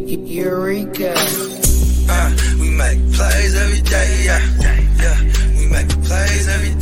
Eureka. Uh, we make plays every day, yeah. Yeah, we make plays every day,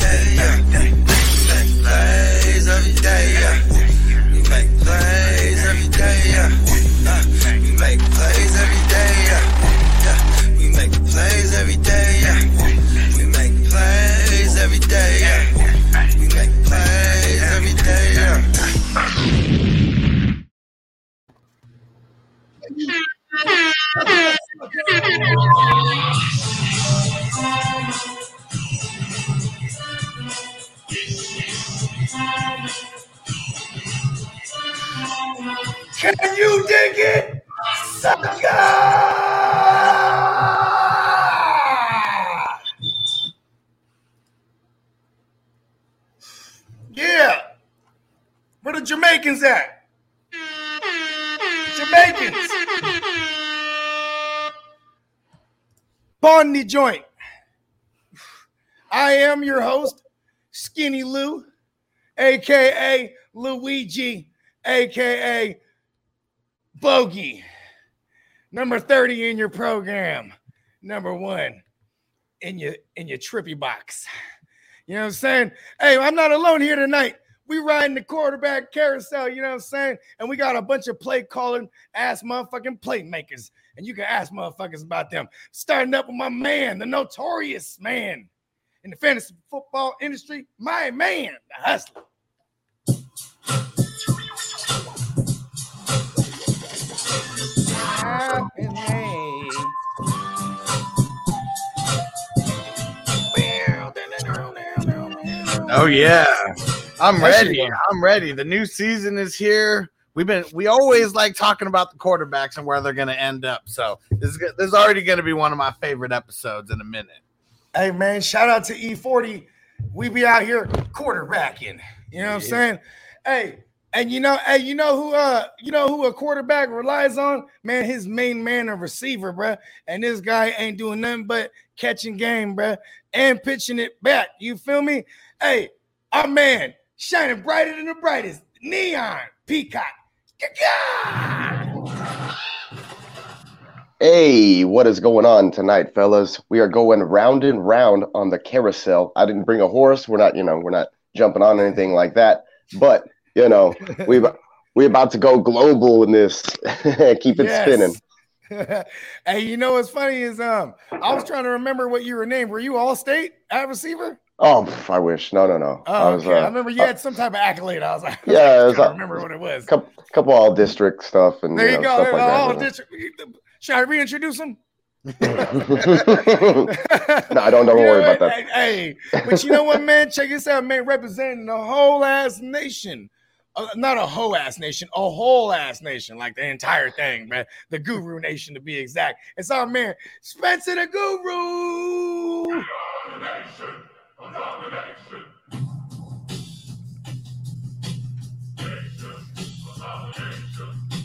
aka Luigi, aka Bogey. Number 30 in your program. Number one in your in your trippy box. You know what I'm saying? Hey, I'm not alone here tonight. We riding the quarterback carousel, you know what I'm saying? And we got a bunch of play calling ass motherfucking playmakers. And you can ask motherfuckers about them. Starting up with my man, the notorious man in the fantasy football industry, my man, the hustler. Oh yeah, I'm ready. I'm ready. The new season is here. We've been we always like talking about the quarterbacks and where they're going to end up. So this is this is already going to be one of my favorite episodes in a minute. Hey man, shout out to E40. We be out here quarterbacking. You know what I'm saying? Hey, and you know, hey, you know who uh you know who a quarterback relies on? Man, his main man a receiver, bruh. And this guy ain't doing nothing but catching game, bruh, and pitching it back. You feel me? Hey, our man shining brighter than the brightest. Neon Peacock. Hey, what is going on tonight, fellas? We are going round and round on the carousel. I didn't bring a horse. We're not, you know, we're not jumping on anything like that. But you know, we we about to go global in this. And keep it spinning. hey, you know what's funny is um I was trying to remember what you were named. Were you all state at receiver? Oh, I wish. No, no, no. Oh, I was okay. I uh, remember you had some type of accolade. I was like, Yeah, I was, can't uh, remember what it was. couple, couple all district stuff and There you you know, go. like Oh, that. district- Should I reintroduce him? no, I don't. Don't You worry about that. Hey, hey, but you know what, man? Check this out, man. Representing the whole ass nation. Uh, not a whole ass nation, a whole ass nation, like the entire thing, man. The Guru Nation, to be exact. It's our man, Spencer the Guru.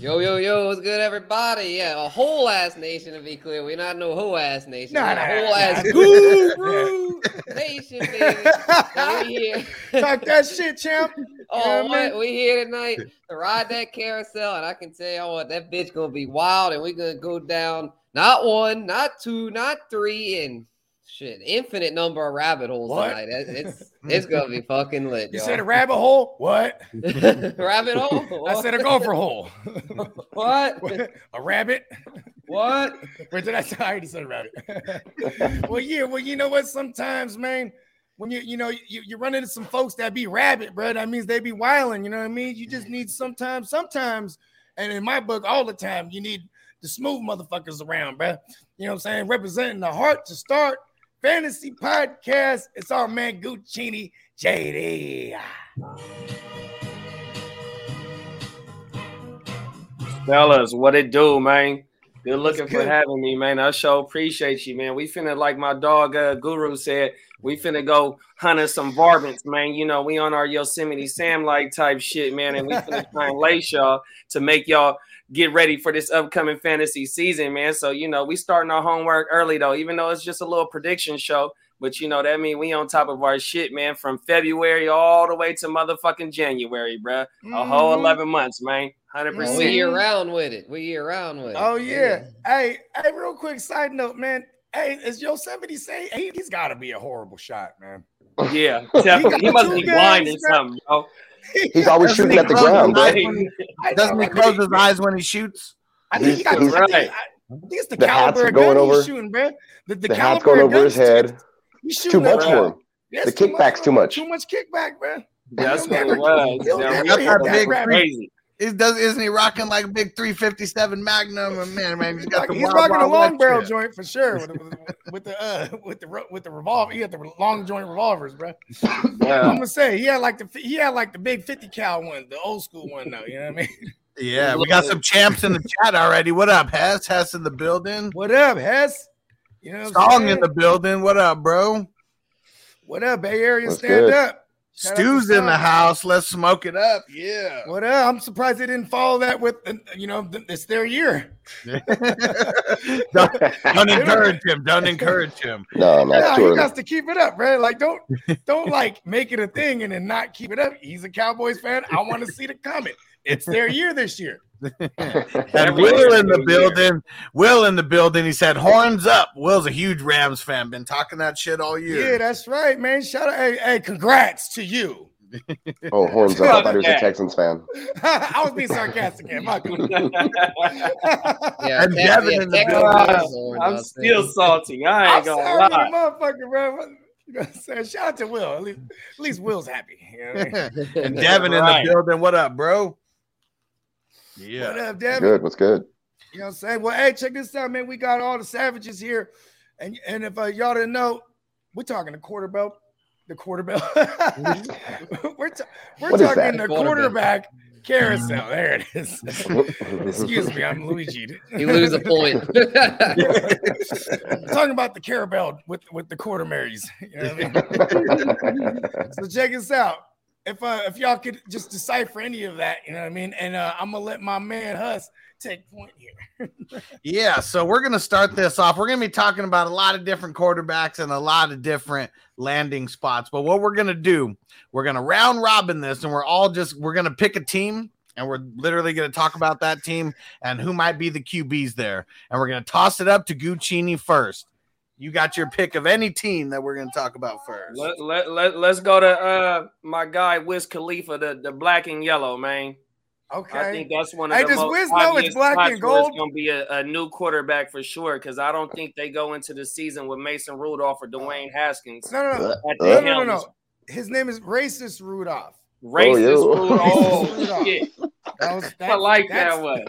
Yo, yo, yo, what's good, everybody? Yeah, a whole ass nation to be clear. We're not no whole ass nation. Nah, nah, a whole nah, ass nah. guru nation, baby. We here. Talk that shit, champ. Oh, Yeah, what? man. We here tonight to ride that carousel, and I can tell you what, that bitch gonna be wild, and we're gonna go down not one, not two, not three, and shit, infinite number of rabbit holes What? tonight. It's it's gonna be fucking lit. You y'all. said a rabbit hole? What? rabbit hole? I said a gopher hole. What? a rabbit? What? Where did I say? I already said a rabbit. well, yeah. Well, you know what? Sometimes, man, when you you know you, you run into some folks that be rabbit, bro, that means they be wilding. You know what I mean? You just need sometimes, sometimes, and in my book, all the time, you need the smooth motherfuckers around, bro. You know what I'm saying? Representing the heart to start fantasy podcast. It's our man Guccini JD. Fellas, what it do, man? Good looking What's for having me, man. I sure appreciate you, man. We finna, like my dog uh, Guru said, we finna go hunting some varmints, man. You know, we on our Yosemite Sam like type shit, man, and we finna try and lace y'all to make y'all get ready for this upcoming fantasy season, man. So, you know, we starting our homework early though, even though it's just a little prediction show. But you know, that mean we on top of our shit, man, from February all the way to motherfucking January, bruh. A whole Mhm. 11 months, man. Hundred percent. We percent. year round with it. We year round with it. Oh yeah. Hey, hey, real quick side note, man. Hey, is Yosemite say he, he's got to be a horrible shot, man? Yeah, definitely. He must be games, blind or something, bro. He's always Doesn't shooting he at the ground, bro. eyes when he- Doesn't he close his eyes when he shoots? I think he got He's- I think- Right. I think it's the, The hats caliber are of gun going over. he's shooting, man. The, the, The hat's going over his head. He's Too much for him. That's The kickback's too much. Too much kickback, man. That's what it was. That never was big crazy. Is does isn't he rocking like a big 357 Magnum? And man, man, he's got Like, the he's Wild rocking a long barrel shit. joint for sure with, with, with the uh, with the with the revolver. He had the long joint revolvers, bro. I'm gonna say he had like the he had like the big 50 cal one, the old school one though. You know what I mean? Yeah, we got some champs in the chat already. What up, Hess? Hess in the building. What up, Hess? You know, what Song saying? in the building. What up, bro? what up, Bay Area? What's stand good? up. Shout out to Stu's in the house. Let's smoke it up. Yeah. What up? I'm surprised they didn't follow that with uh, you know th- it's their year. don't, don't encourage him. Don't encourage him. No, Yeah, not too he early. got to keep it up, right? Like don't don't like make it a thing and then not keep it up. He's a Cowboys fan. I want to see the comment. It's their year this year. And Will in the building. Will in the building. He said, "Horns up." Will's a huge Rams fan. Been talking that shit all year. Yeah, that's right, man. Shout out, hey, hey, congrats to you. Oh, horns up. I thought he was a Texans fan. I was being sarcastic. Man. My Yeah, And Devin yeah, in the building. I'm I'll still salty. I I'm ain't gonna sorry, lie. motherfucker, bro. You know what I'm saying? Shout out to Will. At least, at least Will's happy. You know I mean? and Devin in the building. What up, bro? What Yeah. up, Devin? Good. What's good? You know what I'm saying? Well, hey, check this out, man. We got all the savages here. And and if uh, y'all didn't know, we're talking the quarter belt. The quarter belt. we're ta- we're What is talking that? the quarterback carousel. There it is. Excuse me, I'm Luigi. You lose a point. We're talking about the carousel with with the quarter marys. You know I mean? So check this out. If uh, if y'all could just decipher any of that, you know what I mean, and uh, I'm gonna let my man Huss take point here. Yeah, so we're to start this off. We're to be talking about a lot of different quarterbacks and a lot of different landing spots. But what we're to do, we're to round robin this and we're all just we're to pick a team and we're literally going to talk about that team and who might be the QBs there. And we're going to toss it up to Guccini first. You got your pick of any team that we're going to talk about first. Let, let, let, let's go to uh my guy Wiz Khalifa, the, the black and yellow, man. Okay. I think that's one of Hey, the does most Wiz know it's black and where it's gold? gonna be a, a new quarterback for sure. Because I don't think they go into the season with Mason Rudolph or Dwayne Haskins. No, no, no. at the No, no, no, no. His name is Racist Rudolph. Racist Oh, Rudolph. Oh, shit. That was, I like that one.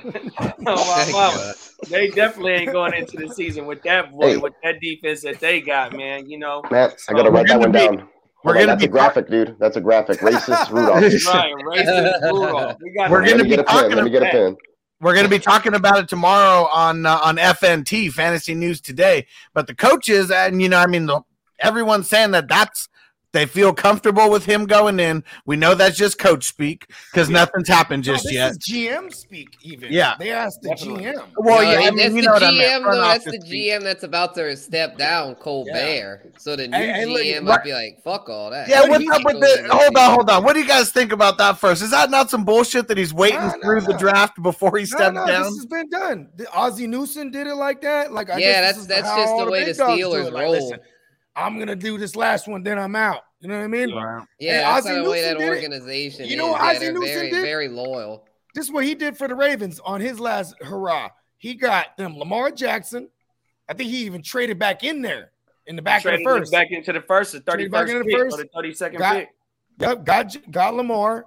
oh, my mama. They definitely ain't going into the season with that boy, Hey. with that defense that they got, man. You know, Matt, I gotta write that one be- down. we're Hold on, gonna that's be a graphic, dude. That's a graphic. Racist Rudolph. right? Racist Rudolph. We got We're gonna be get a pen. talking Let me get a about- pen. We're going to be talking about it tomorrow on uh, on FNT Fantasy News today. But the coaches and you know, I mean, the, everyone's saying that that's they feel comfortable with him going in. We know that's just coach speak because nothing's happened No, just this yet. is GM speak, even. Yeah. They asked the Definitely. GM. Well, No, yeah, I that's mean, you the know what I GM meant. Though. That's the office speak. GM that's about to step down, Colbert. So the new Hey, hey, look, GM what- might be like, "Fuck all that." Yeah, what's up with the? Hold on, hold on. What do you guys think about that first? Is that not some bullshit that he's waiting No, no, through the no. draft before he steps no, down? this has been done. The Ozzie Newsome did it like that. Like, I Yeah, guess that's- that's just the way the Steelers roll. I'm gonna do this last one, then I'm out. You know what I mean? Right. Yeah, Hey, that's Ozzie the way that Newsome did it. organization You know is. what Yeah, Ozzie they're Newsome very, did? very loyal. This is what he did for the Ravens on his last hurrah. He got them Lamar Jackson. I think he even traded back in there in the back of the first. back into the first, the Traded 31st back into the pick, first. or the 32nd Got- pick. Yep, got got Lamar,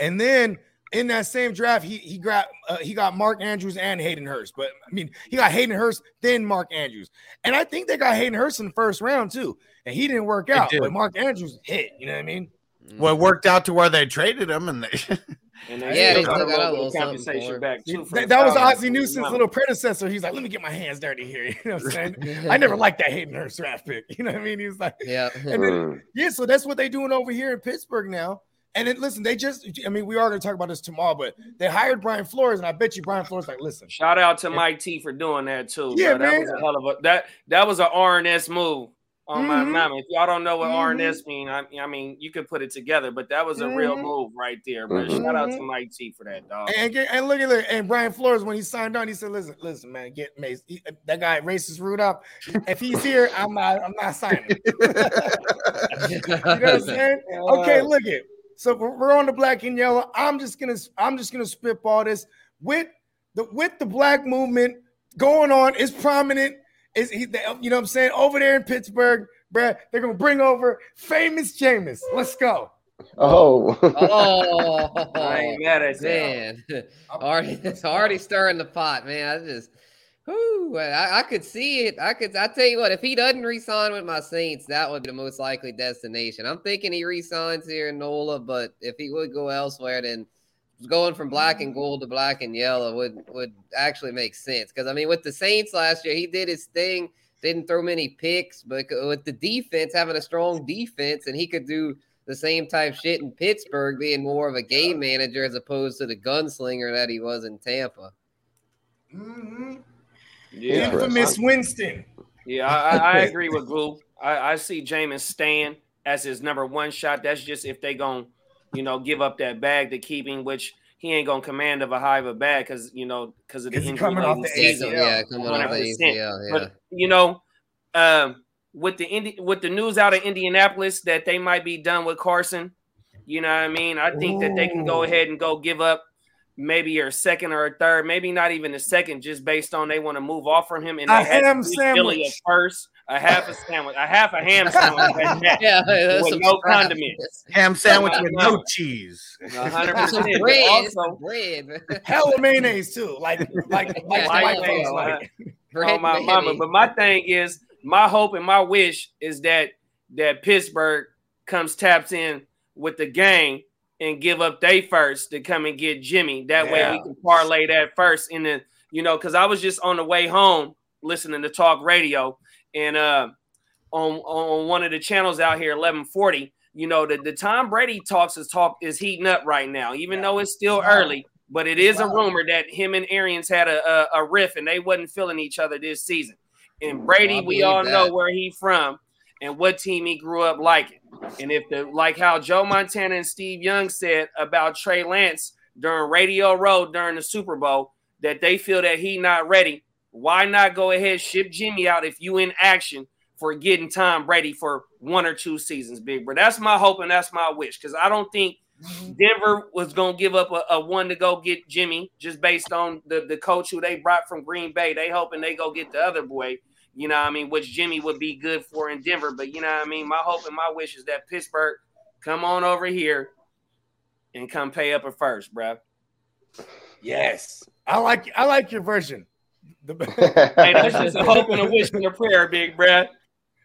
and then in that same draft, he he got uh, he got Mark Andrews and Hayden Hurst. But I mean, he got Hayden Hurst, then Mark Andrews, and I think they got Hayden Hurst in the first round too, and he didn't work out. did. But Mark Andrews hit. You know what I mean? Well, it worked out to where they traded him, and they And Yeah, they got got a little little compensation back too. That, that was Falcons. Ozzie Newsome's little predecessor. He's like, let me get my hands dirty here. You know what I'm saying? I never liked that Hayden Hurst draft pick. You know what I mean? He was like, Yeah. and then. Yeah, so that's what they're doing over here in Pittsburgh now. And then listen, they just I mean, we are gonna talk about this tomorrow, but they hired Brian Flores, and I bet you Brian Flores like, listen, Shout out to Mike T for doing that too. Yeah, bro. that was a hell of a that that was an RNS move. On my Mhm. mama. If y'all don't know what Mhm. RNS mean, I, I mean you could put it together, but that was a real Mhm. move right there, bro. Mhm. Shout out to Mike T for that dog. And, and, and look at look, and Brian Flores when he signed on, he said, "Listen, listen, man, get Mace. He- that guy racist up. If he's here, I'm not. I'm not signing. you know what I'm saying? Okay, look it. So we're we're on the black and yellow. I'm just gonna I'm just gonna spitball this with the with the black movement going on. Is prominent. Is he? You know what I'm saying? Over there in Pittsburgh, bruh, they're gonna bring over famous Jameis. Let's go. Oh. Oh, I ain't mad at man, already it's already stirring the pot, man. I just, whoo, I, I could see it. I could. I tell you what, if he doesn't resign with my Saints, that would be the most likely destination. I'm thinking he resigns here in NOLA, but if he would go elsewhere, then going from black and gold to black and yellow would would actually make sense. Because I mean, with the Saints last year, he did his thing. Didn't throw many picks, but with the defense having a strong defense, and he could do the same type shit in Pittsburgh, being more of a game manager as opposed to the gunslinger that he was in Tampa. Mm-hmm. Yeah, Infamous Winston. Yeah, I, I I agree with Glue. I, I see Jameis staying as his number one shot. That's just if they gon' you know, give up that bag to keep him, which he ain't gonna command of a high of a bag because you know because of the Is he injury coming off the Yeah, season. yeah, coming off the 100%. ACL. Yeah. But you know, um, with the Indi- with the news out of Indianapolis that they might be done with Carson, you know what I mean? I think that they can go ahead and go give up maybe a second or a third, maybe not even a second, just based on they want to move off from him and A they had to ham sandwich. a first, a half a sandwich, a half a ham sandwich, that. yeah, that's With no scraps. condiments. Ham sandwich with no No. cheese. A hundred Some percent. But bread, some Also, bread. Hella mayonnaise too. Like like like Yeah, white like like. bread oh, my mayonnaise. mama. But my thing is, my hope and my wish is that that Pittsburgh comes taps in with the gang and give up they first to come and get Jimmy. That way we can parlay that first in the you know because I was just on the way home listening to talk radio and uh on on one of the channels out here 1140 you know the, the tom brady talks is talk is heating up right now even Yeah. though it's still Wow. early but it is a rumor that him and arians had a, a, a riff and they wasn't feeling each other this season and brady we all know where he from and what team he grew up liking and if the like how joe montana and steve young said about trey lance during radio road during the super bowl that they feel that he not ready why not go ahead ship jimmy out if you in action for getting Tom Brady for one or two seasons, big bro. That's my hope and that's my wish because I don't think Denver was gonna give up a, a one to go get Jimmy just based on the, the coach who they brought from Green Bay. They hoping they go get the other boy, you know I mean, which Jimmy would be good for in Denver. But you know what I mean? My hope and my wish is that Pittsburgh come on over here and come pay up a first, bro. Yes, I like I like your version. The- Hey, that's just a hope and a wish and a prayer, big bro.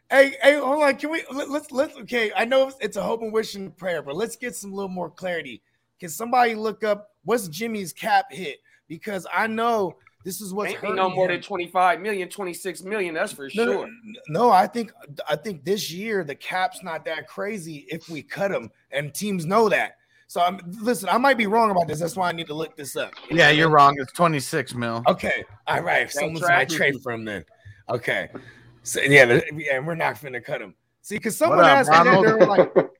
hey, hey, hold on. Can we let, let's let's okay? I know it's a hope and wish and prayer, but let's get some little more clarity. Can somebody look up what's Jimmy's cap hit? Because I know this is what's Ain't be hurting no more him. than 25 million, 26 million, that's for No, no, sure. no, I think I think this year the cap's not that crazy if we cut him, and teams know that. So I'm listen. I might be wrong about this. That's why I need to look this up. Yeah, you're wrong. It's 26 mil. Okay. All right. Someone's right. might trade for him then. Okay. So yeah, the- yeah, we're not finna cut him. See, because someone up, asked me that, Ronald? they were like,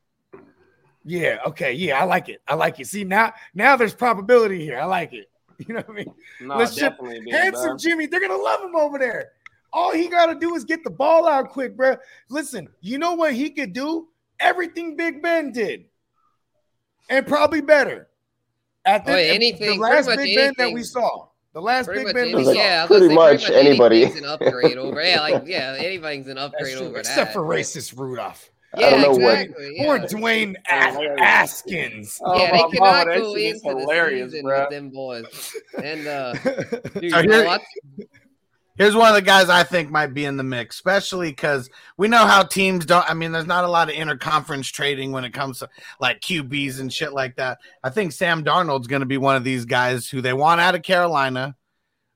Yeah, okay, yeah, I like it. I like it. See, now now there's probability here. I like it. You know what I mean? No, Let's ship definitely, Handsome bro. Jimmy, they're gonna love him over there. All he gotta do is get the ball out quick, bro. Listen, you know what he could do? Everything Big Ben did, and probably better. At Oh, anything- the last Big much Ben that we saw, the last Pretty Big much Ben any, we saw. yeah, I was pretty much anybody. anything's an upgrade over. Yeah, like yeah, anything's an upgrade true, over except that. for racist Rudolph. Yeah, I don't know exactly. Poor yeah. Dwayne As- Askins. Oh, yeah, they cannot that go into hilarious, the season bro. with them boys. And uh, dude, So you know what? Here's one of the guys I think might be in the mix, especially because we know how teams don't. I mean, there's not a lot of interconference trading when it comes to like QBs and shit like that. I think Sam Darnold's going to be one of these guys who they want out of Carolina.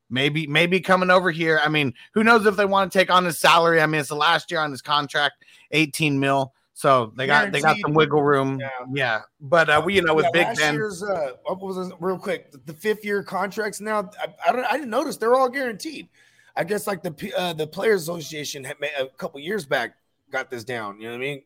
Maybe, maybe coming over here. I mean, who knows if they want to take on his salary? I mean, it's the last year on his contract, 18 mil. So they got they got some wiggle room. Yeah. Yeah, but uh, we you know with Yeah, Big last Ben, year's, uh, what was it, real quick? The, the fifth year contracts now. I, I don't. I didn't notice they're all guaranteed. I guess like the uh, the Players Association had made a couple years back got this down. You know what I mean?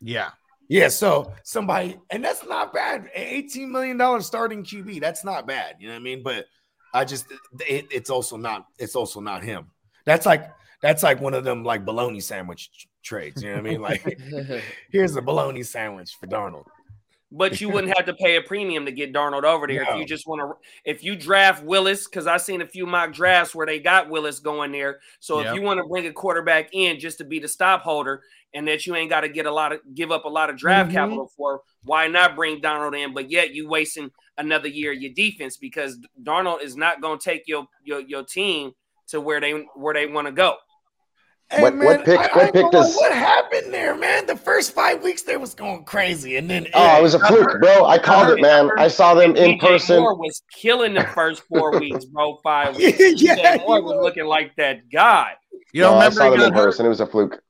Yeah. Yeah, so somebody, and that's not bad. Eighteen million dollar starting QB, that's not bad. You know what I mean? But I just, it, it's also not, it's also not him. That's like, that's like one of them like bologna sandwich trades. You know what I mean? Like, here's a bologna sandwich for Darnold. But you wouldn't have to pay a premium to get Darnold over there No. if you just want to. If you draft Willis, because I've seen a few mock drafts where they got Willis going there. So Yep. if you want to bring a quarterback in just to be the stop holder, and that you ain't got to get a lot of give up a lot of draft Mhm. capital for, why not bring Darnold in? But yet you wasting another year of your defense because Darnold is not going to take your your your team to where they where they want to go. Hey, What- what pick- I- what I pick gonna lie, does- What happened there, man? The first five weeks there was going crazy, and then Oh, it was a fluke, bro. I called it, man. I saw them in DJ person. Moore was killing the first four weeks, bro. Five Yeah, weeks. yeah, DJ Moore was was. looking like that guy. You don't No, I remember saw he them in got hurt? person. It was a fluke.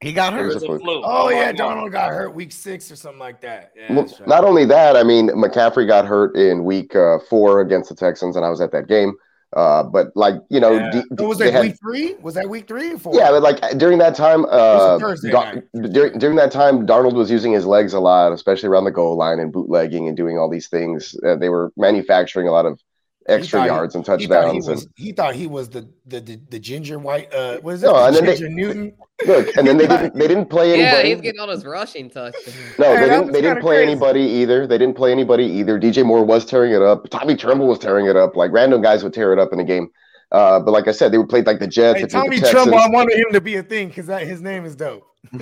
He got It It hurt. was was a a fluke. fluke. Oh yeah, my God. Donald got hurt week six or something like that. Yeah, Well, right. Not only that, I mean, McCaffrey got hurt in week uh, four against the Texans, and I was at that game. Uh, but like you know, Yeah. D- So was that had- week three? Was that week three or four? Yeah, but like during that time, uh, Thursday Dar- during, during that time, Darnold was using his legs a lot, especially around the goal line and bootlegging and doing all these things. Uh, they were manufacturing a lot of extra thought he- yards and he thought he touchdowns. was and he thought he was the the the, the ginger white uh what is it? No, the and then they- ginger Newton. look, and then they didn't they didn't play anybody. yeah, anybody. he's getting all his rushing touchdowns. No, they didn't. They didn't play crazy. anybody either. They didn't play anybody either. DJ Moore was tearing it up. Tommy Tremble was tearing it up. Like random guys would tear it up in a game. Uh, but like I said, they would play like the Jets. Hey, Tommy the Trumbull, I wanted him to be a thing because his name is dope.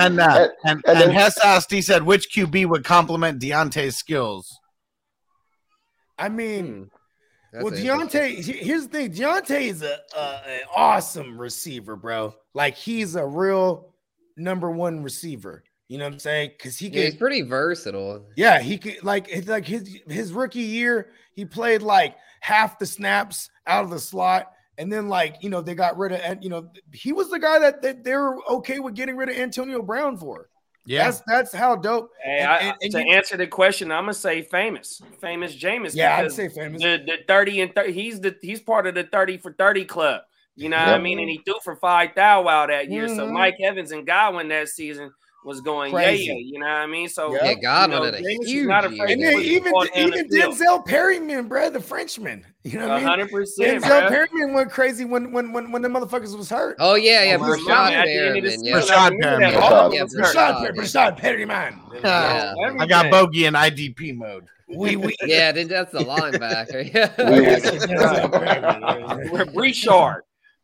And uh, and, and, and then- Hess asked, he said, which QB would complement Diontae's skills? I mean, Hmm. That's well. Diontae. Here's the thing: Diontae is a, a an awesome receiver, bro. Like he's a real number one receiver. You know what I'm saying? Because he Yeah, he's pretty versatile. yeah, he could like it's like his his rookie year, he played like half the snaps out of the slot. And then, like you know, they got rid of, and you know, he was the guy that, that they were okay with getting rid of Antonio Brown for. Yeah. That's that's how dope. Hey, And- I, and- and to you- answer the question, I'm gonna say famous, famous Jameis. Yeah, I'd say famous. the, the 30 and 30, he's the he's part of the 30 for 30 club. You know what I mean? And he threw for five thou wow that year. So Mhm. Mike Evans and Godwin that season was going yeah, Crazy. yeah. You know what I mean? So Yeah. Yeah, Godwin you know, had a Jameis huge not year. afraid And then even ball down even the field. Denzel Perryman, bro, the Frenchman. You know what I mean? hundred percent, Denzel bro. Perryman went crazy when when when when the motherfuckers was hurt. Oh yeah, yeah, Oh, my Rashad God, at the end of the Perriman. season, Yeah, Rashad I remember that Perriman. all Yeah, was hurt. Rashad, Rashad, Per- yeah. Rashad Perryman. I got Bogey in IDP mode. We we yeah, then that's the linebacker. Yeah. We're Breechard.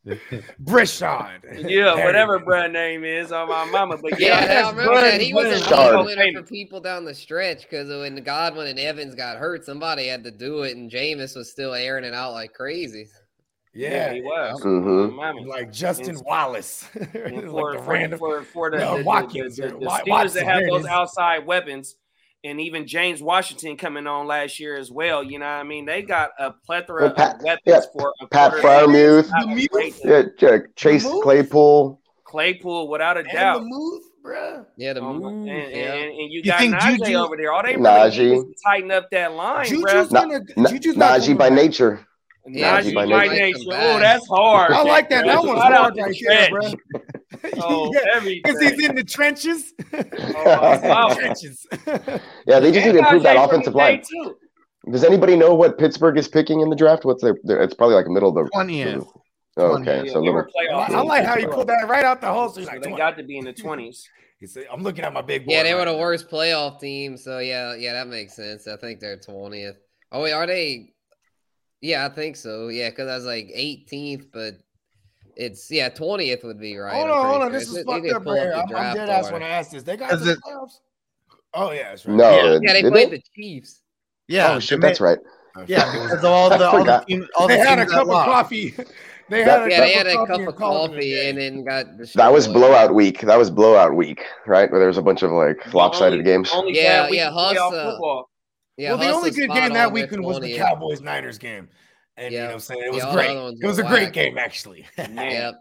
Brishard. Yeah, whatever brand name is on my mama. But yeah, Yeah, I that's remember that. He was a Brand- winner for people down the stretch because when Godwin and Evans got hurt, somebody had to do it, and Jameis was still airing it out like crazy. Yeah, Yeah, he was. Mhm. Like Justin Wallace. And like for, the for, random. for, for the, No, the, the, Watkins the, or the, Steelers that have those outside weapons, and even James Washington coming on last year as well. You know what I mean? They got a plethora Well, Pat- of weapons yeah, for a Pat quarterback. Freiermuth. Not The afraid to- Yeah, Chase move. Claypool. Claypool, without a and doubt. the move, bro. Yeah, the Um, move. and, yeah. and, and you You got think Najee Juju- over there. All they really Najee. need is to tighten up that line, Juju's bro. Na- gonna Na- Juju's not Najee by back. nature. Yeah, Najee by by nature. nature. Oh, that's hard. I like that. That one's hard the right there, bro. Stretch. Oh, yeah, because he's in the trenches. Oh, wow. trenches. Yeah, they just need to improve that offensive line. too. Does anybody know what Pittsburgh is picking in the draft? What's their? their it's probably like middle of the 20th. Oh, okay, Yeah, so they little. playoff I like how you teams. pulled that right out the hole. So So like, they 20. got to be in the twenties. He said, I'm looking at my big boy. Yeah, they were right the now. worst playoff team. So yeah, yeah, that makes sense. I think they're twentieth. Oh wait, are they? Yeah, I think so. Yeah, because I was like 18th, but it's yeah, 20th would be right. Hold I'm on, hold on. sure. This is they fucked up pull right here. I'm, I'm dead ass when I asked this. They got Is the it- playoffs. Oh yeah, that's right. No, Yeah, yeah, they played they? the Chiefs. Yeah, oh shit, that's right. Yeah, because of all the all the forgot. teams, all they the had a cup of lost. coffee. They That- had a Yeah, cup they had of a coffee cup and of called it a coffee day. and then got That was destroyed. blowout week. That was blowout week, right? Where there was a bunch of like lopsided Only- games. Only Yeah, yeah, Huss, uh, football. Yeah, well, the only good game on that there, weekend was the Cowboys Niners game. And you know Yeah. what I'm saying? It was all great. It was a were great game, actually. Yep.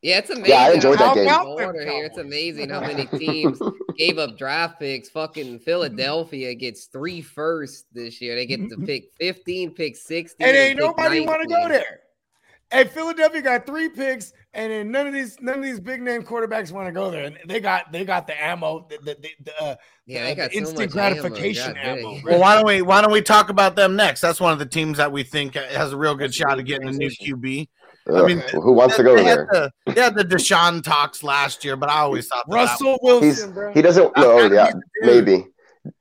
Yeah, it's amazing. Yeah, I enjoyed that game. the How about order here. It's amazing how many teams gave up draft picks. Fucking mm-hmm. Philadelphia gets three firsts this year. They get to mm-hmm. pick 15, pick 16. and ain't pick nobody want to go there. Hey, Philadelphia got three picks, and then none of these none of these big name quarterbacks want to go there. And they got they got the ammo, the the, the, the, uh, Yeah, the- they got the so instant much ammo, gratification God ammo. dang. Well, why don't we why don't we talk about them next? That's one of the teams that we think has a real good That's shot of getting a new. QB. Ugh, mean, who wants to go they had there? The, they had the Deshaun talks last year, but I always thought that that Russell He's Wilson, bro. he doesn't. No, That's yeah, gotta be the dude. maybe.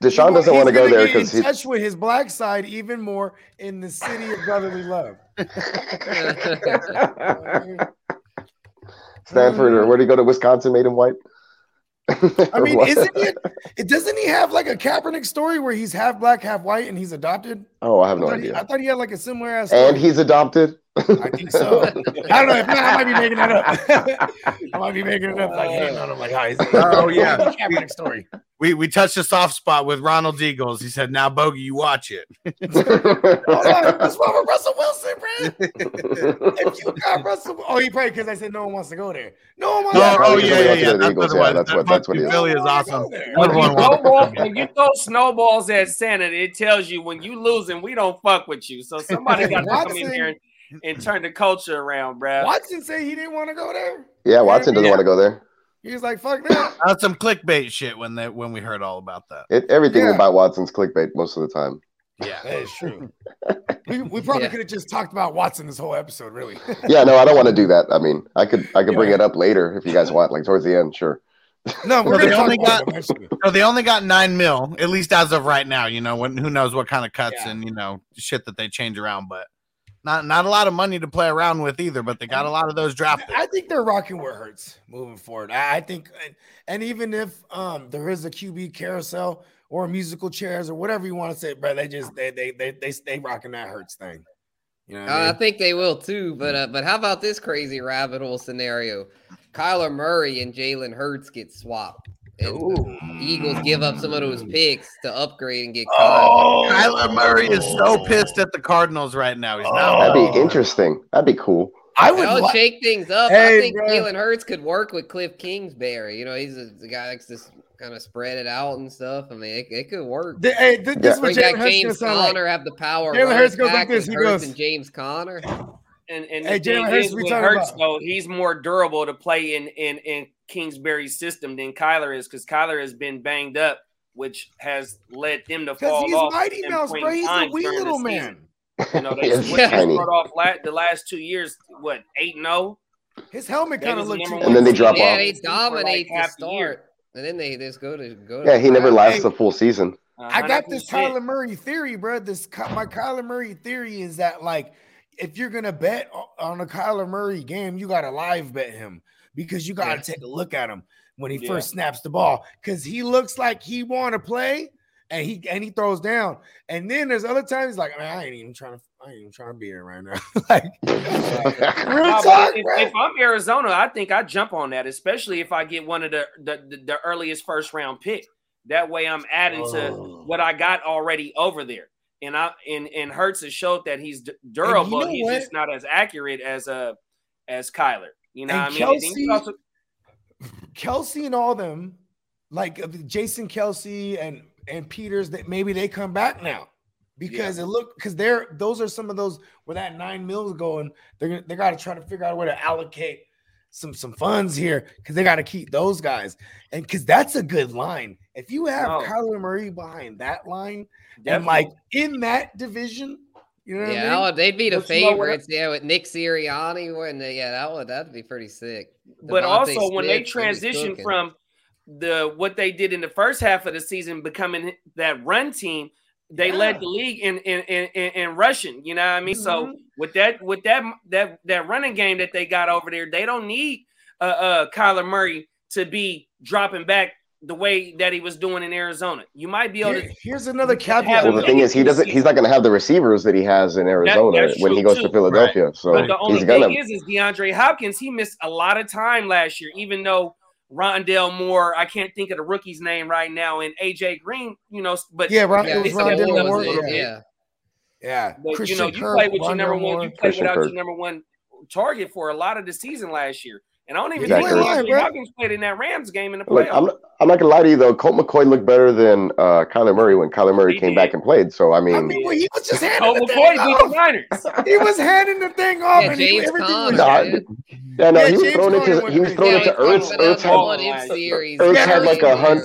Deshaun doesn't want to go there get because in he. touch with his black side even more in the city of brotherly love. Stanford or mm. where did he go to Wisconsin made him white? I mean, what? isn't it? It doesn't he have like a Kaepernick story where he's half black, half white, and he's adopted? Oh, I have I no thought, he, I thought he had like a similar ass. And story. he's adopted. I think so. I don't know. If not, I might be making that up. I might be making it up. Like, hating on him. Like, how is it? Oh, yeah. Kaepernick story. we we touched a soft spot with Ronald Eagles. He said, "Now, Bogey, you watch it." Hold on, what's wrong with Russell Wilson, bro? If you got Russell, oh, he probably because I said no one wants to go there. No one wants Oh, to go oh yeah, because yeah, he yeah. wants to go to the That's Eagles. what Yeah, that's what- that's what Bucky he is. Philly is No one wants to awesome. go. When you, Everyone wants to snowball, go there. when you throw snowballs at Santa, it tells you when you losing, we don't fuck with you. So somebody got to come in here and, and turn the culture around, bruh. Watson say he didn't want to go there. Yeah, Watson doesn't Yeah. want to go there. He's like, "Fuck that." That's some clickbait shit when they when we heard all about that. It, everything Yeah. about Watson's clickbait most of the time. Yeah. That is true. We, we probably Yeah. could have just talked about Watson this whole episode, really. Yeah, no, I don't want to do that. I mean, I could I could bring Yeah. it up later if you guys want, like towards the end. Sure. no, we're Well, they only got- it. So they only got nine mil, at least as of right now. You know, when who knows what kind of cuts Yeah. and you know shit that they change around, but not not a lot of money to play around with either. But they got a lot of those draft picks. I think they're rocking where hurts moving forward. I, I think, and, and even if um there is a QB carousel or musical chairs or whatever you want to say, but they just they they they they stay rocking that hurts thing. You know, what I Uh, I think they will too, but uh, but how about this crazy rabbit hole scenario? Kyler Murray and Jalen Hurts get swapped, and the Eagles give up some of those picks to upgrade and get Kyler. Oh, Kyler Murray is so oh. pissed at the Cardinals right now. He's not. Oh. That'd Oh. be interesting. That'd be cool. I would. That would li- shake things up. Hey, I think bro. Jalen Hurts could work with Cliff Kingsbury. You know, he's a, the guy that likes to kind of spread it out and stuff. I mean, it, it could work. the- hey, th- this is what Bring Jalen Hurts gonna James sound like. Have the power. Jalen running Hurts goes like back this, with he Hurts goes- and James Conner. And and Hey, Jalen Hurts, we talking Hurts about- though, he's more durable to play in in in Kingsbury's system than Kyler is because Kyler has been banged up, which has led them to Because fall he's off. Mighty and Mouse, playing bro. He's a wee little man. You know, they Yes, split they tiny. start off la- the last two years, what eight and oh? zero. His helmet kind of was the looks. And then they drop seed. yeah, off. they For, like, dominate the half the year. start, and then they just go to go. To Yeah, he never Hey. lasts a full season. I got this 100%. Kyler Murray theory, bro. This my Kyler Murray theory is that like if you're gonna bet on a Kyler Murray game, you gotta live bet him because you gotta Yeah. take a look at him when he Yeah. first snaps the ball because he looks like he want to play and he and he throws down. And then there's other times he's like, man, I ain't even trying to, I ain't even trying to be here right now. like, Nah, talk, if, if I'm Arizona, I think I jump on that, especially if I get one of the the, the, the earliest first round pick. That way, I'm adding to Oh. what I got already over there. And I and and Hurts has showed that he's durable. know he's what? just not as accurate as uh as Kyler. You know, And what I mean, And Kelce- you also- Kelce and all them, like uh, Jason Kelce and and Peters, that maybe they come back now because it look because they're those are some of those where that nine mils going. They're gonna- they got to try to figure out a way to allocate some some funds here because they got to keep those guys and because that's a good line. If you have No. Kyler Murray behind that line and like in that division, you know what Yeah, I mean? would- they'd be the But you favorites. Yeah, with Nick Sirianni, when they, yeah, that would that'd be pretty sick. but Devontae also when they transition from the what they did in the first half of the season becoming that run team they Yeah. led the league in in, in in in rushing you know what i mean so Mhm. with that with that that that running game that they got over there they don't need uh uh Kyler Murray to be dropping back the way that he was doing in Arizona you might be able Here- to here's another you can caveat. Well, the thing is, he doesn't. He's not going to have the receivers that he has in Arizona that's when he goes too. to Philadelphia. So But the only he's gonna. thing is, is DeAndre Hopkins. He missed a lot of time last year, even though Rondale Moore. I can't think of the rookie's name right now, and AJ Green. You know, but Yeah, Ron, Yeah, it was Rondale Moore Moore. Yeah. yeah. yeah. but you Christian know, you Kirk, play with your Rondell number one. You play Christian without Kirk. your number one target for a lot of the season last year, And I don't even Exactly. think Why, DeAndre played in that Rams game in the Look, playoffs. I'm not, I'm not gonna lie to you though. Colt McCoy looked better than uh, Kyler Murray when Kyler Murray He came did. back and played. So I mean, I mean, well, he was just handing Colt the McCoy thing beat the off. Niners. He was handing the thing off, Yeah, and he, James everything Conner, was. Nah, yeah, no, Yeah, he was James throwing it to he was went throwing Yeah, it to he's Ertz. Ertz had series. Ertz had like a hun-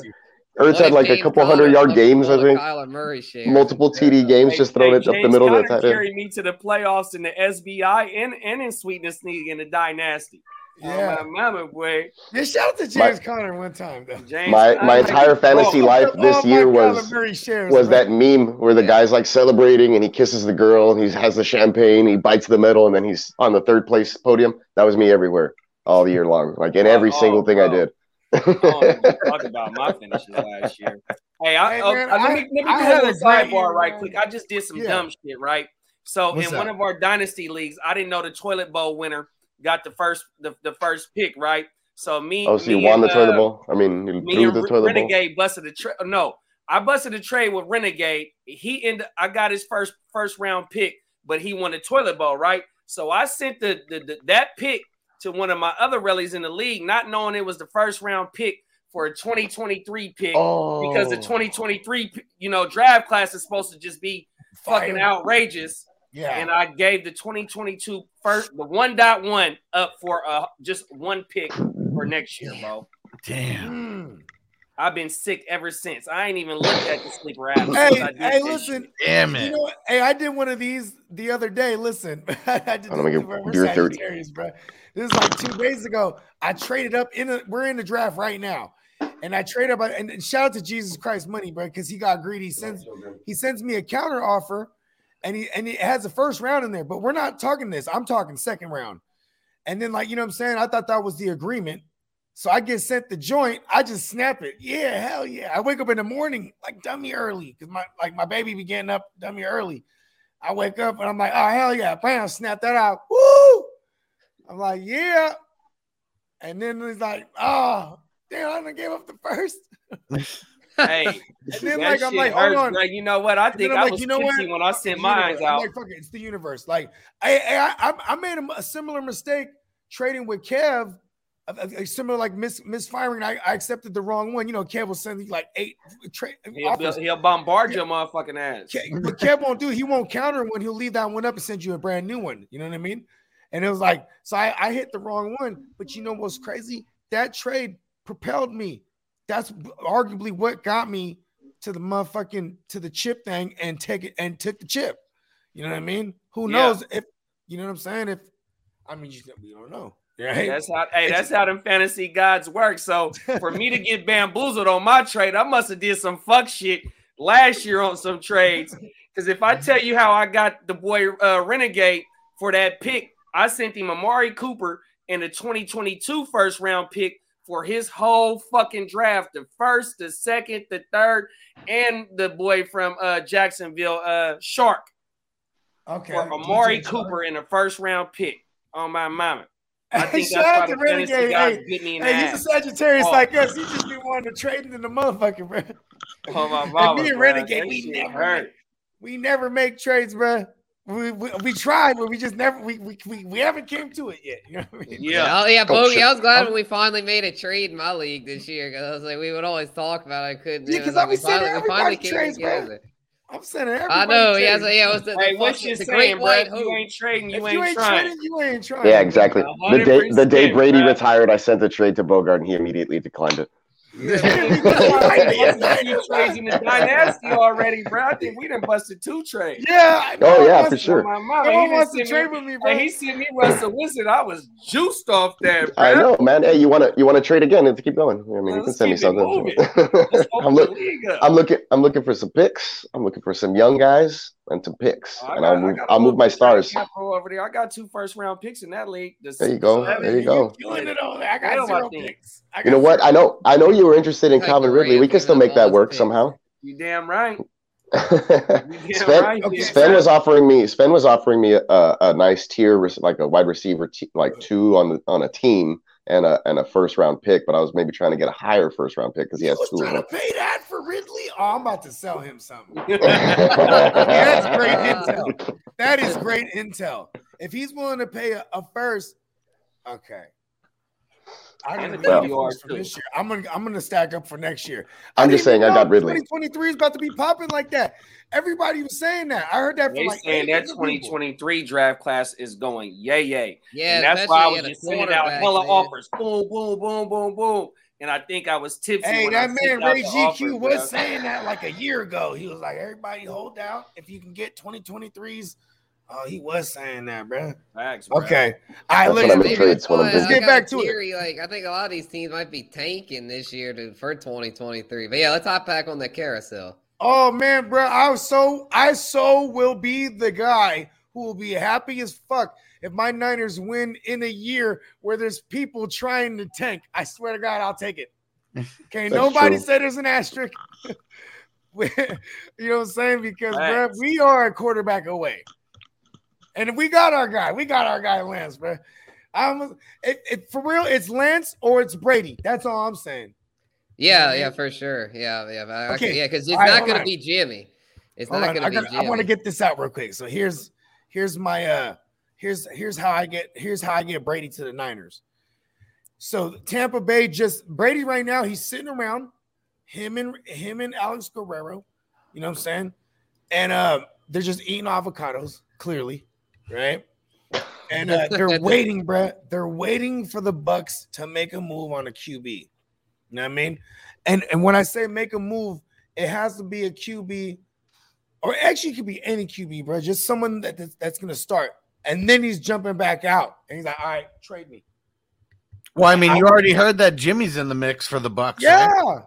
Ertz had like a couple hundred yard games, I think. Kyler Murray share. Multiple TD games, just throwing it up the middle of the Conner tight end. carried me to the playoffs in the SBI and, and in Sweetness League in the Dynasty. Yeah. Oh, my mama, boy. Yeah, shout out to James Conner one time though. James My Conner. my entire fantasy All- life this all my year was shares, was bro. that meme where the guy's like celebrating and he kisses the girl and he has the champagne, he bites the medal, and then he's on the third place podium. That was me everywhere, all the year long, like in every Oh, single thing I did. I talk about my finishes last year. Hey, I, Hey, oh, man, uh, let I- me, let me I do had a a little great sidebar right man. quick. I just did some Yeah. dumb shit, right? So What's in up? one of our dynasty leagues, I didn't know the toilet bowl winner got the first the, the first pick, right? So me, Oh, so you won and, the toilet uh, bowl? I mean, you me threw and the Re- toilet bowl. Renegade busted the trade. No, I busted a trade with Renegade. He ended. I got his first first round pick, but he won the toilet bowl, right? So I sent the, the, the that pick to one of my other rallies in the league, not knowing it was the first round pick for a 2023 pick Oh, because the 2023 p- you know draft class is supposed to just be fucking outrageous. Yeah. And I gave the 2022 first the 1.1 up for uh just one pick for next year, bro. Damn. Mm. I've been sick ever since. I ain't even looked at the sleeper app. Hey, I hey, listen. shit. Damn You it. know what? Hey, I did one of these the other day. Listen, I did I'm gonna this get we're beer 30. Sagittarius, bro. This is like two days ago. I traded up in a, we're in the draft right now. And I trade up and, and shout out to Jesus Christ money, bro, because he got greedy. He sends he sends me a counter offer and he and it has a first round in there, but we're not talking this. I'm talking second round. And then, like, you know what I'm saying? I thought that was the agreement. So I get sent the joint. I just snap it. Yeah, hell yeah. I wake up in the morning like dummy early because my like my baby be getting up dummy early. I wake up and I'm like, oh hell yeah, bam, snap that out. Woo! I'm like, yeah. And then he's like, oh, damn, I done gave up the first. Hey, And then like I'm like, hold on. bro. You know what? I And think I like, was you know what? when I sent mine universe. I'm out. like, fuck it, it's the universe. Like, I I I, I made a, similar mistake trading with Kev, a, a- a similar like mis, misfiring. I, I accepted the wrong one. You know, Kev will send me like eight trade He'll, he'll bombard your motherfucking ass. Ke- But Kev won't do. He won't counter one. He'll leave that one up and send you a brand new one. You know what I mean? And it was like, so I, I hit the wrong one. But you know what's crazy? That trade propelled me. That's arguably what got me to the motherfucking to the chip thing and take it and took the chip. You know what I mean? Who Yeah. knows if you know what I'm saying? If I mean, you, we don't know. Right? That's how hey, that's how them fantasy gods work. So for me to get bamboozled on my trade, I must have did some fuck shit last year on some trades. Because if I tell you how I got the boy uh, Renegade for that pick, I sent him Amari Cooper and the 2022 first round pick for his whole fucking draft. The first, the second, the third, and the boy from uh, Jacksonville, uh, Shark. okay. For Amari Cooper in the first round pick on my mama. I think shout that's out to Renegade. Hey, me in the Hey, he's a Sagittarius Oh. like us. He just be wanting to trade in the motherfucker, bro. Oh, my And mama, me and. Renegade, we never make, we never make trades, bro. We, we, we tried, but we just never we, we we we haven't came to it yet. You know what I mean? Yeah. Oh yeah, Oh, Bogey. shit. I was glad oh. when we finally made a trade in my league this year because I was like, we would always talk about it. I couldn't. Yeah, it was 'cause I like, was saying finally, we finally everybody came trades, bro. together. I'm sending everybody. I know. Yeah, trades. so, yeah. It was the, Hey, what fucking- you the saying, great bro? white you ain't trading, you if ain't you ain't trying. trading, you ain't trying. Yeah, exactly. The day the day Brady bruh. retired, I sent the trade to Bogart, and he immediately declined it. You trades in the dynasty already, bro. I think we done busted two trades. Yeah. Oh, no yeah, one for sure. My No mama, he one done wants to sent trade me, with me, bro. he sent me Russell Wilson. I was juiced off that, bro. I know, man. Hey, you want to you want to trade again? Let's keep going. I mean, you can send me keep it moving. something. I'm open look, the league up. I'm looking. I'm looking for some picks. I'm looking for some young guys and some picks, I and got- I'll I move. got a I'll move my bit of trade stars. over there. I got two first round picks in that league. The There you go. seven- There you go. Killing it over there. I got zero picks. I You know what? I know. I know you were interested in Like Calvin Ridley. We Rams can still make that work his somehow. You damn right. You damn Sven, right. Okay. Sven was offering me. Sven was offering me a, a nice tier, like a wide receiver, t- like uh. two on the on a team and a and a first round pick. But I was maybe trying to get a higher first round pick because he has two trying to pay that for Ridley? Oh, I'm about to sell him something. That's great intel. That is great intel. If he's willing to pay a, a first, okay. I And didn't the really WR for too. this year. I'm gonna I'm gonna stack up for next year. I'm just saying, even I got know Ridley. 2023 is about to be popping like that. Everybody was saying that. I heard that from They like saying that different people. 2023 draft class is going yay yay. Yeah, and that's why I was at a just sending out quarterback, hella man. offers. Boom, boom, boom, boom, boom. And I think I was tipsy. Hey, when I that sent man Ray GQ offers, was bro. saying that like a year ago. He was like, everybody hold out if you can get 2023s. Oh, he was saying that, bro. Facts, bro. Okay. I That's what look I'm at in Maybe trades that's when I'm why busy. I Let's get back a to it. Like I think a lot of these teams might be tanking this year to, for 2023. But yeah, let's hop back on the carousel. Oh man, bro, I was so I so will be the guy who will be happy as fuck if my Niners win in a year where there's people trying to tank. I swear to God, I'll take it. Okay, nobody true. said there's an asterisk. you know what I'm saying? Because bro, we are a quarterback away, and we got our guy, we got our guy Lance, bro. I'm it, it, for real. It's Lance or it's Brady. That's all I'm saying. Yeah, yeah, for sure. Yeah, yeah, Okay. yeah, because it's right, not going to be Jimmy. It's Hold not going to be Jimmy. I want to get this out real quick. So here's here's my uh here's here's how I get here's how I get Brady to the Niners. So Tampa Bay just Brady right now he's sitting around him and him and Alex Guerrero, you know what I'm saying? And uh they're just eating avocados, clearly, right? And uh, they're waiting, bruh. They're waiting for the Bucks to make a move on a QB. You know what I mean? And and when I say make a move, it has to be a QB, or actually it could be any QB, bro. Just someone that that's, that's gonna start. And then he's jumping back out, and he's like, "All right, trade me." Well, I mean, you already heard that Jimmy's in the mix for the Bucks. Yeah, right?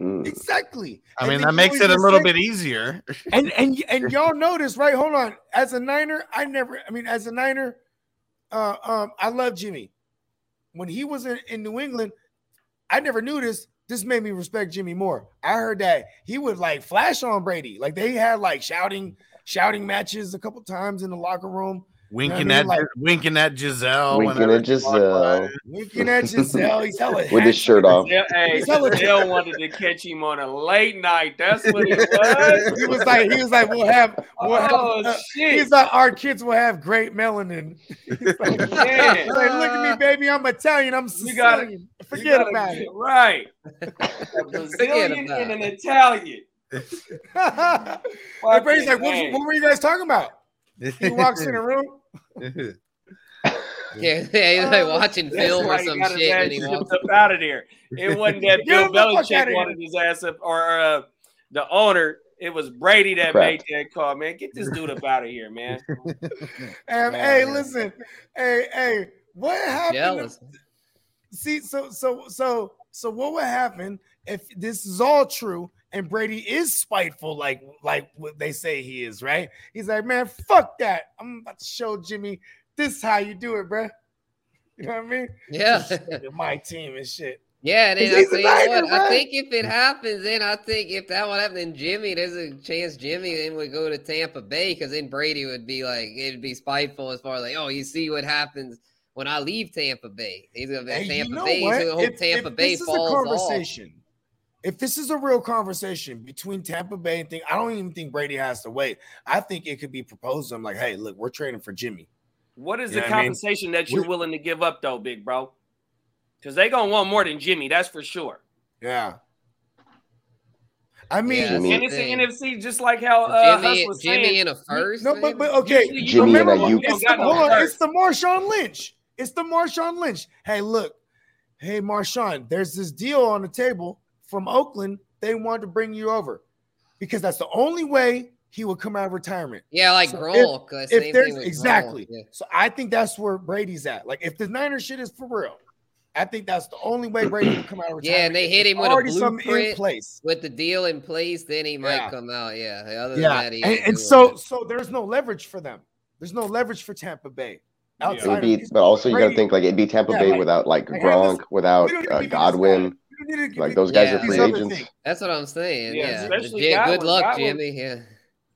Mm. exactly. I And mean, that makes it a little gonna bit easier. And and and y'all notice, right? Hold on. As a Niner, I never. I mean, as a Niner, uh, um, I love Jimmy. When he was in, in New England, I never knew this. This made me respect Jimmy more. I heard that he would like flash on Brady. Like they had like shouting, shouting matches a couple times in the locker room. Winking mean? at Like- winking at Gisele. Winking at Gisele. Winking at Gisele. He's hella With his shirt off. Yeah, hey, He's Gisele wanted to catch him on a late night. That's what it was. he was like, he was like, we'll have, we'll oh uh, shit! he's like, our kids will have great melanin. He's like, Yeah. he's like, look at me, baby. I'm Italian. I'm You gotta- Sicilian. You Forget gotta about it. Right. A Brazilian about and an. Italian. and Brady's like, what, what were you guys talking about? He walks in a room. Yeah, yeah, he's like watching film or some shit, and he walks. up out of there. It wasn't that Get Bill him the Belichick wanted his ass up, or uh, the owner. It was Brady that Correct. made that call. Man, get this dude up out of here, man. And Oh, hey, man. listen, hey, hey, what happened? Jealous. See, so so so so what would happen if this is all true and Brady is spiteful, like like what they say he is, right? He's like, man, fuck that. I'm about to show Jimmy this is how you do it, bruh. You know what I mean? Yeah, My team and shit. yeah. And then I he's tell you what, I think if it happens, then I think if that would happen, then Jimmy, there's a chance Jimmy then would go to Tampa Bay because then Brady would be like, it'd be spiteful as far as like, oh, you see what happens when I leave Tampa Bay. He's gonna be Tampa you know Bay. He's what? gonna hope If- Tampa if Bay this is a falls off. Conversation, if this is a real conversation between Tampa Bay and thing, I don't even think Brady has to wait. I think it could be proposed to him like, hey, look, we're trading for Jimmy. What is You the know what I mean? compensation that you're We- willing to give up, though, big bro? Because they gonna want more than Jimmy, that's for sure. Yeah. I mean, Yeah, Jimmy. And it's the. NFC, just like how uh, Huss Jimmy, was Jimmy saying. in a first. no, but, but okay. Usually you Jimmy remember and what- Ayuk. it's the, hold on, it's the Marshawn Lynch. It's the Marshawn Lynch. Hey, look, hey Marshawn, there's this deal on the table from Oakland. They want to bring you over because that's the only way he would come out of retirement. yeah, like So Gronk. uh, If there's exactly, Gronk, yeah. so I think that's where Brady's at. Like if the Niner shit is for real, I think that's the only way Brady can come out of retirement. Yeah, and they hit him with a already something in place. with the deal in place, then he might Yeah. come out. Yeah. Other than Yeah, that, he and, and so it. so there's no leverage for them. There's no leverage for Tampa Bay. Yeah. It would be, but also you got to think like it'd be Tampa Yeah, Bay like- without like like, this- Gronk, without uh, need to give this guy- Godwin. We don't need to give Like those guys Yeah. are free agents. That's what I'm saying. Yeah, Yeah. especially Yeah, good Godwin. luck, Godwin- Jimmy. Yeah.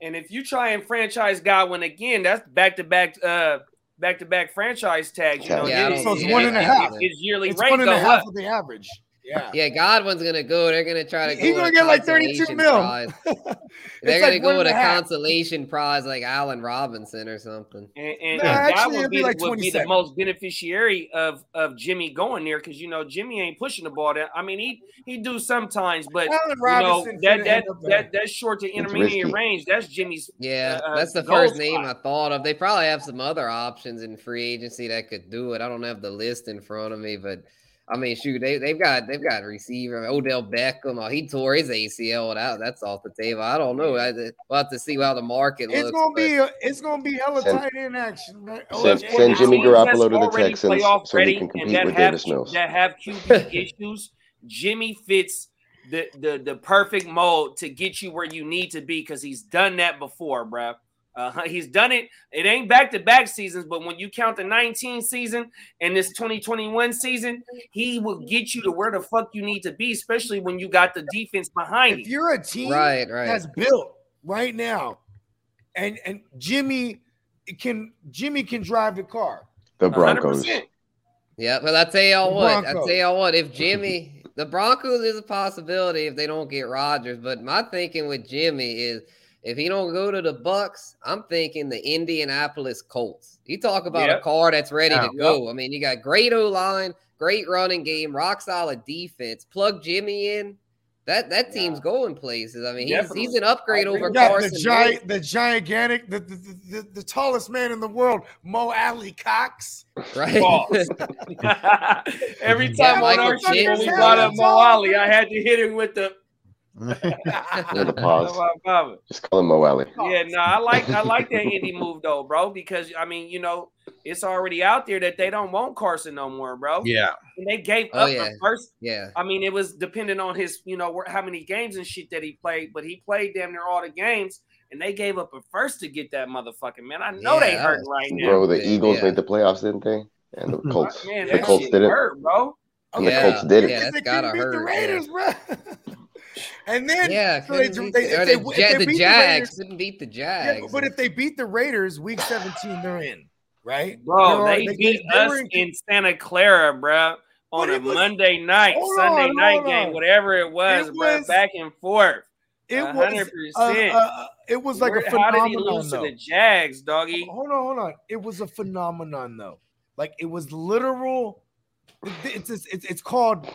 And if you try and franchise Godwin again, that's back to back, uh, back to back franchise tags. You know, Yeah, I So it's see one that and a happening. half. his yearly It's rate one and a go half up. of the average. Yeah. Yeah, Godwin's gonna go. They're gonna try to. He's go gonna get like 32 mil. They're like gonna one go with a a half. consolation prize like Allen Robinson or something. And, and, No, and actually, that it'd be be, like would be the most beneficiary of of Jimmy going there because you know Jimmy ain't pushing the ball. That I mean, he he do sometimes, but Allen you know Robinson that that end up there. that that's short to intermediate range. That's Jimmy's. Yeah, Uh, that's the goal first name I thought of. They probably have some other options in free agency that could do it. I don't have the list in front of me, but I mean, shoot, they they've got they've got a receiver Odell Beckham. Oh, he tore his ACL. That, that's off the table. I don't know. I, we'll have to see how the market It's looks. gonna but- be a, it's gonna be hella Send- tight end action. Right? Oh, Send, it's- send Jimmy Garoppolo to the Texans playoff so he ready can compete with have Davis Mills. That have QB issues. Jimmy fits the, the the perfect mold to get you where you need to be because he's done that before, bruh. Uh, he's done it. It ain't back to back seasons, but when you count the 19 season and this 2021 season, he will get you to where the fuck you need to be, especially when you got the defense behind you. if you. you're a team right, right. that's built right now, and and Jimmy can Jimmy can drive the car. The Broncos. 100%. Yeah, but I tell y'all what, I Broncos. tell y'all what, if Jimmy, the Broncos is a possibility if they don't get Rodgers. But my thinking with Jimmy is if he don't go to the Bucks, I'm thinking the Indianapolis Colts. You talk about Yep. a car that's ready Yeah. to go. I mean, you got great O line, great running game, rock solid defense. Plug Jimmy in. That that team's going places. I mean, he's, Definitely. he's an upgrade I agree. over You Carson. the Wentz. giant, the gigantic, the, the, the, the, the tallest man in the world, Mo Alie-Cox. right? Pause. Every Yeah, time on Michael our show, when we brought up Mo Alie, I had to hit him with the. With a pause. Just call him Mo Alie. Yeah, no, I like I like that indie move though, bro, because I mean, you know, it's already out there that they don't want Carson no more, bro. Yeah. And they gave Oh, up yeah. the first. yeah. I mean, it was dependent on his, you know, how many games and shit that he played, but he played damn near all the games, and they gave up a first to get that motherfucking man. I know they Yeah, that hurt was- right now. Bro, the Yeah. Eagles made the playoffs, didn't they? And the Colts. Man, the Colts did it. hurt, bro. And the Yeah, Colts did it. yeah. Because that's they gotta couldn't beat hurt, the yeah. Raiders, bro. and then Yeah, so they, couldn't they, beat- they, the, they the beat Jags Raiders- couldn't beat the yeah, Jags. but if they beat the Raiders, week 17, they're in, right? Bro, They're- they, they- beat they us were in, Santa Clara, bro, on a was- Monday night, Sunday on, night hold game, on. whatever it was, It bro, was- back and forth. It A was uh, uh, it was like Where- a how did he phenomenon. lose to the Jags, doggy? Hold on, hold on. It was a phenomenon though. Like it was literal. It's it's it's, it's called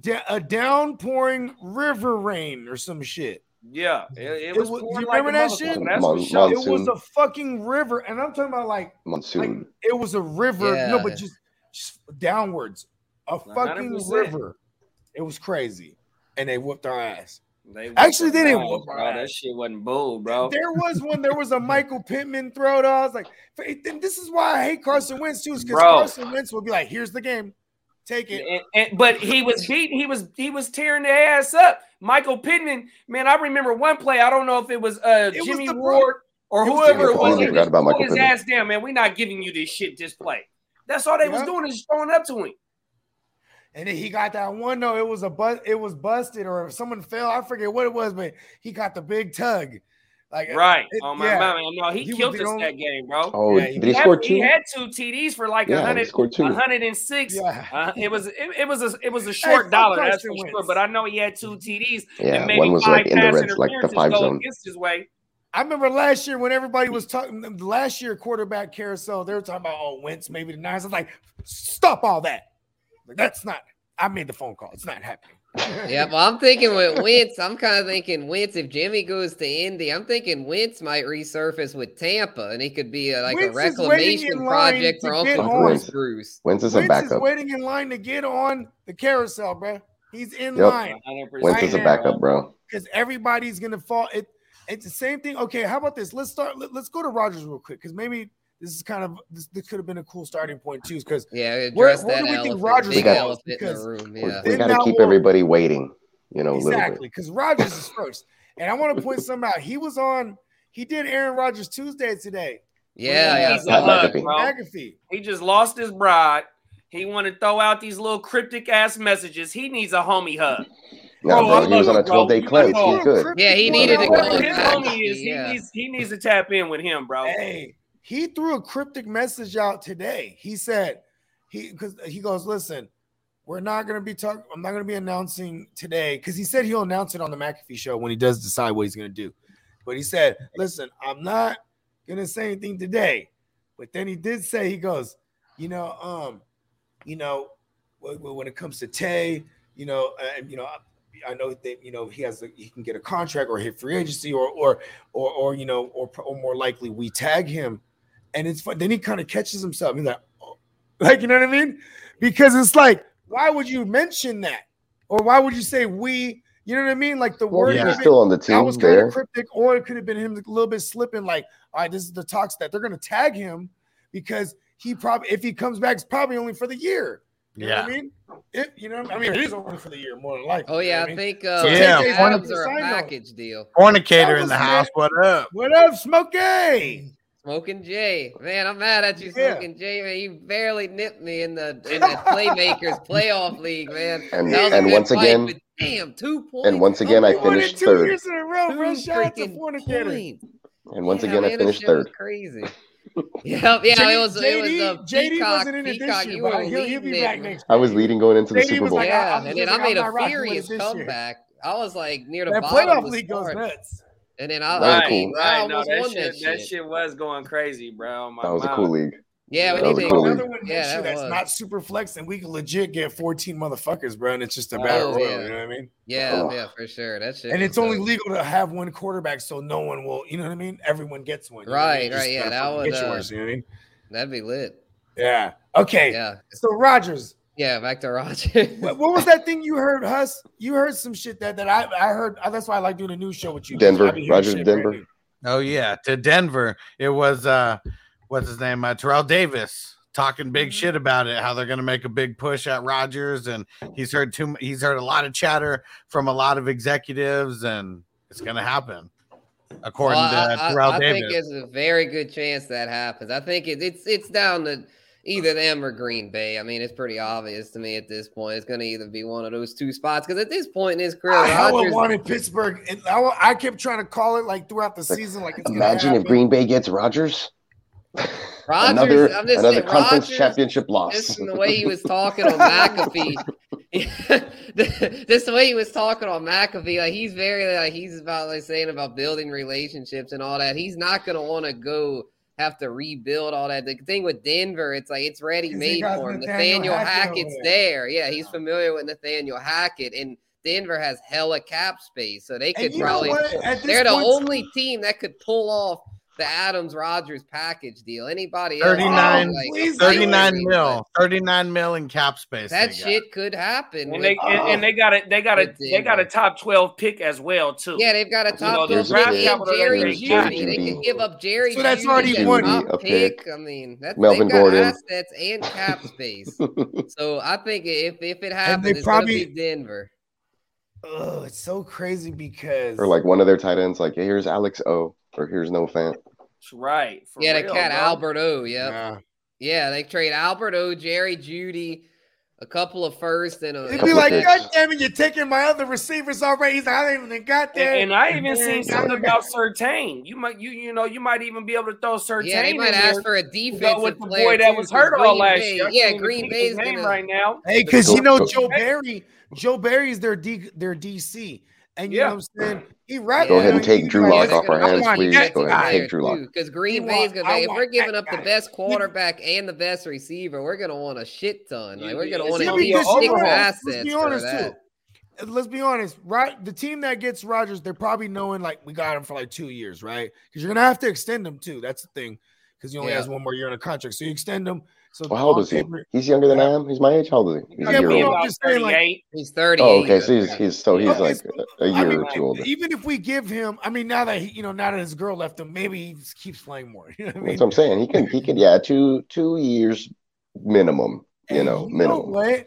da- a downpouring river rain or some shit. Yeah, it, it It was. was- you like remember a that shit? That's Mon- for sure. It was a fucking river, and I'm talking about like like Monsoon. it was a river. No, but just, just downwards, a fucking 100%. river. It was crazy, and they whooped our ass. They Actually, they didn't whoop our ass. That shit wasn't bull, bro. There was one. There was a Michael Pittman throw. To, I was like, and this is why I hate Carson Wentz too, because Carson Wentz will be like, "Here's the game, take it." And, and- but he was beating. He was he was tearing the ass up. Michael Pittman, man, I remember one play. I don't know if it was uh, It was Jimmy the bro- Ward or it was whoever the it was. He I about Michael his Pittman. ass down, man. We're not giving you this shit. This play. That's all they was doing is throwing up to him. And then he got that one. No, it was a bust. It was busted, or if someone fell, I forget what it was, but he got the big tug. Like Right. it- oh my yeah. man, no, he, He killed us only- that game, bro. Oh, Yeah, he did he He score had, two? he had two TDs for like a Yeah, hundred, a hundred and six. Yeah. Uh, it was it, it was a it was a short fuck dollar, that's Carson for sure. But I know he had two TDs Yeah, and maybe one was five like in the pass red, like the five zone. against his way. I remember last year when everybody was talking. Last year quarterback carousel, they were talking about oh Wentz, maybe the Niners. I was like, stop all that. Like, that's not. I made the phone call. It's not happening. Yeah, well, I'm thinking with Wentz, I'm kind of thinking Wentz. If Jimmy goes to Indy, I'm thinking Wentz might resurface with Tampa, and he could be a, like Wentz a is waiting reclamation in line project to for get Uncle on. Bruce Bruce. Wentz is a Wentz is backup. waiting in line to get on the carousel, bro. He's in Yep. line 100%, Wentz is a backup, bro. because everybody's gonna fall. It it's the same thing. Okay, how about this? Let's start. Let, us go to Rodgers real quick because maybe this is kind of this, this could have been a cool starting point too. Because Yeah, Where- where do we think elephant, Rodgers big goes? elephant in the Because room. We- Yeah, We Then got to keep we'll- everybody waiting, you know, a little bit. exactly because Rodgers is first, and I want to point something out. He was on. He did Aaron Rodgers Tuesday today. yeah, yeah. He's a Pat uh, McAfee. bro. McAfee. He just lost his bride. He want to throw out these little cryptic ass messages. He needs a homie hug. No, oh, Bro, bro, he was on a 12 day cleanse. Oh, He's good. Yeah, he needed to Whoever go his homie is, he needs he needs to tap in with him, bro. Hey, he threw a cryptic message out today. He said he because he goes, listen, we're not gonna be talking. I'm not gonna be announcing today because he said he'll announce it on the McAfee show when he does decide what he's gonna do. But he said, "Listen, I'm not gonna say anything today." But then he did say he goes, you know, um, you know, when, when it comes to Tay, you know, and you know, I know that you know he has a, he can get a contract or hit free agency or or or or you know or, or more likely we tag him, and it's fun. Then he kind of catches himself. He's like, oh. like you know what I mean? Because it's like, why would you mention that, or why would you say we? You know what I mean? Like the word He's of it- still on the that team was kind there. of cryptic, or it could have been him a little bit slipping, like, all right, this is the talks that they're gonna tag him because he probably if he comes back, it's probably only for the year. You know Yeah. what I mean? If you know, I mean, it is only for the year, more than likely. Oh yeah, I mean? think uh, So Yeah, one- Adams are a package deal. Fornicator in the was house. What up? What up, Smokey? Smoking Jay, man, I'm mad at you, Yeah. Smoking Jay. Man, you barely nipped me in the in the Playmakers playoff league, man. And- That was a and once fight, again- but damn, two points. And once again, I Come on, Won finished two third. years in a row, bro. two Shout out to freaking Fornicator. points. And once Yeah, again, I man, this finished third. Crazy. Yeah, yeah, JD it was. it was a JD peacock. wasn't in it this peacock, year, you but were he'll, he'll be back next. I was leading going into the Super Bowl. like, Yeah, and then just I made a not furious it this year. comeback. I was like near the That bottom. playoff league goes nuts. And then I, That was I, cool. mean, I Right, no, that won shit, that that shit. shit was going crazy, bro. My That was a cool league. Yeah, we That need was a cool Another league. one Yeah, that that's was. not super flex, and we can legit get 14 motherfuckers, bro. And it's just a Oh, battle royal. yeah. You know what I mean? Yeah, Oh. yeah, for sure. That shit. And it's only dope. legal to have one quarterback, so no one will. You know what I mean? Everyone gets one. you know what I Right, right, yeah, that fucking would, get uh, you know what I mean? That'd be lit. Yeah. Okay. Yeah, So Rodgers, yeah. Back to Roger. what, what was that thing you heard, Huss? You heard some shit that that I I heard. uh, That's why I like doing a news show with you. Denver. I be Rodgers, Denver. new. Oh yeah, to Denver. It was uh what's his name? Uh, Terrell Davis talking big shit about it, how they're gonna make a big push at Rodgers, and he's heard too he's heard a lot of chatter from a lot of executives, and it's gonna happen. According Well, to I, I- Terrell I Davis. I think it's a very good chance that happens. I think it, it's it's down to either them or Green Bay. I mean, it's pretty obvious to me at this point. It's going to either be one of those two spots because at this point in his career, I hella Rodgers, wanted Pittsburgh, and I, wa- I kept trying to call it like throughout the season. Like, it's Imagine if. Green Bay gets Rodgers. Rodgers, another I'm just another saying, conference Rodgers- championship loss. Just in the way he was talking on McAfee, just the way he was talking on McAfee, like he's very like he's about like saying about building relationships and all that. He's not gonna want to go have to rebuild all that. The thing with Denver, it's like it's ready made for him. Nathaniel Nathaniel Hackett's there. there. Yeah, he's familiar with Nathaniel Hackett, and Denver has hella cap space, so they could probably. what? At this They're the only team that could pull off the Adams Rodgers package deal. Anybody else? like, 39 like, mil, 39 mil in cap space. That they got. shit could happen. And with- they and, and they got a they got a With they got a top twelve pick as well too. yeah, they've got a know, top there's 12 pick and Jerry they Jeudy. They can give up Jerry So that's Jeudy already one- pick. pick. I mean, that's Melvin they've got Gordon. assets and cap space. so I think if if it happens, they it's probably- be Denver. Ugh, it's so crazy because or like one of their tight ends, like, hey, here's Alex O, or here's Noah Fant. That's right. for yeah, the real, cat bro. Albert O. Yep. Yeah. Yeah, they trade Albert O, Jerry Jeudy, a couple of first and a. It'd be like, picks. God damn it, you're taking my other receivers already. He's like, I ain't even got there. And, and I even And seen something about Sertain. You might you you know you might even be able to throw Sertain. Yeah, they in might there ask for a to go defensive with the boy that was hurt all Green last Bay- year. Yeah, Green think of Bay's name gonna. right now. Hey, because you know Joe Barry, Joe Barry's their D, their DC, and you Yeah. know what I'm saying. He right. Go ahead and take Drew Lock off our hands, please. Go ahead and take Drew Lock. Because Green He Bay's want- gonna be if we're giving up the best quarterback and the best receiver, we're gonna want a shit ton. Like we're gonna want to gonna be deal an six assets Let's be for honest that. too. Let's be honest, right? The team that gets Rodgers, they're probably knowing like we got him for like two years, right? Because you're gonna have to extend him too. That's the thing, because he only Yeah. has one more year on a contract, so you extend him. So Well, how old is he? paper- He's younger than I am. He's my age. How old is he? He's Yeah, a but year you older. know, about just saying, like- 38. He's thirty. Oh, okay. So he's he's so he's oh, like a, a I year mean, or two older. Even if we give him, I mean, now that he, you know, now that his girl left him, maybe he just keeps playing more. You know what I mean? That's what I'm saying. He can he can yeah two two years minimum. You And know you minimum. what?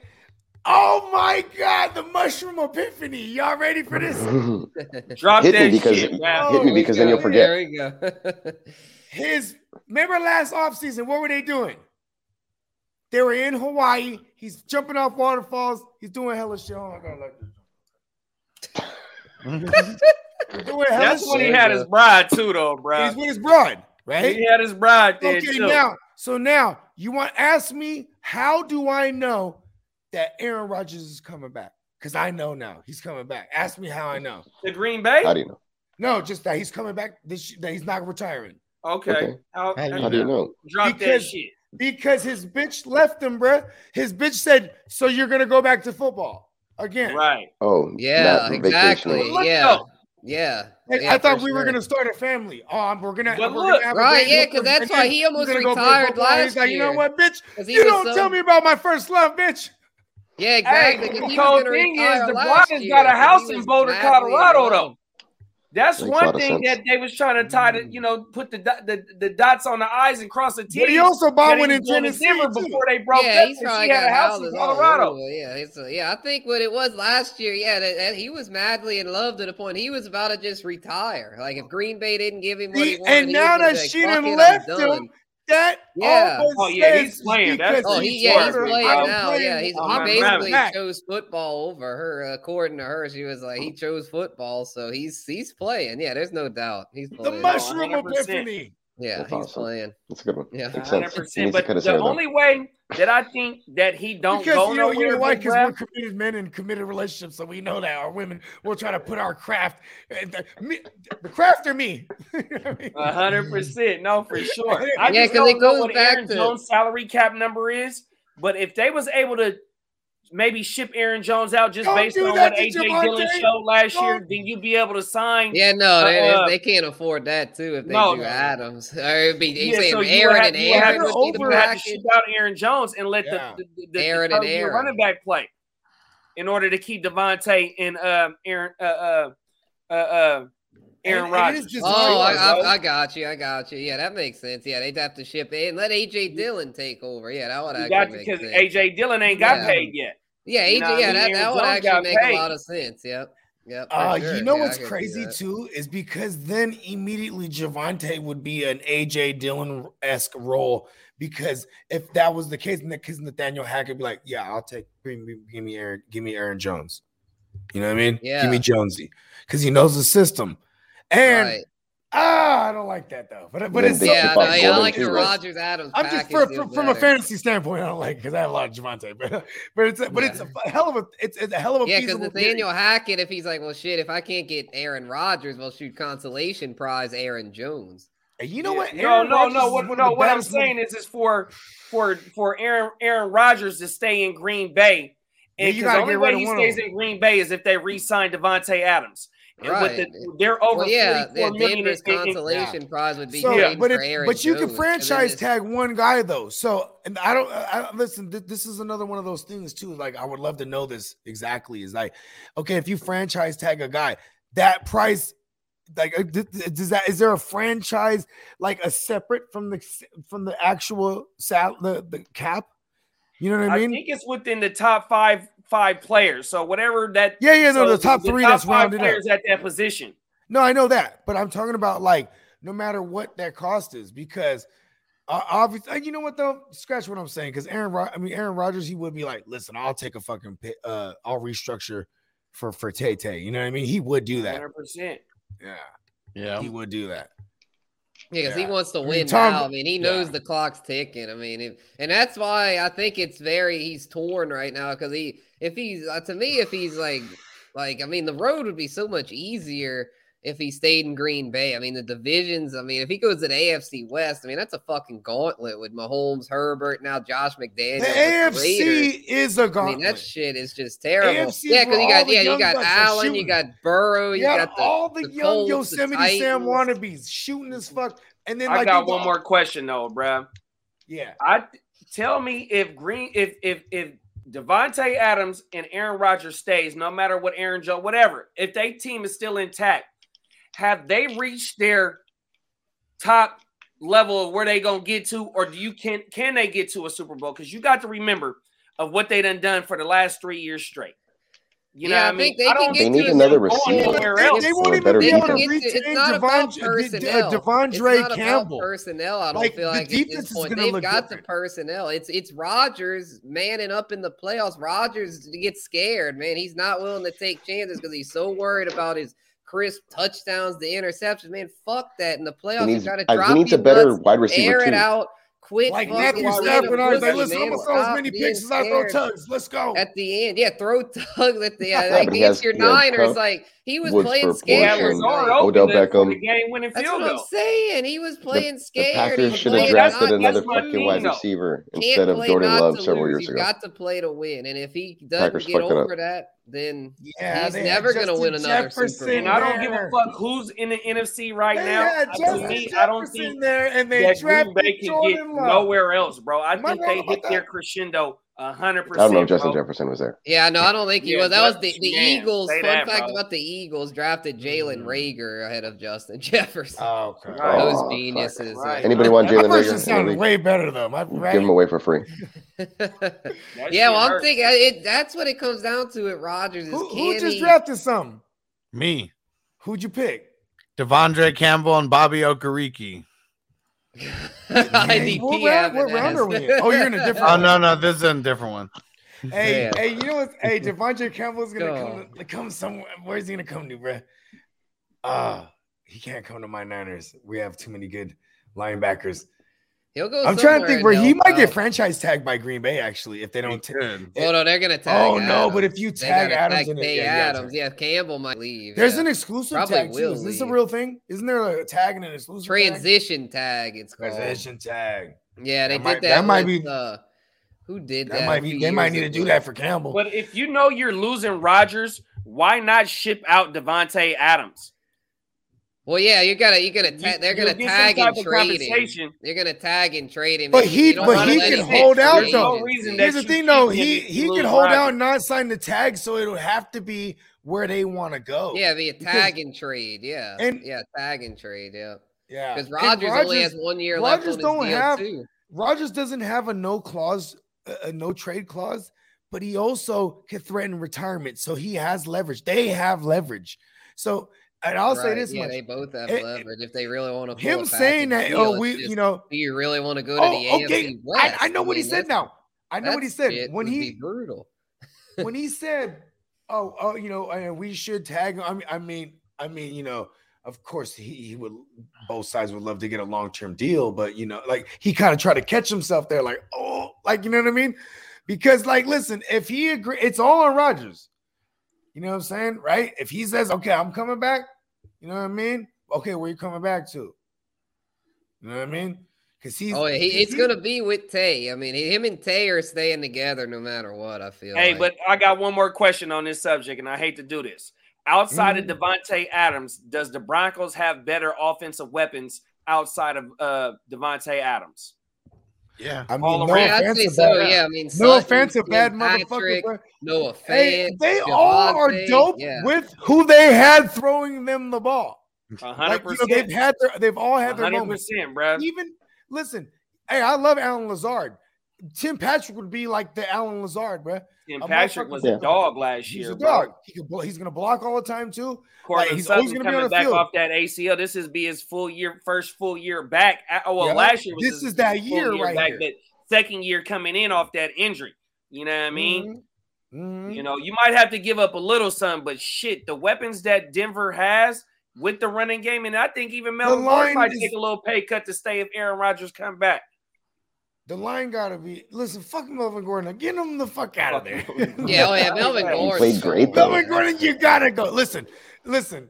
Oh my God, the mushroom epiphany! Y'all ready for this? Drop Hit me that because- shit, man. Oh, Hit me we because then go. you'll forget. There we go. His remember last offseason, what were they doing? They were in Hawaii. He's jumping off waterfalls. He's doing hella shit. Oh, I gotta like this. Doing hella That's when he had his bride too, though, bro. He's with his bride, right? He had his bride there Okay, too. now, so now you want to ask me, how do I know that Aaron Rodgers is coming back? Because I know now he's coming back. Ask me how I know. The Green Bay. How do you know? No, just that he's coming back. This that he's not retiring Okay. Okay. How, How do you How do you know? Drop that shit. Because his bitch left him, bruh. His bitch said, "So you're gonna go back to football again?" Right. Oh, Yeah, exactly. vacationing. Yeah, though. yeah. Hey, yeah, I thought for we were gonna start a family. Oh, we're gonna, But we're look, gonna have Right, baby, yeah, 'cause and that's why he almost gonna go retired football. And last He's like, you know what, bitch? You don't so- tell me about my first love, bitch. Yeah, exactly. Hey, 'cause the he was cold gonna thing is the last Broncos year, got a 'cause he house in Boulder, madly Colorado, though. That's Makes one thing sense. that they was trying to tie the, mm. you know, put the, the the dots on the I's and cross the T's. But he also bought one in was going to Tennessee Denver too. before they broke yeah, up. he's and probably She had a house in Colorado. Yeah, it's a, yeah. I think what it was last year. Yeah, that, that he was madly in love to the point he was about to just retire. Like if Green Bay didn't give him what he See, wanted, and now was that like, she "Fuck done left him, that Yeah. Oh, yeah, he's playing. That's Oh, he yeah, he's playing I'm now. playing- Yeah, he's, I'm he basically back. chose football over her. According to her, she was like he chose football, so he's he's playing. Yeah, there's no doubt he's the oh, mushroom 100%. epiphany. Yeah, That's he's awesome. playing. That's a good one. Yeah. Makes. hundred percent. needs But cut his the hair, though. only way that I think that he don't Because go you know, you nowhere, know why? Because we're committed men in committed relationships, so we know that our women will try to put our craft. uh, The, me- the craft or me. You know what I mean? A hundred percent, no, for sure. Yeah, I 'cause just it don't know goes what back Aaron to- Jones' salary cap number is. But if they was able to maybe ship Aaron Jones out just Don't based on what to AJ Dillon showed last year, Don't- then you'd be able to sign. Yeah, no, they, they- Uh, they can't afford that too. If they no, do. Adams, or it'd be Yeah, so you Aaron have, and you would have to, would be the have to package. ship out Aaron Jones and let Yeah. the, the, the, Aaron the and Aaron. running back play in order to keep Davante and um, Aaron uh, uh, uh, uh, Aaron And- and it is Rodgers. Oh, I. I, I got you. I got you. Yeah, that makes sense. Yeah, they'd have to ship in. Let AJ Dillon take over. Yeah, that would You actually got make because. AJ Dillon ain't got Yeah. paid yet. Yeah, you AJ. know what I yeah, mean? that, that would Jones actually got make paid. a lot of sense. Yep. Yep. Uh, sure. you know Yeah, what's crazy too is because then immediately Javonte would be an AJ Dillon esque role because if that was the case, because Nathaniel Hackett would be like, yeah, I'll take give me, give me Aaron, give me Aaron Jones. You know what I mean? Yeah. Give me Jonesy because he knows the system. And Right. Ah, I don't like that though. But but it's Yeah, no, yeah, I like the? Rodgers Adams. I'm just for, for- from a fantasy standpoint, I don't like because I have a lot of Javonte, but but it's a, but it's a hell of a it's, it's a hell of a Yeah, because feasible Nathaniel theory. Hackett, if he's like, well, shit, if I can't get Aaron Rodgers, well, shoot, consolation prize Aaron Jones. And you know Yeah. what? No, Aaron no, Rodgers no. is What, no, what I'm baddest saying is, is for for for Aaron Aaron Rodgers to stay in Green Bay, Yeah, and you 'cause gotta the only get way he stays in Green Bay is if they re-sign Davante Adams. And Right. with the, they're over Well, yeah, forty yeah four million. Denver's in- in- consolation prize would be So, trading but for Aaron but you can Jones, 'cause then franchise tag one guy though. So and I don't I, I- listen. Th- this is another one of those things too. Like I would love to know this exactly. Is like okay, if you franchise tag a guy, that price. Like, uh, th- th- does that is there a franchise like a separate from the from the actual sal the, the cap? You know what I mean I think it's within the top five five players. So whatever that. yeah, yeah, no, so the top three top that's five rounded up. players at that position. No, I know that, but I'm talking about like no matter what that cost is, because uh, obviously, you know what though, scratch what I'm saying, because Aaron, Rod- I mean Aaron Rodgers, he would be like, listen, I'll take a fucking, pi- uh, I'll restructure for for Tay Tay. You know what I mean? He would do that. Hundred percent. Yeah, Yeah. he would do that. Yeah, because he wants to I mean, win Tom- now. I mean, he knows yeah. the clock's ticking. I mean, if, and that's why I think it's very he's torn right now. Because he, if he's uh, to me, if he's like, like I mean, the road would be so much easier if he stayed in Green Bay. I mean, the divisions. I mean, if he goes to the AFC West, I mean, that's a fucking gauntlet with Mahomes, Herbert, now Josh McDaniels. The with the Raiders. AFC is a I mean, gauntlet. that shit is just terrible. AFC yeah, because you got yeah, you got Allen, you got Burrow, you you got the all the, the young Colts, the Yosemite Sam Titans. wannabes shooting as fuck, and then I like got you one more question though, bruh. Yeah, I tell me if Green if if if Davante Adams and Aaron Rodgers stays, no matter what Aaron Joe, whatever, if they team is still intact, have they reached their top level of where they gonna get to, or do you can can they get to a Super Bowl? Because you got to remember of what they done done for the last three years straight. You know Yeah, what I I mean? they I don't get They need another receiver. They, they won't even better be able to defense. It's- it's retain not Devon, personnel. uh, Devondre it's not Campbell. About personnel, I don't Like, feel the like at defense this is point gonna they've look got different. the personnel. It's it's Rodgers manning up in the playoffs. Rodgers gets scared, man. He's not willing to take chances because he's so worried about his crisp touchdowns, the interceptions. Man, fuck that. In the playoffs, He you needs, got to uh, drop he needs a better nuts, wide receiver air too. it out. quit. Like Matthew Stafford, I like, pussy, listen, I'm gonna throw as many picks as I throw tugs. Let's go. At the end, yeah, throw tugs at the end. but he against your he has Niners. Like he was Woods playing for He had scared. Portion, Lazard uh, Odell Beckham. the game winning that's field what I'm saying. He was playing The scared. He Packers should have drafted not drafted to another that's what I fucking mean, wide receiver Can't instead of Jordan Love several lose. years You've ago. got to play to win. And if he doesn't Packers get fucked up. over that, then Yeah, he's never gonna win Justin another Super Bowl. I don't give a fuck who's in the NFC right They now. To Justin me, I don't Jefferson think there, and they that Green Bay can get Jordan Love. nowhere else, bro. I Am think they hit their crescendo hundred I don't know if Justin bro. Jefferson was there. Yeah, no, I don't think he Yeah, was. That was the, the man, Eagles. Fun that, fact bro. about the Eagles drafted Jalen Mm. Reagor ahead of Justin Jefferson. Oh, okay. Right. Those Oh, geniuses. Right. Anybody want Jalen Reagor? sounded way better though. My right? Give him away for free. Yeah, well, I'm hurt. thinking it, that's what it comes down to at Rodgers. Is Who, who just drafted some? Me, Who'd you pick? De'Vondre Campbell, and Bobby Okereke. IDP what round, what round are we in? Oh, you're in a different. Oh no, no, this is a different one. Hey, Yeah. hey, you know what? Hey, Devontae Campbell's gonna Go. come, come somewhere. Where's he gonna come to, bro? Uh he can't come to my Niners. We have too many good linebackers. He'll go. I'm trying to think where he might get out. franchise tagged by Green Bay. Actually, if they don't. ta- Good. Well, no, they're gonna tag. oh no, but if you tag gotta Adams tag in it, Tay yeah, yeah, Adams, yeah, Campbell might leave. there's yeah. an exclusive Probably tag too. Is this a real thing? Isn't there a tag and an exclusive transition tag. It's called. transition tag? Yeah, they That did might- that. that might with, be- Uh, who did that? That might be. They might need to do that for Campbell. But if you know you're losing Rodgers, why not ship out Davante Adams? Well, yeah, you gotta, you're gonna ta- they're gonna tag type and of trade him. conversation. They're gonna tag and trade him. But if he- but he can hold hit out, free though. no reason Here's the thing, though. He he can hold out and not sign the tag, so it'll have to be where they want to go. Yeah, be a Because- tag and trade. Yeah, and- yeah, tag and trade. Yeah, yeah. because And Rodgers, only has one year Rodgers left on don't his have- too. Rodgers doesn't have a no clause, a, a no trade clause, but he also can threaten retirement, so he has leverage. They have leverage. So, and I'll say this yeah, much: they both have It- leverage if they really want to. him saying that, oh, we, you know, do you really want to go to oh, the okay, AFC West? I, I know what he said now. I know what he said when he brutal. when he said, "Oh, oh, you know, and we should tag." him," I mean, I mean, I mean, you know, of course, he, he would. Both sides would love to get a long term deal, but you know, like he kind of tried to catch himself there, like, oh, like you know what I mean? Because, like, listen, if he agree, it's all on Rodgers. You know what I'm saying, right? If he says, "Okay, I'm coming back," you know what I mean? Okay, where you coming back to? You know what I mean? Because he's Oh, he, 'cause it's he- gonna be with Tay. I mean, him and Tay are staying together no matter what. I feel. Hey, like. but I got one more question on this subject, and I hate to do this. Outside Mhm. of Davante Adams, does the Broncos have better offensive weapons outside of uh Davante Adams? Yeah. I mean, all no around. yeah, I'd offensive, so. bad, Yeah, I mean, no Sutton, offensive, bad Tim motherfucker. Patrick, bro. Noah Hey, Fant. they all are dope yeah. with who they had throwing them the ball. A Like hundred you know, percent. they've had their, they've all had their hundred moments. percent, bro. Even listen, hey, I love Allen Lazard. Tim Patrick would be like the Allen Lazard, bro. Tim a Patrick was a dog last year. He's year, a bro. dog. He can, blo- he's gonna block all the time too. Courtland Like, he's always gonna be on coming the back field. off that ACL. This is be his full year, first full year back. Oh, well, Yeah. last year was This his is that full year right back, here. But second year coming in off that injury. You know what I mean? Mhm. Mhm. You know, you might have to give up a little something, but shit, the weapons that Denver has with the running game, and I think even Melvin might take a little pay cut to stay if Aaron Rodgers come back. The line gotta be listen. Fuck Melvin Gordon. Get him the fuck out of there. Yeah, oh yeah, Melvin He Gordon. played great, though. Melvin Gordon, you gotta go. Listen, listen.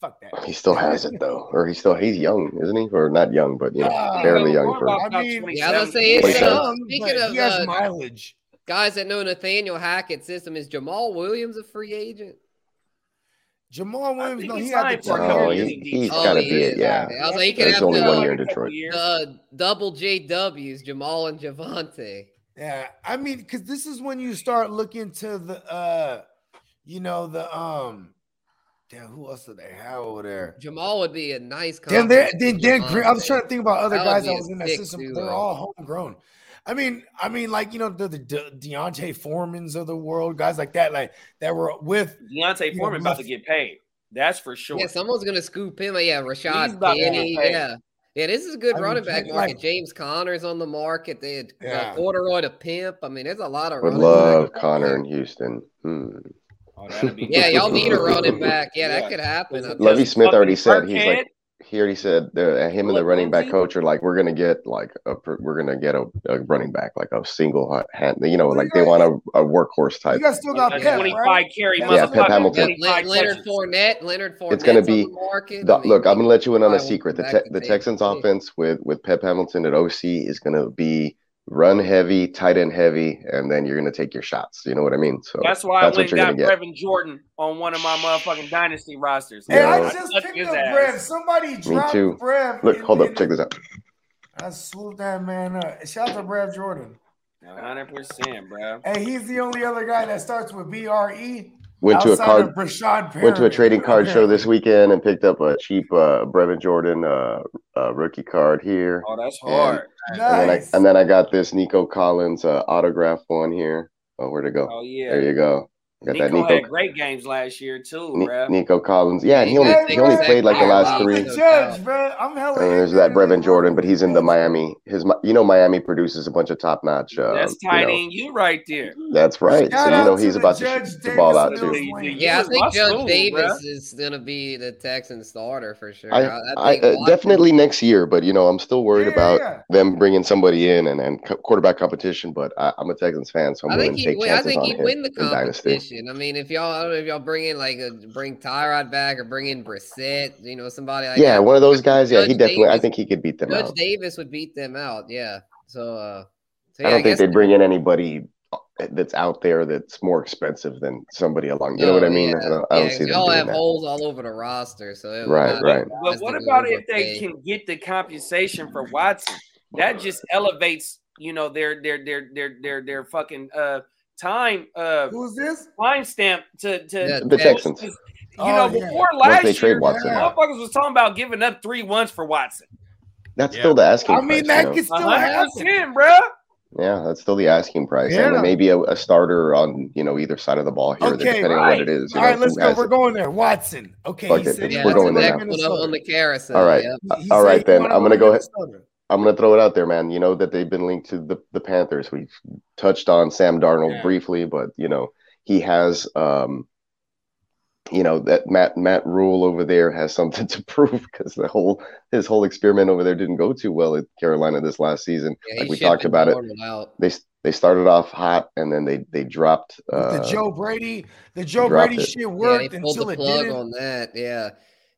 Fuck that. He still has it though, or he's still he's young, isn't he? Or not young, but you know, barely Melvin young for. about I mean, Yeah, I was gonna say What it's he said. uh, Young, speaking of he has uh, mileage. guys that know Nathaniel Hackett's system. Is Jamaal Williams a free agent? Jamaal Williams, no, he he had signed the for a couple years. years. he, he's Oh, got to he be it. Yeah, I was like, he could There's have only the, one year in Detroit. uh, double JWs, Jamaal and Javonte. Yeah, I mean, because this is when you start looking to the, uh, you know, the um, damn, who else do they have over there? Jamaal would be a nice. Then there, compliment then to Dan Green. I was trying to think about other That guys that a was in that system. duo. They're all homegrown. I mean, I mean, like you know, the the De- D'Onta Foremans of the world, guys like that, like that were with. D'Onta Foreman know, about to get paid. That's for sure. Yeah, someone's gonna scoop him. Yeah, He's Rashad Penny. Yeah. Yeah, this is a good I mean, running back like- market. James Conner's on the market. They had Yeah. uh, Corduroy to pimp. I mean, there's a lot of Would love backs. Connor in Houston. Hmm. Oh, be Yeah, y'all need a running back. Yeah, Yeah. that could happen. I Because think. Lovie Smith already said he's like he already said the, uh, him and the What, running back coach are like, we're gonna get like a we're gonna get a, a running back like a single hand. You know, like they want a, a workhorse type. You guys still got Pep, 25 right? carry Yeah. Pep Hamilton. Leonard. Fournette, Leonard Fournette. It's gonna be on the. The- look, I'm gonna let you in on a secret. The te- the Texans offense with with Pep Hamilton at OC is gonna be run heavy, tight end heavy, and then you're gonna take your shots. You know what I mean? So That's why that's I what went you're gonna got get. Brevin Jordan on one of my motherfucking dynasty rosters. Hey, Yeah. I I just touched picked up ass. Brev. Somebody dropped too. Brev. Look, in- hold up, check this out. I swooped that man up. Shout out to Brev Jordan. 100%, bro. Hey, he's the only other guy that starts with B R E. Went to a card of Brashad went to a trading card show this weekend and picked up a cheap uh Brevin Jordan uh, uh rookie card here. Oh, that's hard. And then I Nice. and then I got this Nico Collins uh, autograph one here. Oh, where to go? Oh, yeah, There you go. Got Nico, that Nico had great games last year, too, Ni- bro. Nico Collins. Yeah, he only he only played like the last three. judge, bro. I'm hella. And there's that. Brevin Jordan, but he's in the Miami. His you know Miami produces a bunch of top notch. Uh, That's you tight know, end you right there. That's right. Shout so you know he's the about to Judge shoot the ball out too. Yeah, I think Judge school, Davis bruh. is gonna be the Texan starter for sure. I, I think uh, definitely next year, but you know I'm still worried Yeah, about yeah. them bringing somebody in and and quarterback competition. But I, I'm a Texans fan, so I'm I willing think to he. take win- I chances think on he him win the in dynasty. Competition. I mean, if y'all, I don't know if y'all bring in like a bring Tyrod back or bring in Brissett, you know, somebody like Yeah, that. one of those guys. Yeah, he Judge definitely. I think he could beat them Judge out. Davis would beat them out. Yeah. So. uh so I don't think they'd bring in anybody uh, that's out there that's more expensive than somebody along. You know what I mean? yeah, I don't, I don't yeah, see y'all have that. holes all over the roster, so it Right, not- right. But what about if they okay. can get the compensation for Watson? That just elevates, you know, their their their their their their fucking uh time uh Who's this? time stamp to to Yeah, The Texans. You Oh, know, yeah. before Once last they trade year, Watson. motherfuckers was talking about giving up three ones for Watson. That's Yeah. still the asking I mean, price. that you know? could still hundred happen. percent, bro. Yeah, that's still the asking price. And Yeah. then maybe a, a starter on you know either side of the ball here, Okay, depending on what it is. You All know, right, let's go. We're it. going there. Watson. Okay, Fuck he it. said Yeah, We're going there live next in one Minnesota. on, on the carousel. All right. yep. He all said right, he then I'm gonna live in go. Minnesota. I'm gonna throw it out there, man. You know that they've been linked to the the Panthers. We've touched on Sam Darnold Yeah. briefly, but you know he has um you know that Matt Matt Rhule over there has something to prove because the whole his whole experiment over there didn't go too well at Carolina this last season. Yeah, like we talked about it, Out. they they started off hot and then they they dropped. Uh, the Joe Brady, the Joe Brady it. shit worked pulled until the it didn't. on that. Yeah.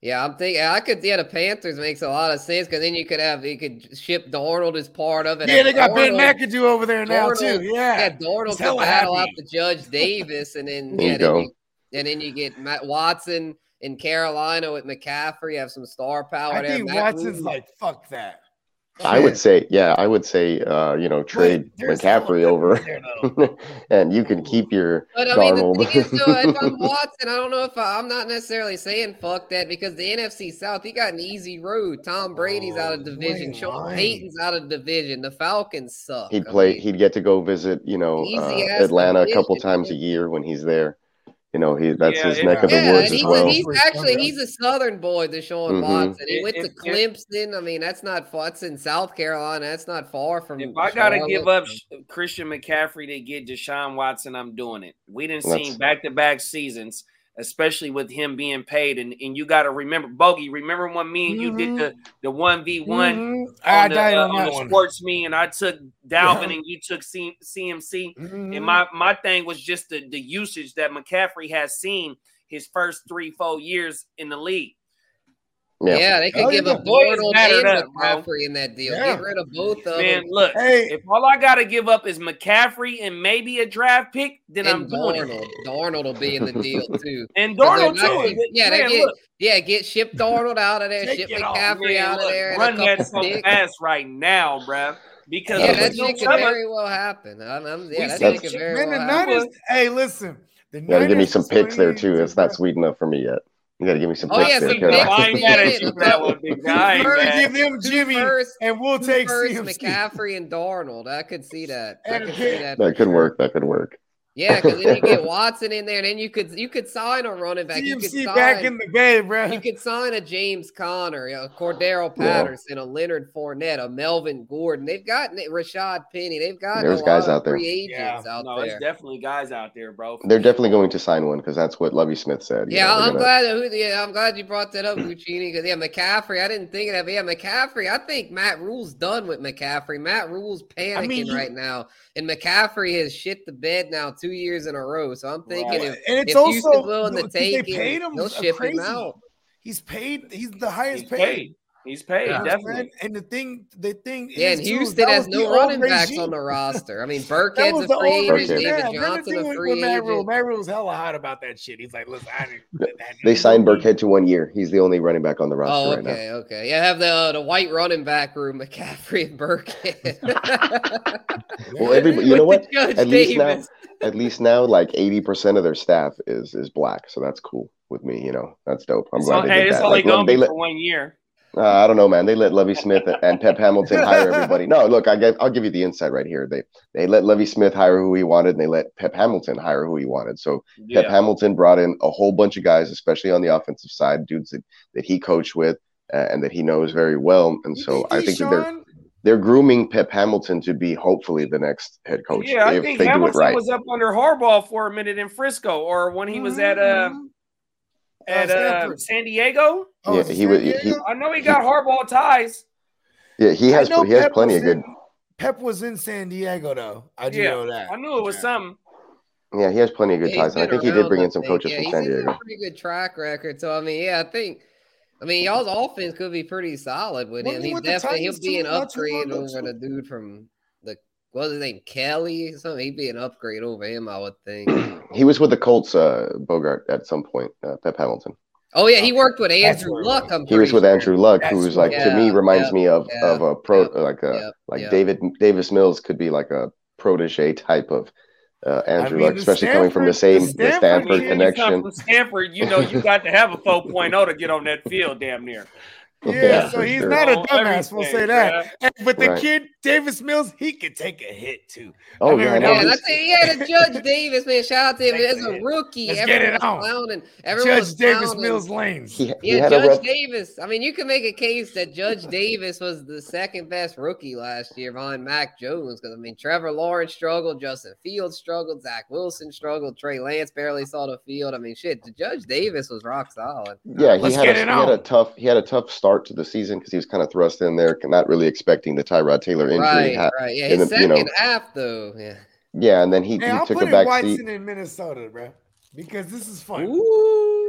Yeah, I'm thinking I could. Yeah, the Panthers makes a lot of sense because then you could have you could ship Darnold as part of it. Yeah, have they got Ben McAdoo over there now Darnold- too. Yeah, Yeah, Darnold He's to hella battle out happy. the Judge Davis, and then There yeah, you then go. you, and then you get Matt Watson in Carolina with McCaffrey. You have some star power I there. think Matt Watson's Rule- like fuck that. I would say, yeah, I would say, uh, you know, trade there's McCaffrey over, there, and you can keep your But I mean, the Darnold. thing is, though, if I'm Watson, I don't know if I, I'm not necessarily saying fuck that because the NFC South, he got an easy road. Tom Brady's out of Oh, division. Wayne Sean Payton's out of division. The Falcons suck. he'd I play, mean, he'd get to go visit, you know, uh, ass Atlanta a couple division, times a year when he's there. You know, he that's Yeah, his yeah. neck of the yeah, woods and as he's, well. he's actually he's a Southern boy, Deshaun Mhm. Watson. He If- went to if- if- Clemson. I mean, that's not far. It's in South Carolina. That's not far from. If I gotta Charlotte. give up Christian McCaffrey to get Deshaun Watson, I'm doing it. We didn't That's- see back to back seasons, especially with him being paid. And, and you gotta remember, Bogey, remember when me and you did the the one v one Mhm. On the, uh, on on that the one. sports me, and I took Dalvin Yeah. and you took C- CMC. Mhm. And my my thing was just the the usage that McCaffrey has seen his first three four years in the league. Yeah, Yeah, they could Oh, give yeah, a the boys Darnold mattered and up. McCaffrey in that deal. Yeah. Get rid of both of Man, them. look, Hey, if all I gotta give up is McCaffrey and maybe a draft pick, then I'm And doing it. Darnold. Darnold will be in the deal too. and they're Darnold not- too. Yeah, they Man, get yeah, get ship Darnold out of there, Take ship McCaffrey man, out of there, run that couple so fast right now, bruh. Because Yeah, Yeah, that shit could very well happen. I'm, I'm, We yeah, that see shit could very man, the well happen. Niners. Hey, listen. The you gotta give me some picks there too. It's not sweet enough for me yet. You gotta give me some Oh, picks yeah, there, some Carolina. I ain't mad at you Yeah, for that one, big guy. I ain't We're gonna mad. give them Jimmy, first- and we'll take first, CMC. McCaffrey and Darnold. I could see that. I could see that. that could work. That could work. Yeah, because then you get Watson in there, and then you could you could sign a running back. You could CMC sign, back in the game, bro. you could sign a James Conner, a Cordarrelle Yeah. Patterson, a Leonard Fournette, a Melvin Gordon. They've got Rashad Penny. They've got There's a guys lot out there. free agents out no, there. it's definitely guys out there, bro. They're definitely going to sign one because that's what Lovie Smith said. Yeah, know, I'm gonna- glad. That, who- yeah, I'm glad you brought that up, Guccini. Because yeah, McCaffrey. I didn't think of that. But yeah, McCaffrey. I think Matt Rhule's done with McCaffrey. Matt Rhule's panicking mean, you- right now, and McCaffrey has shit the bed now two years in a row. So I'm thinking Right. if, and it's if also Houston's willing to because they take paid him, him they'll ship crazy- him out. He's paid. He's the highest He's paid. paid. He's paid, Yeah. definitely. And the thing, the thing, Yeah, is, and Houston that has no running backs regime. on the roster. I mean, That Burkhead's a the free old agent. regime. David Yeah, Johnson a with, free with Matt Rhule. agent. Matt Rhule was hella hot about that shit. He's like, listen, I didn't. They signed Burkhead to one year. He's the only running back on the roster Oh, right now. okay, okay. Yeah, have the uh, the white running back room, McCaffrey and Burkhead. Well, everybody, you know what? the Judge At least now, at least now, like eighty percent of their staff is is black, so that's cool with me. You know, that's dope. I'm It's glad on- they did it's that. only Like, look, gonna they let, for one year. Uh, I don't know, man. They let Lovie Smith and Pep Hamilton hire everybody. No, look, I get, I'll give you the insight right here. They they let Lovie Smith hire who he wanted, and they let Pep Hamilton hire who he wanted. So Pep Hamilton brought in a whole bunch of guys, especially on the offensive side, dudes that, that he coached with uh, and that he knows very well. And so I think that they're they're grooming Pep Hamilton to be hopefully the next head coach Yeah, I think they do it Hamilton right. was up under Harbaugh for a minute in Frisco, or when he was at uh Mhm. at uh, San Diego. Oh, Yeah, he was- he- I know he got Harbaugh ties. Yeah, he has he has Pep plenty was of good. in- Pep was in San Diego though. I do Yeah, know that. I knew it was Yeah. something. Yeah, he has plenty of good Yeah, ties. And I think he did bring in some think. coaches yeah, from San Diego. A pretty good track record. So I mean, yeah, I think. I mean, y'all's offense could be pretty solid with Wasn't him. he He's with the definitely he'll be an upgrade over the dude from the what was his name Kelly or something. He'd be an upgrade over him, I would think. he was with the Colts, uh, Bogart, at some point. Uh, Pep Hamilton. Oh yeah, he worked with Andrew where Luck. was. I'm He was with sure. Andrew Luck, That's who's like what- to me reminds yeah, me of yeah, of a pro yeah, like a yeah, like yeah. David Davis Mills could be like a protege type of uh, Andrew mean, Luck, the especially coming from the same the the Stanford Stanford kid, you come connection. from Stanford, you know you got to have a 4.0 to get on that field, damn near. Yeah, for so he's sure. not a dumbass. We'll say that. bruh. Hey, but the Right. kid Davis Mills, he could take a hit too. Oh yeah, remember no, that. Yeah, he's- that's it. Yeah, the Judge Davis, man. Shout out to him. As a hit. rookie, Let's everyone get it on. clowning. Everyone Judge was Davis clowning. Mills lanes. he, he Yeah, Judge rep. Davis. I mean, you can make a case that Judge Davis was the second best rookie last year behind Mac Jones. Because I mean, Trevor Lawrence struggled, Justin Fields struggled, Zach Wilson struggled, Trey Lance barely saw the field. I mean, shit, the Judge Davis was rock solid. Yeah, he Let's had, get a, it he had a tough he had a tough start to the season because he was kind of thrust in there, not really expecting the Tyrod Taylor injury. Right, ha- right. Yeah, in his the- you second know- half though. Yeah. Yeah, and then he, Hey, he I'm took a putting back Watson seat. in Minnesota, bro, because this is fun. Ooh.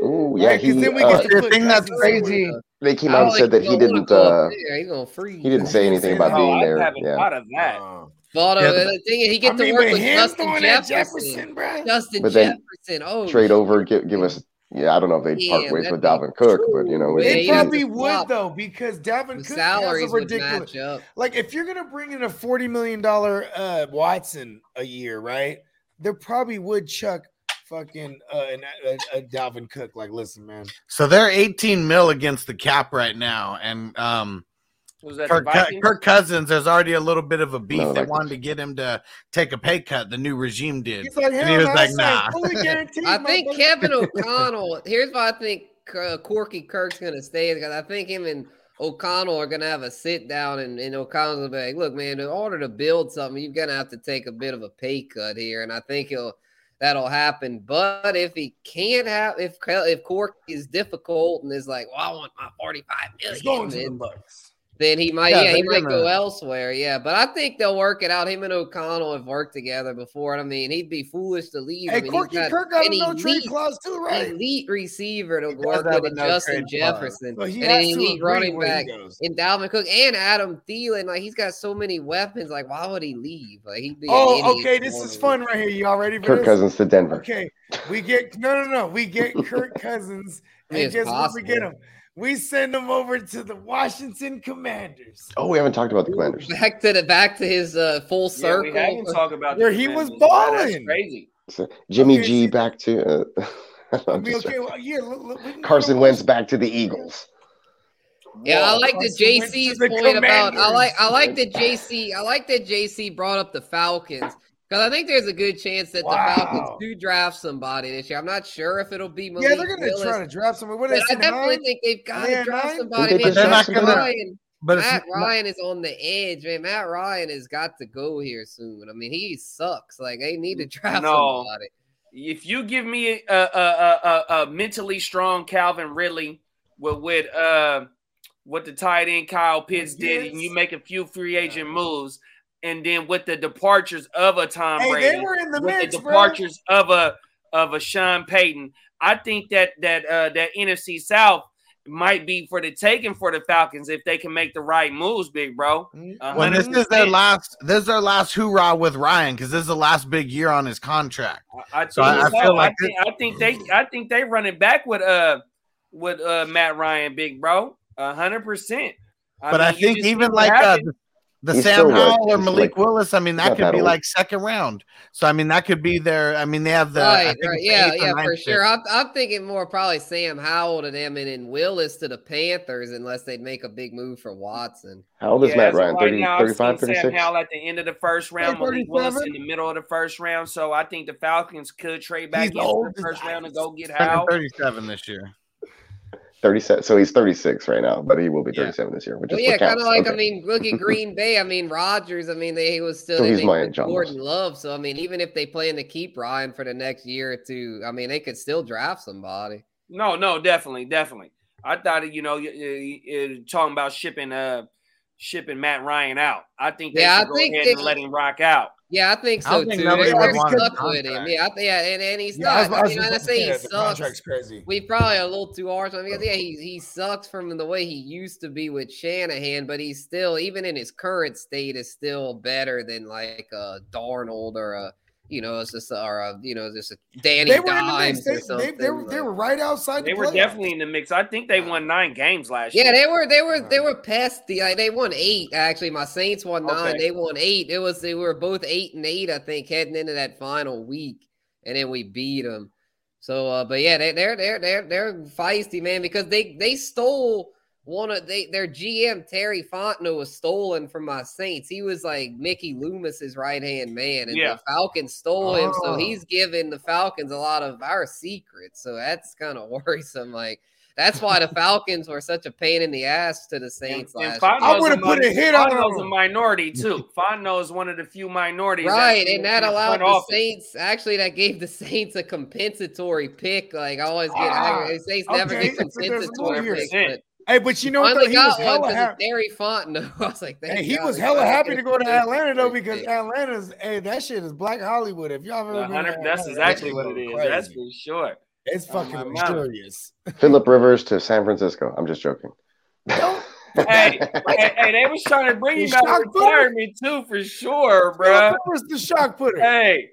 Ooh, yeah, Right, 'cause he, then we uh, get to the put thing that's Cousins crazy- somewhere. they came I out don't and said that think he didn't uh, there. He's gonna freeze. he didn't say anything about Oh, being there. Yeah, thought of that. Uh, But Yeah, the thing is, he get I to mean, work with with Justin Jefferson. Jefferson, bro. Justin But Jefferson. Oh, trade shit. over, give give us. Yeah, I don't know if they'd Yeah, part ways with be Dalvin Cook, but you know, true. They can probably see. just would swap. though, because Dalvin The Cook has a salaries would ridiculous. match up. Like if you're gonna bring in a forty million dollar uh, Watson a year, right? They probably would chuck fucking uh, an, a, a Dalvin Cook. Like, listen, man. So they're 18 mil against the cap right now, and um, Was that Kirk, the Kirk Cousins. There's already a little bit of a beef. No, they like- wanted to get him to take a pay cut. The new regime did. He's like, And he was like, I nah. I think brother." Kevin O'Connell. Here's why I think uh, Corky Kirk's gonna stay because I think him and O'Connell are gonna have a sit down, and, and O'Connell's gonna be like, "Look, man, in order to build something, you're gonna have to take a bit of a pay cut here." And I think he'll that'll happen. But if he can't have, if if Cork is difficult and is like, "Well, I want my 45 He's going to million," the Bucks. Then he might, Yeah, yeah, he they're might go elsewhere. Yeah, but I think they'll work it out. Him and O'Connell have worked together before. I mean, he'd be foolish to leave. I Hey, mean, he's Corky got Kirk got a an no trade elite- clause too, right? elite receiver to He does work with and no Justin. Jefferson. So and has an to elite agree running where back goes. in Dalvin Cook and Adam Thielen. Like he's got so many weapons. Like why would he leave? Like he'd be. Oh, okay. This is fun right here. Y'all ready for Kirk this? Cousins to Denver. Okay, we get no, no, no. We get Kirk Cousins, and It's guess where we get him? We send him over to the Washington Commanders, Oh, we haven't talked about the Commanders. Back to the back to his uh, full Yeah, circle. we haven't talked about the Where he was Commanders, man. That's balling. Crazy. So, Jimmy Okay, G see- back to uh, I mean, okay, well, yeah. Look, look, we Carson Wentz back to the Eagles. Yeah, I like the Carson Wentz JC's the point about. I like. I like that JC. I like that JC brought up the Falcons Because I think there's a good chance that Wow. the Falcons do draft somebody this year. I'm not sure if it'll be Malik Yeah, they're gonna try to draft somebody. What but I it? definitely nine? think they've got to draft nine? somebody. Think they Man, could Matt? Ryan, But Matt not- Ryan is on the edge, man. Matt Ryan has got to go here soon. I mean, he sucks. Like they need to draft No. somebody. if you give me a, a, a, a, a mentally strong Calvin Ridley with with uh what the tight end Kyle Pitts did, and you make a few free agent moves, and then with the departures of a Tom Hey, Brady, they were in the with mix, the bro. departures of a of a Sean Payton, I think that that uh, that NFC South might be for the taking for the Falcons if they can make the right moves, big bro. Mm, A Well, this is their last. This is their last hoorah with Ryan because this is the last big year on his contract. I, I So I- I feel like I think, I think they I think they running back with uh with uh Matt Ryan, big bro, a hundred percent. But I mean, you think even like uh, the, the He's Sam still what? Howell or Malik like- Willis, I mean that could that be old. like second round. So I mean that could be their. I mean they have the right, right. it's the Yeah, yeah, for ninth sure. I'm, I'm thinking more probably Sam Howell to them and then Willis to the Panthers unless they'd make a big move for Watson. How old is Yeah, Matt so Ryan? right 30, now, I've 35, seen Sam Howell at the end of the first round, Like Malik Willis in the middle of the first round. So I think the Falcons could trade back He's into the first round and go get Turning Howell. 37 this year. 37. So he's 36 right now, but he will be Yeah. 37 this year, which Well, is yeah, kind of counts. like I mean, look at Green Bay. I mean, Rodgers. I mean, they he was still So they he's they my put Jordan Love. So I mean, even if they plan to keep Ryan for the next year or two, I mean, they could still draft somebody. No, no, definitely, definitely. I thought you know, you, you, you talking about shipping uh shipping Matt Ryan out. I think they Yeah, should I go think ahead they- and let him rock out. Yeah, I think so don't think too. nobody They're would already want his stuck with him. Yeah, I, yeah, and, and he's Yeah, I was, not. I I, was mean, just I gonna say say he that the sucks. contract's crazy. We probably a little too harsh on him because yeah, he he sucks from the way he used to be with Shanahan, but he's still even in his current state is still better than like a Darnold or a you know it's just or a you know just a Danny They were in the Dimes mix. They, they, they, were, they were right outside They the were playoffs. definitely in the mix. I think they won nine games last Yeah, year. Yeah, they were they were they were pesty. Like they won eight actually. My Saints won nine. Okay. They won eight. It was they were both eight and eight, I think, heading into that final week, and then we beat them. So, uh, but yeah, they, they're they're they're they're feisty, man, because they they stole one of they their GM Terry Fontenot was stolen from my Saints. He was like Mickey Loomis's right hand man, and Yeah. the Falcons stole him. So Oh. he's giving the Falcons a lot of our secrets. So that's kind of worrisome. Like that's why the Falcons were such a pain in the ass to the Saints And, and last year. I would've put a hit on Fontenot's a minority too. Fontenot is one of the few minorities, Right, in- and that allowed the office. Saints. Actually, that gave the Saints a compensatory pick. Like I always get, Ah, the Saints never okay, get so there's more compensatory picks. But Hey, but you know what? Though? He was got one hella because happy. Terry Fontenot. I was like, thank Hey, he God was hella happy to go to Atlanta though because. Atlanta's hey that shit is Black Hollywood. If y'all ever A been to that's exactly what it is. it go is. That's for sure. It's Oh, fucking my mama. luxurious. Philip Rivers to San Francisco. I'm just joking. Hey, hey, hey, they was trying to bring You him out of shock retirement too, for sure, bro. Philip Rivers the shock putter. Hey,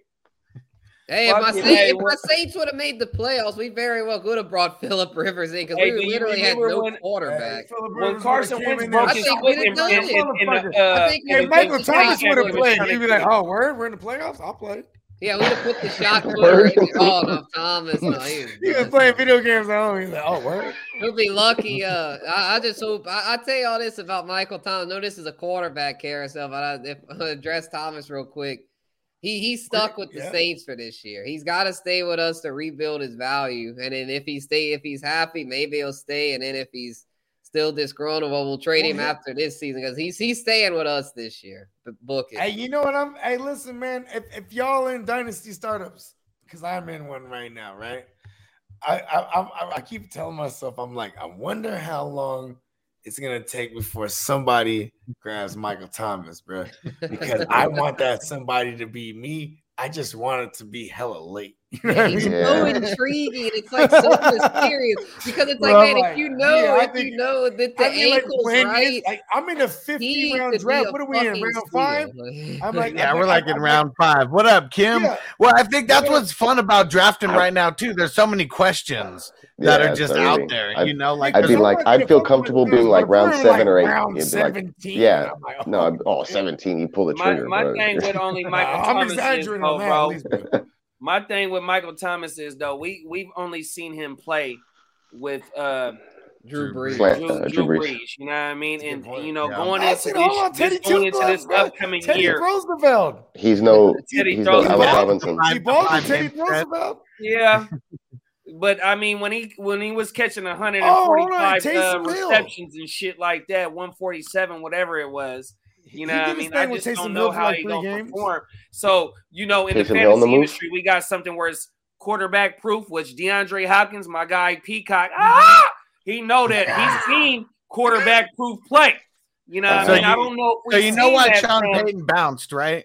Hey, if my, Saints, hey, if my Saints would have made the playoffs, we very well could have brought Philip Rivers in because Hey, we literally had no when- quarterback. Hey, when Carson Wentz in broke there- I his think foot we'd in, have in, in, in it. uh, I think Hey, Michael Texas Thomas would have played. He'd be like, kill him. "Oh, word, we're in the playoffs. I'll play." Yeah, we'd have put the shot putter. Word. oh no, Thomas. No, he was He was playing video games at home. He's like, "Oh, word." He'll be lucky. Uh, I, I just hope. I, I tell you all this about Michael Thomas. No, this is a quarterback carousel, but I, if I address Thomas real quick, he he's stuck with the Yeah. Saints for this year. He's got to stay with us to rebuild his value. And then if he stay, if he's happy, maybe he'll stay. And then if he's still disgruntled, well, we'll trade Well, him yeah. after this season because he's he's staying with us this year. Book it. Hey, you know what I'm? Hey, listen, man. If, if y'all in dynasty startups, because I'm in one right now, right? I I, I I keep telling myself, I'm like, I wonder how long it's gonna take before somebody grabs Michael Thomas, bro. Because I want that somebody to be me. I just want it to be hella late. You know what I mean? so Yeah. intriguing. It's like so mysterious because it's like, Bro, man, like, if you know, yeah, I if you know that the I mean, like, ankle's when right, it's- like, I'm in a 50 round draft. What are we in? fucking Round steal. five? I'm like, Yeah, I we're think- like in I- round five. What up, Kim? Yeah. Well, I think that's Yeah. what's fun about drafting right now too. There's so many questions that Yeah, are just it's out there. I'd- you know, like I'd be like, I'd feel comfortable being like round seven or eight. Round It'd be like, 17. yeah. I'm like, no, oh, 17, you pull the trigger. my bro. thing with only Nah, Michael I'm Thomas is, exaggerating though, bro. At least, bro. My thing with Michael Thomas is though we we've only seen him play with uh Drew Drew Brees. Slant- Drew, uh, Drew Drew Brees. Brees. You know what I mean? And point. you know, Yeah. going into it. Hold on, this, Teddy this, going into this Gloves, upcoming Teddy year, Roosevelt. He's no Teddy he's throws no the Allen ball. Robinson. He balled Five with Teddy. Roosevelt. yeah. But I mean, when he when he was catching Oh, hold on, 145 uh, receptions and shit like that, 147, whatever it was, you know, He what I did mean, I with just Taysom don't know for how like he gonna games. perform. So you know, in Taysom the Hill in the fantasy industry, we got something where it's quarterback proof, which DeAndre Hopkins, my guy Peacock, ah, he know that he's seen quarterback proof play. You know, what So I mean, I don't know. If So we've you know seen why that Sean from- Payton bounced, right?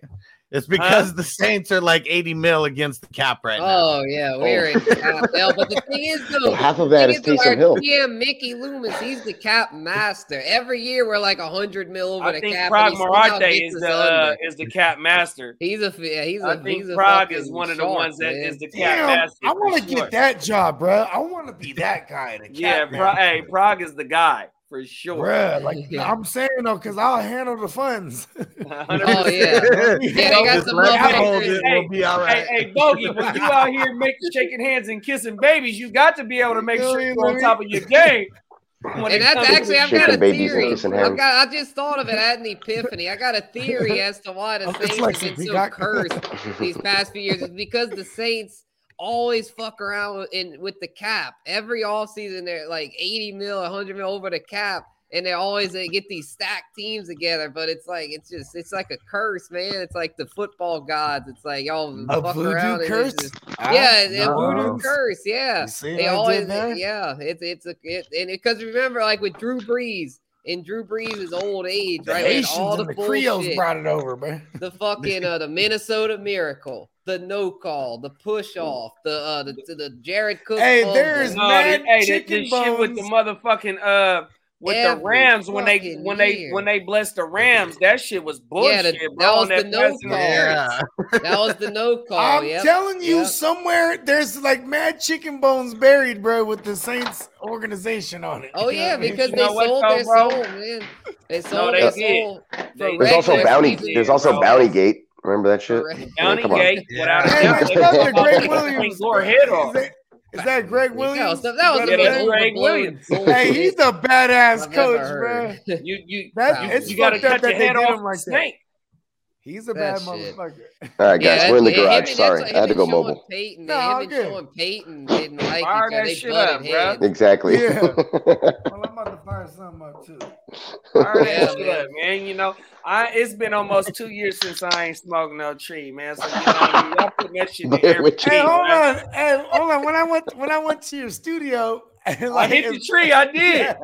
It's because the Saints are like 80 mil against the cap right now. Oh yeah, we're in cap hell. But the thing is, though, Well, half of that is thing is, Taysom Hill. GM Mickey Loomis, he's the cap master. Every year we're like hundred mil over I the think cap. Prague and he somehow is the uh, is the cap master. He's a yeah, he's a I think he's Prague fucking is one of the shark, ones that man. is the cap Damn, master. I want to get sure. that job, bro. I want to be that guy. The Yeah, cap Pra- man. hey, Prague is the guy for sure. Bruh, like Yeah. I'm saying though, because I'll handle the funds. 100%. Oh yeah, yeah. They got some let him motherfuckers- hold it. We'll be all right. Hey, hey, Bogey, when you out here making shaking hands and kissing babies, you got to be able to make sure you're on top of your game. And that's actually I've got a Shaking theory. I've got I just thought of it. I had an epiphany. I got a theory as to why the Oh, Saints like have been so cursed these past few years. It's because the Saints always fuck around with, in with the cap. Every offseason they're like 80 mil, 100 mil over the cap. And they always they get these stacked teams together, but it's like it's just it's like a curse, man. It's like the football gods. It's like y'all A fuck around. and curse? just- Ah, yeah, a voodoo curse. Yeah, they always. Yeah, it's it's a it, and because remember, like with Drew Brees in Drew Brees' is old age, The right? Haitians all the, and the Creoles brought it over, man. the fucking uh, the Minnesota Miracle, the no call, the push off, the uh the the Jared Cook. Hey, there's No, mad the, hey, the, chicken the shit with the motherfucking uh with Every the Rams when they fucking when they when they blessed the Rams, that shit was Yeah, bullshit, the- bro. that was the no call. That was the no call. I'm yep. telling you, yep. somewhere there's like mad chicken bones buried, bro, with the Saints organization on it. Oh You yeah, what I mean? because You they know what, sold their bro? soul, man. They sold they their did. soul. There's also Bounty. season. There's also. Bounty Gate. Remember that shit? Correct. Yeah, Bounty come on. Gate, without a Yeah. Hey, doubt. man, they shout out to motherfucking Gregg Williams. your head off. Is that Gregg Williams? That was the, that was the Yeah, Gregg Williams. Hey, he's a badass coach, ever bro. You you That You- you got to cut that your head off him the like that. snake. He's a That bad shit. motherfucker. All right, guys, Yeah, we're in the him- him garage. and- Sorry, I had to go Sean mobile. Payton, No, man, all him and. Sean Payton didn't like Fire each that other. They shit butted up, bruh. heads. Exactly. Yeah. Well, I'm about to fire something up too. Fire that Yeah, shit man. up, man. You know, I it's been almost two years since I ain't smoked no tree, man. So you know, I mean? y'all putting that shit in Blair every with tree, Hey, hold man. on. Hey, hold on. When I went when I went to your studio, and I hit the tree. I did.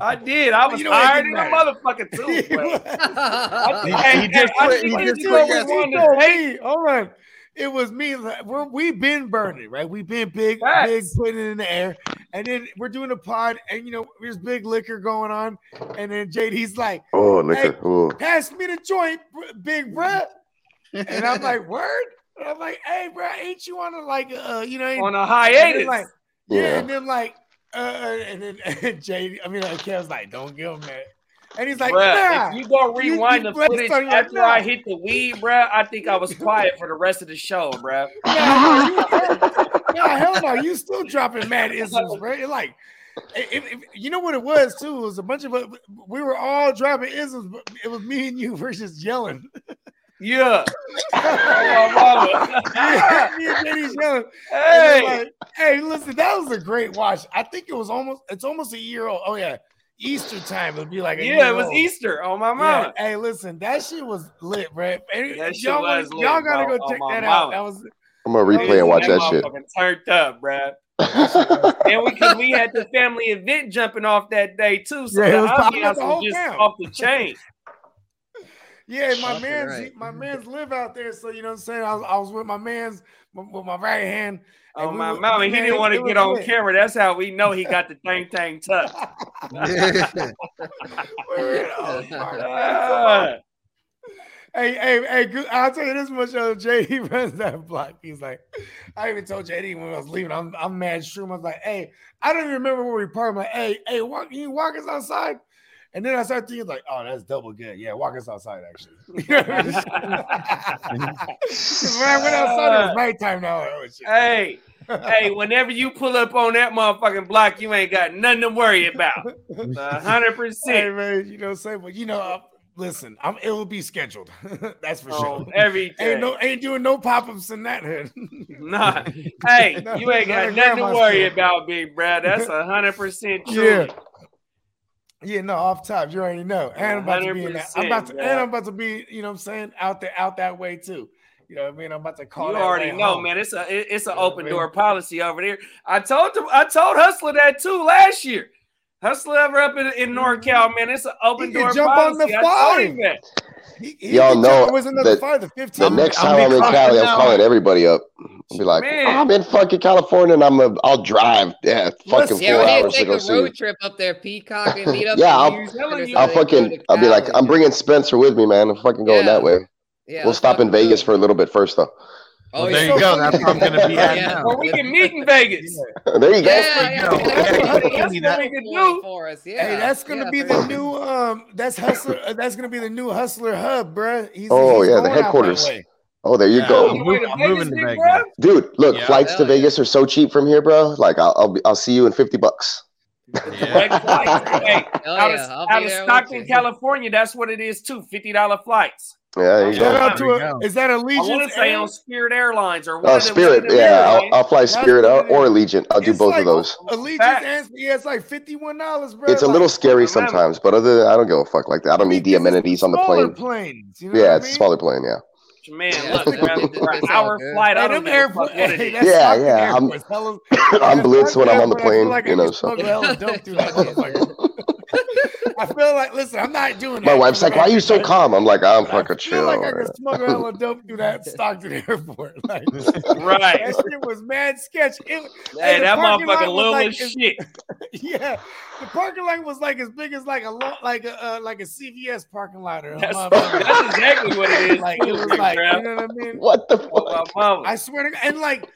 I did. I was You know tired in didn't a motherfucker too. boy. He- Hey, he just I quit- think he this just quit what we yesterday. wanted He to told take. hold on. It was me. We're, we've been burning, right? We've been big, Facts. big, putting it in the air, and then we're doing a pod, and you know, there's big liquor going on, and then JD's like, oh, liquor. Ooh. "Pass me the joint, big bruh," and I'm like, "Word." And I'm like, "Hey, bro, ain't you on a like, uh, you know?" On a hiatus. like, yeah, Yeah. and then like, uh, and then JD, I mean, like, Kev's like, "Don't give him that," and he's like, Bruh, "Nah." if you go You- rewind you the footage after I hit the weed, bruh, I think I was quiet for the rest of the show, bruh. Yeah, hell no. You still dropping mad isms, bro. It like, if, if- you know what it was too? It was a bunch of us. We were all dropping isms, but it was me and you versus yelling. Yeah. Oh. Yeah, me and Jenny's yelling. Hey. like, hey, listen, that was a great watch. I think it was almost. It's almost a year old. Oh yeah, Easter time. It'd be like a Yeah, year it was old. Easter on my Yeah, hey, listen, that shit was lit, bro. And That y'all, was gotta- lit, y'all gotta bro, go check my that out. That was I'm gonna replay and watch that shit. Turned up, bruh. and we cause we had the family event jumping off that day too, so Yeah, it the was popping the was whole just town. off the chain. Yeah, my Fucking man's right. my man's live out there, so you know what I'm saying. I was, I was with my man's with my right hand. and On we my were- mama, he man, didn't want to get on lit. camera. That's how we know he got the thing thing tucked. Oh. Hey, hey, hey! good- I'll tell you this much: uh, JD runs that block. He's like, I even told JD when I was leaving, I'm, I'm mad shroom. I was like, hey, I don't even remember where we parked. I'm like, hey, hey, walk, can you walk us outside? And then I started thinking, like, oh, that's double good. Yeah, walk us outside, actually. You know what I mean? 'Cause when I went outside, it was nighttime now. Oh. Hey, hey, whenever you pull up on that motherfucking block, you ain't got nothing to worry about. Hundred Hey percent. man, you know what I'm saying? But you know, uh, listen, I'm it will be scheduled. That's for sure. On everything. Ain't no ain't doing no pop-ups in that hood. Nah. Hey, No, you ain't got nothing to worry about, big Brad. That's a hundred percent true. Yeah. Yeah, no, off top, you already know. And I'm about to be in that. I'm about to, 100%, and. I'm about to be, you know what I'm saying, out there, out that way too. You know what I mean? I'm about to call You already know, home. man. It's a it's an You know what open mean? door policy over there. I told them, I told Hustler that too last year. Hustler ever up in, in NorCal, man. It's an open can door jump on policy. the I five. Him that. He, he Y'all know jump- it was another that five, the The 15. next I'm time I'm in Cali, I'm calling everybody up. I'll be like, Man. I'm in fucking California and I'm a, I'll drive yeah, fucking Yeah, four we need to hours to take go a see road trip up there, Peacock, and meet up. Yeah, in I'll- I'll something, I'll go fucking I'll be like, I'm bringing Spencer with me, man. I'm fucking going Yeah. that way. Yeah, we'll let's stop in Vegas for a little bit first though. Oh, Well, there yeah. you go. That's where I'm gonna be at Yeah. now. Or we can meet in Vegas. There you go. Yeah, yeah, yeah, Yeah, that's you what can we- give me that's that. what we can do. do for us. Yeah, Hey, that's gonna yeah, be for the new um that's hustler uh, that's gonna be the new hustler hub, bruh. He's, Oh, he's yeah, the going out that headquarters. Oh, there you Yeah. go. On the way to I'm moving to big Vegas. Dude, look, Yeah. flights to Hell yeah. Vegas are so cheap from here, bro. Like I'll I'll, be, I'll see you in 50 bucks. Direct flights. Hey, out yeah, of, out of Stockton. California, that's what it is too. Fifty dollar flights. Yeah, there you Shout go. out to a, is that I Allegiant? want to say on Spirit Airlines or one Oh, of. Spirit, one of them yeah. I'll, I'll fly Spirit or, or. Allegiant. I'll do It's both like of those. Allegiant Fact. and yeah, it's like fifty one dollars, bro. It's a little like, scary sometimes, but other than I don't give a fuck like that. I don't need the amenities on the smaller plane. planes. You know Yeah, it's I a mean? smaller plane. Yeah. Man, look, it's- bro, for an hour good. flight, I don't them give a airport, fuck what hey, is. that's Yeah, yeah, I'm- Airport. I'm That's blitzed when I'm on the Stockton Airport. I feel plane, like you know. So smuggle hella dope through that motherfucker. I feel like, listen, I'm not doing that. my wife's like, "Why are you so calm?" I'm like, "I'm I fucking feel chill." like I could smuggle hella dope through that Stockton Airport. Like, Right. that shit was mad sketch. It, Hey, the that parking lot motherfucker was little like as as- shit. yeah, the parking lot was like as big as like a lo- like a uh, like a CVS parking lot. Or That's, that's exactly what it is. like it was like you know what I mean. What the Oh, fuck? my mama. I swear to God, and like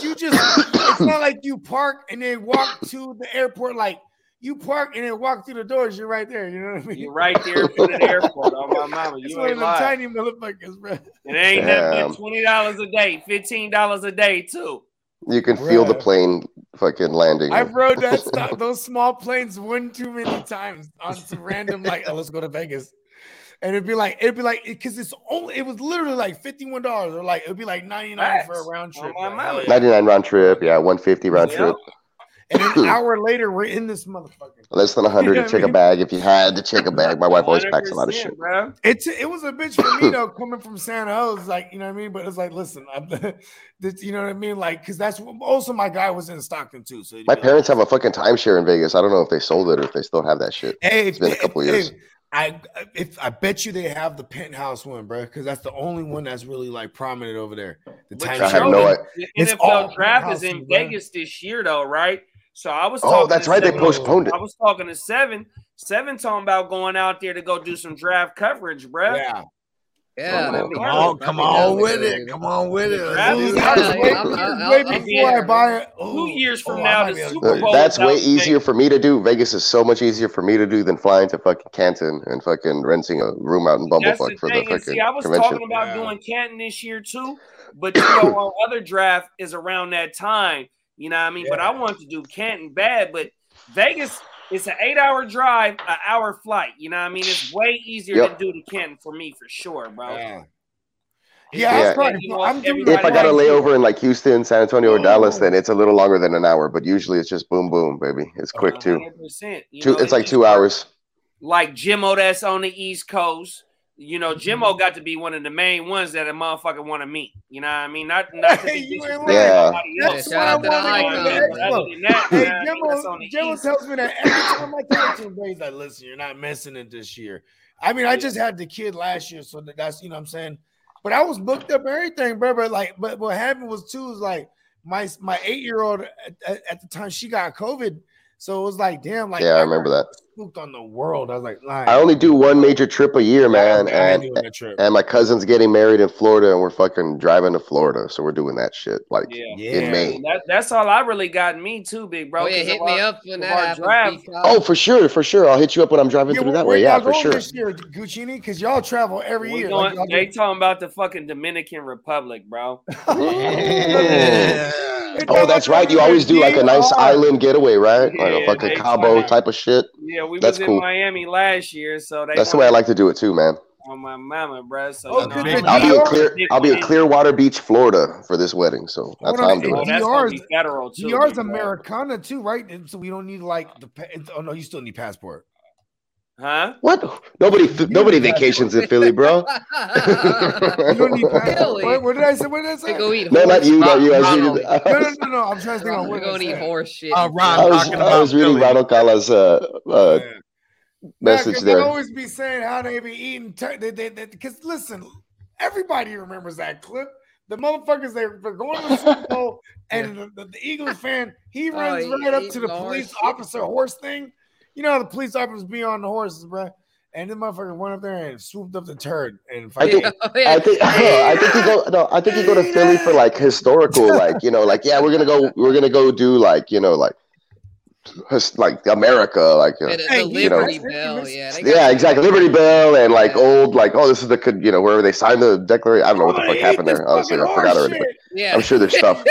you just it's not like you park and then walk to the airport like you park and then walk through the doors, you're right there. You know what I mean? You're right there in front of the airport. Oh my mama, It's you one of ain't them lying. tiny motherfuckers, bro. It ain't nothing twenty dollars a day, fifteen dollars a day too. You can feel the plane fucking landing. I've rode that sto- those small planes one too many times on some random like, oh, let's go to Vegas. And it'd be like, it'd be like, because it's only, it was literally like $51 or like, it'd be like 99 for a round trip. Oh, my Like, mama. hell yeah. 99 round trip. Yeah, 150 round Yep. trip. And an hour later, we're in this motherfucker. Less than 100 You know to what I check a bag if you had to check a bag. My wife always packs a lot of shit. bro. It's it was a bitch for me though, coming from San Jose, like you know what I mean. But it's like, listen, I'm, this, you know what I mean, like because that's what, also my guy was in Stockton too. So My be like, parents have a fucking timeshare in Vegas. I don't know if they sold it or if they still have that shit. Hey, It's been a couple if- years. I if I bet you they have the penthouse one, bro, because that's the only one that's really like prominent over there. The But timeshare I have no idea. The It's all NFL draft is in bro. Vegas this year, though, right? So I was. Oh, talking that's to right. They Seven- postponed it. I was talking to Seven. Seven talking about going out there to go do some draft coverage, bro. Yeah, Yeah, that'd Come Come on, come on with it. Come on with it. Draft Let's is do That it. was Yeah, way, I'm- I'm- way I'm before I buy it. Two years from oh, now, the be able to Super do it. Bowl That's way in easier for me to do. Vegas is so much easier for me to do than flying to fucking Canton and fucking renting a room out in Bumblefuck for the thing. And fucking see, I was convention. talking about Yeah. doing Canton this year too, but you know, our other draft is around that time. You know what I mean? But I want to do Canton bad, but Vegas, it's an eight-hour drive, an hour flight. You know what I mean? It's way easier Yep. to do the Canton for me for sure, bro. Yeah, yeah, Yeah. I'm, probably, You know, I'm doing everybody If I got a layover in like Houston, San Antonio, or Oh. Dallas, then it's a little longer than an hour. But usually it's just boom, boom, baby. It's quick too. Two, know, it's like two hours. Like Jimmo, that's on the East Coast. You know, Mm-hmm. Jimmo got to be one of the main ones that a motherfucker want to meet. You know what I mean? Not, not to Hey, be you ain't disrespectful Yeah. nobody That's else. why shout I out to the want to go to icon. the But expo. other than that, Hey, you know what I mean? That's on Jimbo, Jimbo tells me that every time I talk to him, bro, he's like, listen, you're not missing it this year. I mean, I just had the kid last year, so that's, you know what I'm saying? But I was booked up everything, bro. But like, but what happened was too, is like my my eight year old at, at, at the time, she got COVID. So it was like, damn, like, Yeah, I remember that. spooked on the world. I was like, nah, I only do one major trip a year, man, I ain't and doing that trip. and my cousin's getting married in Florida, and we're fucking driving to Florida, so we're doing that shit like Yeah. in May. That, that's all I really got me too, big bro. Oh yeah, 'cause hit me our- up when that our happens. draft. Oh, for sure, for sure. I'll hit you up when I'm driving Yeah, through that way. Yeah, y'all for sure. this year, Guccini? Because y'all travel every We year. going, Like, they do- talking about the fucking Dominican Republic, bro. Yeah. Oh, that's right. You always do like a nice island getaway, right? Like a fucking they Cabo fly. type of shit. Yeah, we That's was cool. in Miami last year, so they That's the way I like to do it too, man. on my mama, bro. So Oh, you know, I'm for I'll be New in clear. I'll be in Clearwater Beach, Florida, for this wedding. So that's Hold how I'm doing Oh, it. that's gonna be federal too. DR's. Americana too, right? And so we don't need like the. pa- Oh no, you still need passport. Huh? What? Nobody, nobody vacations in Philly, bro. You don't need passport. What, what did I say? What did I To say? go eat No, not you, not you. I was Ronald. reading. No, no, no, no. I'm trying to think on We're what I gonna eat said. horse shit. Uh, Ron, I was, I was reading Philly. Ronald Kala's uh, uh, Yeah. message Nah, 'cause there. They always be saying how they be eating. Tur- they, they, they, because listen, everybody remembers that clip. The motherfuckers they, they're going to the Super Bowl, and the, the, the Eagles fan he Oh, runs he- right up to the police officer horse thing. You know how the police officers be on the horses, bro. And the motherfucker went up there and swooped up the turd and I think- fucking- Oh, yeah. I think I think you go no, I think you go to Philly for like historical, like you know, like yeah, we're gonna go, we're gonna go do like you know, like his, like America, like you know, Yeah, the, Hey, you know, Bell, yeah. yeah, exactly, Liberty Bell and like Yeah. old, like oh, this is the could you know wherever they signed the declaration. I don't know what the Oh, fuck happened this there. Honestly, fucking I forgot already. But. Yeah. I'm sure there's stuff.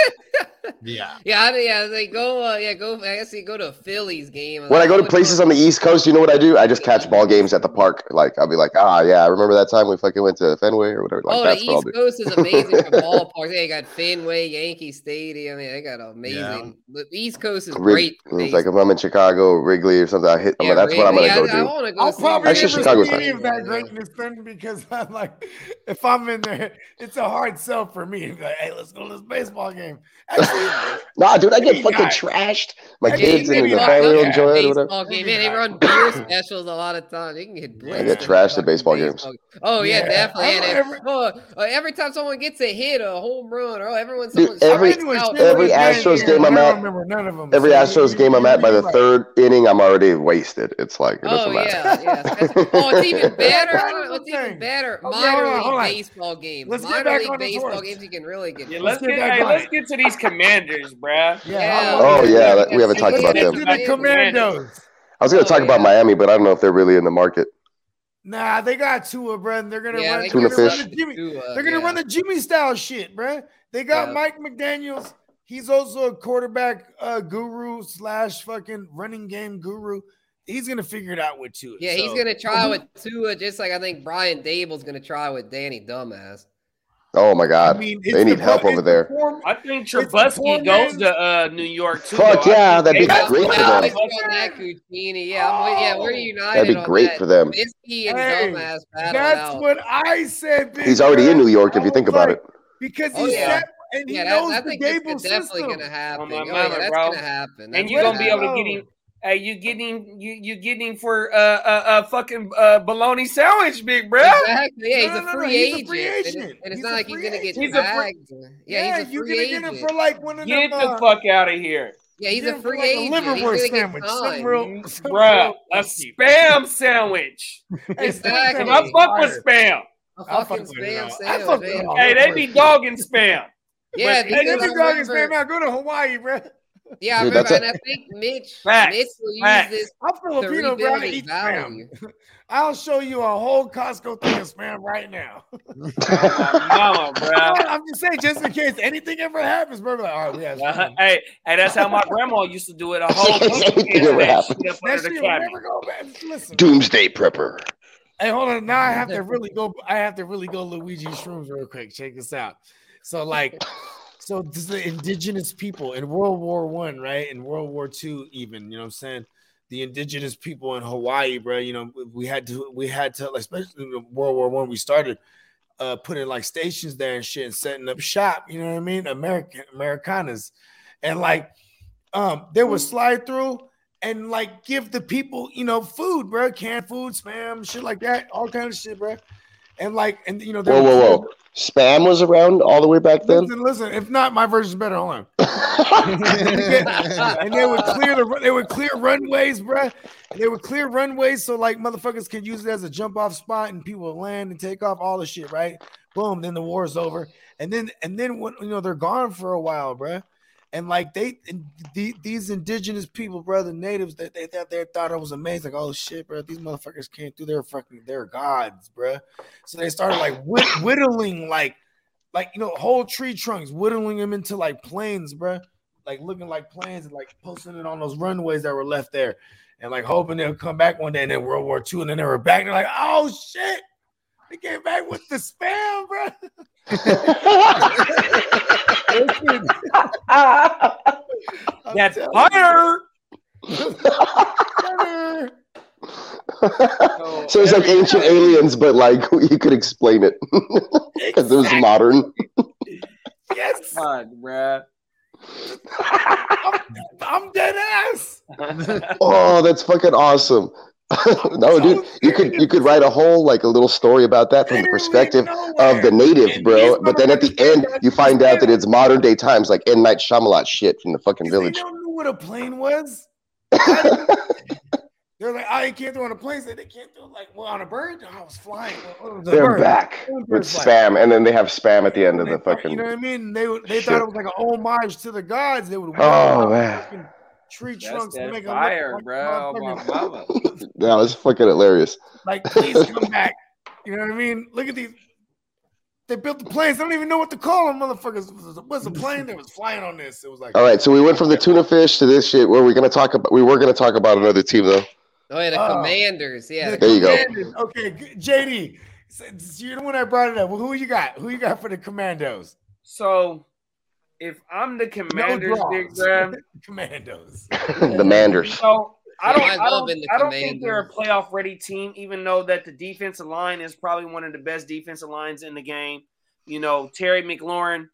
Yeah. Yeah, I, yeah. They go. Uh, yeah, go. I guess you go to a Phillies game. When I go to places on the East Coast, you know what I do? I just catch ball games at the park. Like I'll be like, ah, yeah, I remember that time we fucking went to Fenway or whatever. Like oh, that's the East. Coast is amazing for ballparks. They got Fenway, Yankee Stadium. Yeah, they got amazing. The East Coast is Rig- great. for it's like if I'm in Chicago, Wrigley or something, I hit. I'm Yeah, like, that's what I'm gonna Wrigley. go I, I do. want to go I'll see probably Actually, never Chicago's see fine. any of that greatness then because I'm like, if I'm in there, it's a hard sell for me. to be Like, hey, let's go to this baseball game. Actually, Nah, dude, I get Maybe fucking trashed. My Yeah, kids and the family will enjoy it whatever. Baseball game, man. They not. run beer specials a lot of times. They can get blitzed. get trashed at fucking baseball games. Oh yeah, Yeah. definitely. And don't ever- oh, uh, every time someone gets a hit, a home run, or oh, everyone, Dude, someone's every- strikes out. every Astros Astros game I'm at- none of them. Every Astros game I'm at by the third inning, I'm already wasted. It's like it Oh doesn't matter. yeah, yeah. Oh, it's even better. That's Oh, What's even better? Minor league baseball games. Minor league baseball games, you can really get. Yeah, Let's let's get get back hey, on let's it. get to these commanders, bruh. Yeah. Oh, yeah, that- we haven't talked let's about them. To to the the Commandos. I was gonna Oh, talk about. Miami, but I don't know if they're really in the market. Nah, they got Tua, bro. and They're gonna Yeah, run. they They're gonna run fish. the Jimmy. Tua, They're gonna yeah. run the Jimmy style shit, bro. They got Yeah. Mike McDaniel's. He's also a quarterback uh, guru slash fucking running game guru. He's gonna figure it out with Tua. Yeah, he's gonna try with Tua, just like I think Brian Daboll's gonna try with Danny Dumbass. Oh my god, I mean, they need the- help over the there. form- I think It's a poor Trubisky goes to uh, New York too. Fuck though. Yeah, that'd be they- great for them. I was on that Cucini. Yeah, I'm, with- yeah, we're united. That'd be great that. for them. Trubisky and Hey, Dumbass battle That's out. what I said. Big He's already in New York if you think about it. Because Oh, he yeah. said, and he yeah, knows that, I the think that's Gable definitely system. gonna happen. my Oh, yeah, that's bro. gonna happen. and you're gonna be able to get him. Hey, you getting you you getting for uh uh, uh fucking uh bologna sandwich, big bro. Exactly. Yeah, he's No, a no, no, free he's a agent. And, agent. it- and it's not like he's gonna get agent. He's a free- tagged. Yeah, he's a you're free gonna agent. get him for like one of Get them. the uh, fuck out of here, yeah, he's get a him for free like agent. A liverwurst he's sandwich. get Some real, some bruh. real- A spam sandwich. Hey, Exactly. I fuck with spam. A I fuck fucking with spam sandwich. fuck with man. it all. Hey, they be dogging spam. Yeah, But- Hey, because this I dog is remember- man out. Go to Hawaii, bro. Yeah, I Dude, remember, and I think Mitch, Facts. Mitch will use this I'm to Filipino, bro. I rebuild his eat spam. value. I'll show you a whole Costco thing of spam right now. Mama, bro. I'm just saying, just in case anything ever happens, bro. Like, all right, we have Uh, spam. hey, hey, that's how my grandma used to do it. A whole bunch of Anything ever happens. shit up That under shit the will cabinet. never go back. Listen, Doomsday prepper. Hey, hold on. Now I have to really go. I have to really go Luigi Shrooms real quick. Check this out. So, like, so this is the indigenous people in World War One, right? In World War Two, even, you know what I'm saying? The indigenous people in Hawaii, bro. You know, we had to, we had to, like, especially in World War One, we started uh putting like stations there and shit and setting up shop, you know what I mean? American Americanas. And like um they would slide through and like give the people, you know, food, bro, canned food, spam, shit like that, all kind of shit, bro. And like, and you know, Whoa, would whoa, whoa. Spam was around all the way back then. Listen, listen. If not, my version's better. Hold on. and they would clear the they would clear runways, bruh. They would clear runways so like motherfuckers could use it as a jump off spot and people land and take off all the shit, right? Boom, then the war's over. And then and then when you know they're gone for a while, bruh. And like they and the, these indigenous people, bro, the natives, that they, thought they thought it was amazing. Like, oh shit, bro, these motherfuckers came through. They're fucking, they're gods, bro. So they started like whitt- whittling, like, like you know, whole tree trunks, whittling them into like planes, bro. like looking like planes and like posting it on those runways that were left there, and like hoping they'll come back one day. And then World War II, and then they were back. They're like, oh shit, they came back with the spam, bro. I'm That's fire. you. so it's like ancient aliens, but like you could explain it because it was modern. Yes, God, bruh. I'm, I'm dead ass. Oh, that's fucking awesome. no, dude, you could you could write a whole like a little story about that from the perspective of the native, bro. But then at the end, you find out that it's modern day times, like M Night Shyamalan shit from the fucking village. They don't know what a plane was. They're like, oh, you can't do it on a plane. So they can't do it like, well, on a bird. Oh, I was flying. Was They're bird? back with spam, and then they have spam at the end of the fucking. You know what I mean? They they shit. thought it was like an homage to the gods. They would. Oh, man. Tree That's trunks to that make 'em look fire, like bro. My motherfucking- That was fucking hilarious. Like, please come back. You know what I mean? Look at these. They built the planes. I don't even know what to call them, motherfuckers. What's a plane that was flying on this? It was like, All right, so we went from the tuna fish to this shit. Where we gonna talk about? We were gonna talk about another team though. Oh yeah, the Oh. commanders. Yeah. The the There you go. Okay, JD, since you're the one that brought it up. Well, who you got? Who you got for the Commandos? So, if I'm the commanders, draws. Big Graham, Commandos. the Manders. so I don't, I I don't, in the I don't think they're a Commanders. playoff ready team, even though that the defensive line is probably one of the best defensive lines in the game. You know, Terry McLaurin,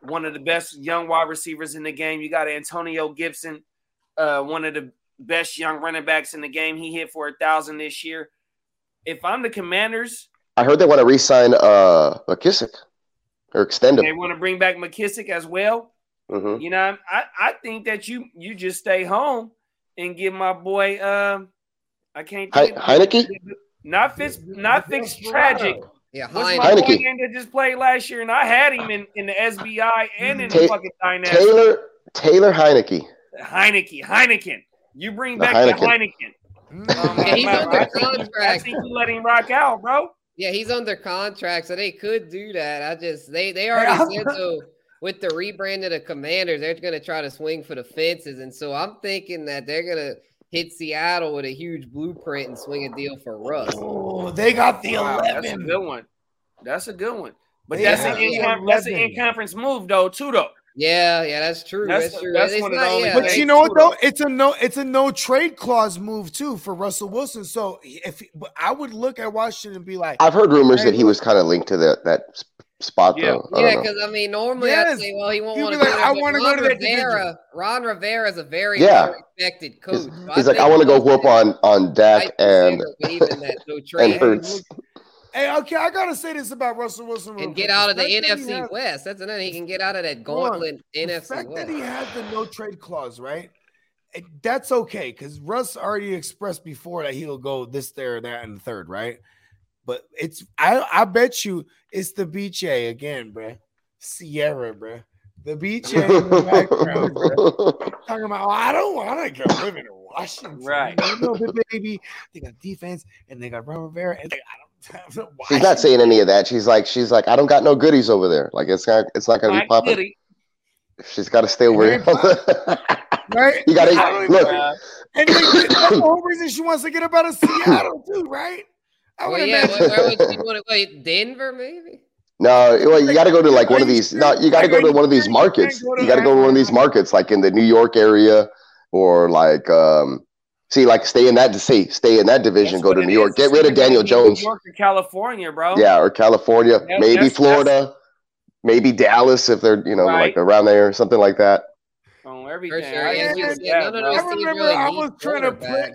one of the best young wide receivers in the game. You got Antonio Gibson, uh, one of the best young running backs in the game. He hit for a thousand this year. If I'm the commanders, I heard they want to re-sign uh McKissic or extend they want to bring back McKissic as well. hmm You know, I, I think that you you just stay home and give my boy um I can't He- think of- Heinicke? Not Fitz not Fitz tragic. Yeah, What's Heineken. my Heinicke. boy name that just played last year and I had him in, in the SBI and in the Ta- fucking dynamic. Taylor Taylor Heinicke. Heinicke, Heineken. You bring The back the Heineken. Heineken. Mm. Yeah, he's I- under I think you- I contract. think you let him rock out, bro. Yeah, he's under contract, so they could do that. I just they they I'm- already said so with the rebrand of the commanders, they're gonna try to swing for the fences. And so I'm thinking that they're gonna hit Seattle with a huge blueprint and swing a deal for Russ. Oh, they got the Wow, that's a good one. That's a good one. But They that's an the in that's an 11. in conference move though, too though. Yeah, yeah, that's true. That's- That's, true. that's It's one of the only yeah, But you know what though? It's a no. It's a no trade clause move too for Russell Wilson. So if but I would look at Washington and be like, I've heard rumors Hey, that he was kind of linked to that that spot Yeah. though. I Yeah, because I mean, normally Yes. I'd say, well, he won't want to be go like, there. I wanna go Ron to Rivera. Ron Rivera is a very Yeah. well respected coach. He's, So he's like, I want to go whoop on on Dak and receiver waving that no and trade Hurts. "Hey, okay, I gotta say this about Russell Wilson and get out of the fact that he NFC has- West. That's another. He can get out of that Hold on. gauntlet The fact West. that he has the no trade clause, right? it- that's okay because Russ already expressed before that he'll go this, there, that, and the third, right? But it's I I bet you it's the beach A again, bruh. Ciara, bruh. The beach A in the background, bruh. Talking about, oh, I don't want to go live in Washington. Right. You know, the baby. They got defense and they got Ron Rivera. And they, I don't have the She's not saying any of that. She's like, she's like, I don't got no goodies over there. Like it's not, it's not gonna be Mike popping. Goody. She's got to stay over It here. right? You gotta- I don't look. And like, that's the whole reason she wants to get up out of Seattle, too, right? I would Well, yeah, imagine. where, where would you want to wait? Denver, maybe. no, well, you got to go to like one of these. sure? No, you got to go to one of these sure you can't markets. You got to go to one of these markets, like in the New York area, or like, um, see, like stay in that. Say, stay in that division. that's Go to New York. is. Get rid of Daniel gonna New York or California, bro. Yeah, or California, That- maybe that's- Florida, maybe Dallas if they're you know Right. like around there or something like that. On everything. For sure. I Yeah, agree we with said that, none of bro. those I remember really I was trying to put-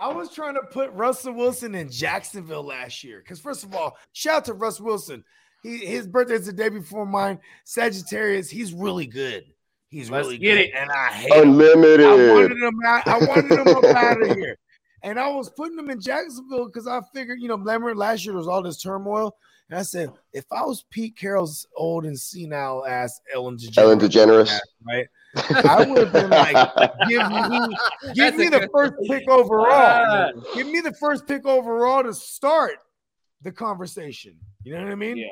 I was trying to put Russell Wilson in Jacksonville last year. Because first of all, shout out to Russ Wilson. He his birthday is the day before mine. Sagittarius, he's really good. He's Let's really get good. it. And I hate him. I Unlimited. wanted him out. I wanted him up out of here. And I was putting him in Jacksonville because I figured, you know, remember last year there was all this turmoil. And I said, if I was Pete Carroll's old and senile ass Ellen DeGeneres, Ellen DeGeneres. right? I would have been like, give me, give me the good- first pick overall. Ah, Give me the first pick overall to start the conversation. You know what I mean? Yeah.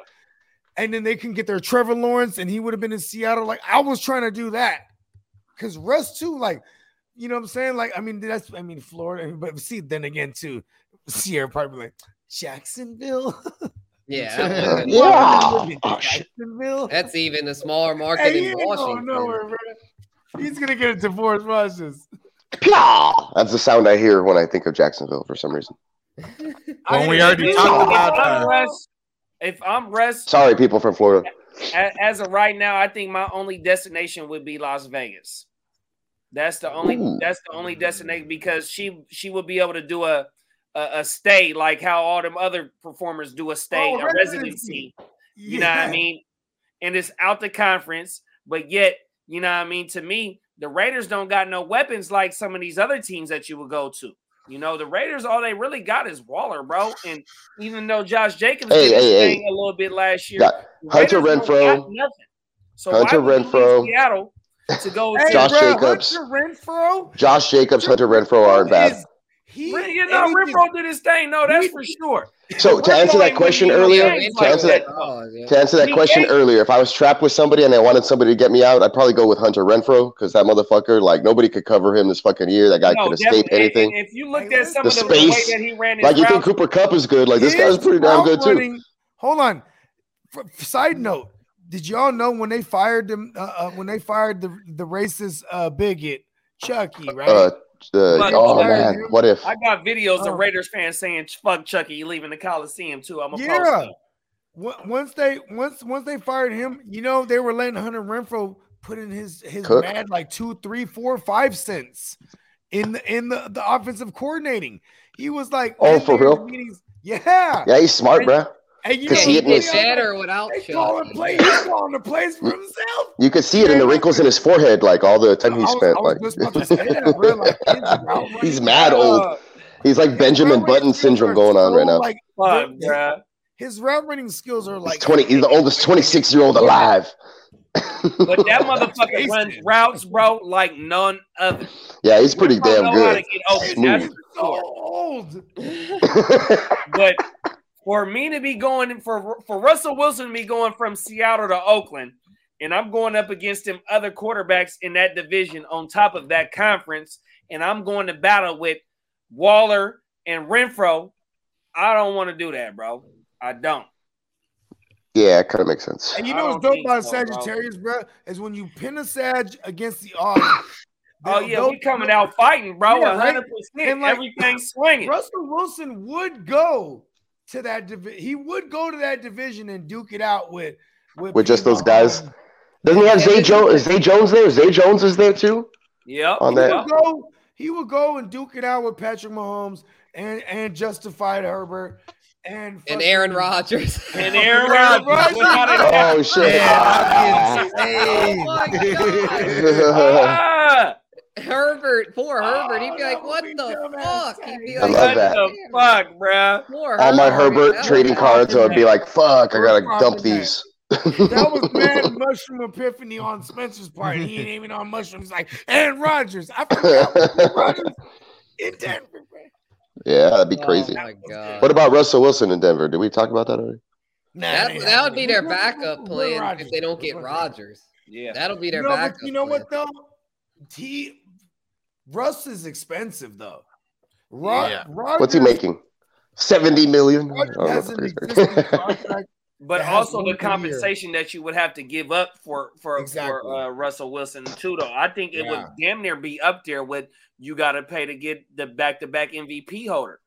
And then they can get their Trevor Lawrence, and he would have been in Seattle. Like I was trying to do that. because Russ too, like, you know what I'm saying? Like, I mean, that's I mean Florida, but see, then again, too, Ciara probably like Jacksonville. Yeah, that Yeah. Oh. Jacksonville. that's even a smaller market Hey, in Washington. nowhere. He's gonna get a divorce. Watch this. Pyaw! That's the sound I hear when I think of Jacksonville for some reason. Well, we If already I'm talked about uh, Russ- If I'm rest, Sorry, people from Florida. as of right now, I think my only destination would be Las Vegas. That's the only. Ooh. That's the only destination because she she would be able to do a a, a stay like how all them other performers do a stay, Oh, a residency. residency. You know what I mean? And it's out the conference, but yet, you know what I mean? To me, the Raiders don't got no weapons like some of these other teams that you would go to. You know, the Raiders, all they really got is Waller, bro. And even though Josh Jacobs Hey, did hey, hey. a little bit last year, Got Hunter Renfrow. nothing. So Hunter why would you leave Renfrow. Seattle to go Hey, Josh bro, Jacobs. Hunter Renfrow. Josh Jacobs, Hunter Renfrow aren't bad. Is- He, you know, anything- Renfrow did his thing. No, that's He- for sure. So to Renfrow answer that question earlier, to answer that, Oh, to answer that question ain't- earlier, if I was trapped with somebody and I wanted somebody to get me out, I'd probably go with Hunter Renfrow because that motherfucker, like nobody could cover him this fucking year. That guy No, could escape anything. If you looked at some the of the, the way space, that he ran his Like you think Cooper Kupp is good? Like this guy's pretty damn route good too. running- Hold on. F- f- side note: Did y'all know when they fired them? Uh, uh, when they fired the the racist uh, bigot Chucky, right? Uh, But- oh But- man, what if? I got videos Oh. of Raiders fans saying "fuck Chucky" leaving the Coliseum too. I'm a yeah. post. Once they once once they fired him, you know they were letting Hunter Renfrow put in his his Cook. mad like two, three, four, five cents in the in the, the offensive coordinating. He was like, Oh, for real? meetings. Yeah. Yeah, he's smart, bro. And you Cause know, he he hitting did his- better without They calling Chucky. plays. He's calling the plays for himself. You could see it in the wrinkles in his forehead, like all the time he spent. Like just about to say that, bro. Like, his route running- he's mad old. Uh, He's like Benjamin Button syndrome going on right now. Like, fuck, his- bruh. his route running skills are like He's twenty. He's the oldest twenty-six year old alive. But that motherfucker runs Jason. routes, bro, like none other. Yeah, he's pretty Renfrow damn know how to good. get open, Smooth. that's so old. But for me to be going for for Russell Wilson to be going from Seattle to Oakland, and I'm going up against them other quarterbacks in that division on top of that conference, and I'm going to battle with Waller and Renfrow. I don't want to do that, bro. I don't. yeah, it kind of makes sense. And you know what's don't dope about so. Sagittarius, bro, is when you pin a Sag against the odds. Oh they'll- yeah, we coming out fighting, bro. Yeah, right? 100 percent. And, like, Everything swinging. Russell Wilson would go to that division. He would go to that division and duke it out with With just those guys? Doesn't he have Yeah, Zay Jones? is- Is Zay Jones there? Zay Jones is there too. Yep. On He that- would go. He would go and duke it out with Patrick Mahomes and and justified Herbert and and Aaron Rodgers. And Aaron Aaron Rodgers. Rodgers. Without a doubt. Oh shit! Yeah, oh my God. Ah! Herbert, poor oh, Herbert. He'd be Oh, like, "What be the fuck?" He'd be tag. I like, love what that. the fuck, bro? Poor All my Herbert. Herbert That trading was- cards would be like, "Fuck, I gotta dump these." That was mad mushroom epiphany on Spencer's part. He ain't even on mushrooms. Like Aaron Rodgers. I forgot Aaron Rodgers in Denver. bro. yeah, that'd be Oh crazy. my god. What about Russell Wilson in Denver? Did we talk about that already? Nah, that, that would be their backup plan if they don't get Will Rodgers. Yeah. That'll be their No, but backup. you know plan. what though? He Russ is expensive though. Ro- Yeah. Rodgers, What's he making? Seventy million. Rodgers Oh, has an that's existing crazy. contract. But That also one the year. compensation that you would have to give up for for, Exactly. for uh, Russell Wilson too. Though I think it would damn near be up there with you got to pay to get the back to back MVP holder.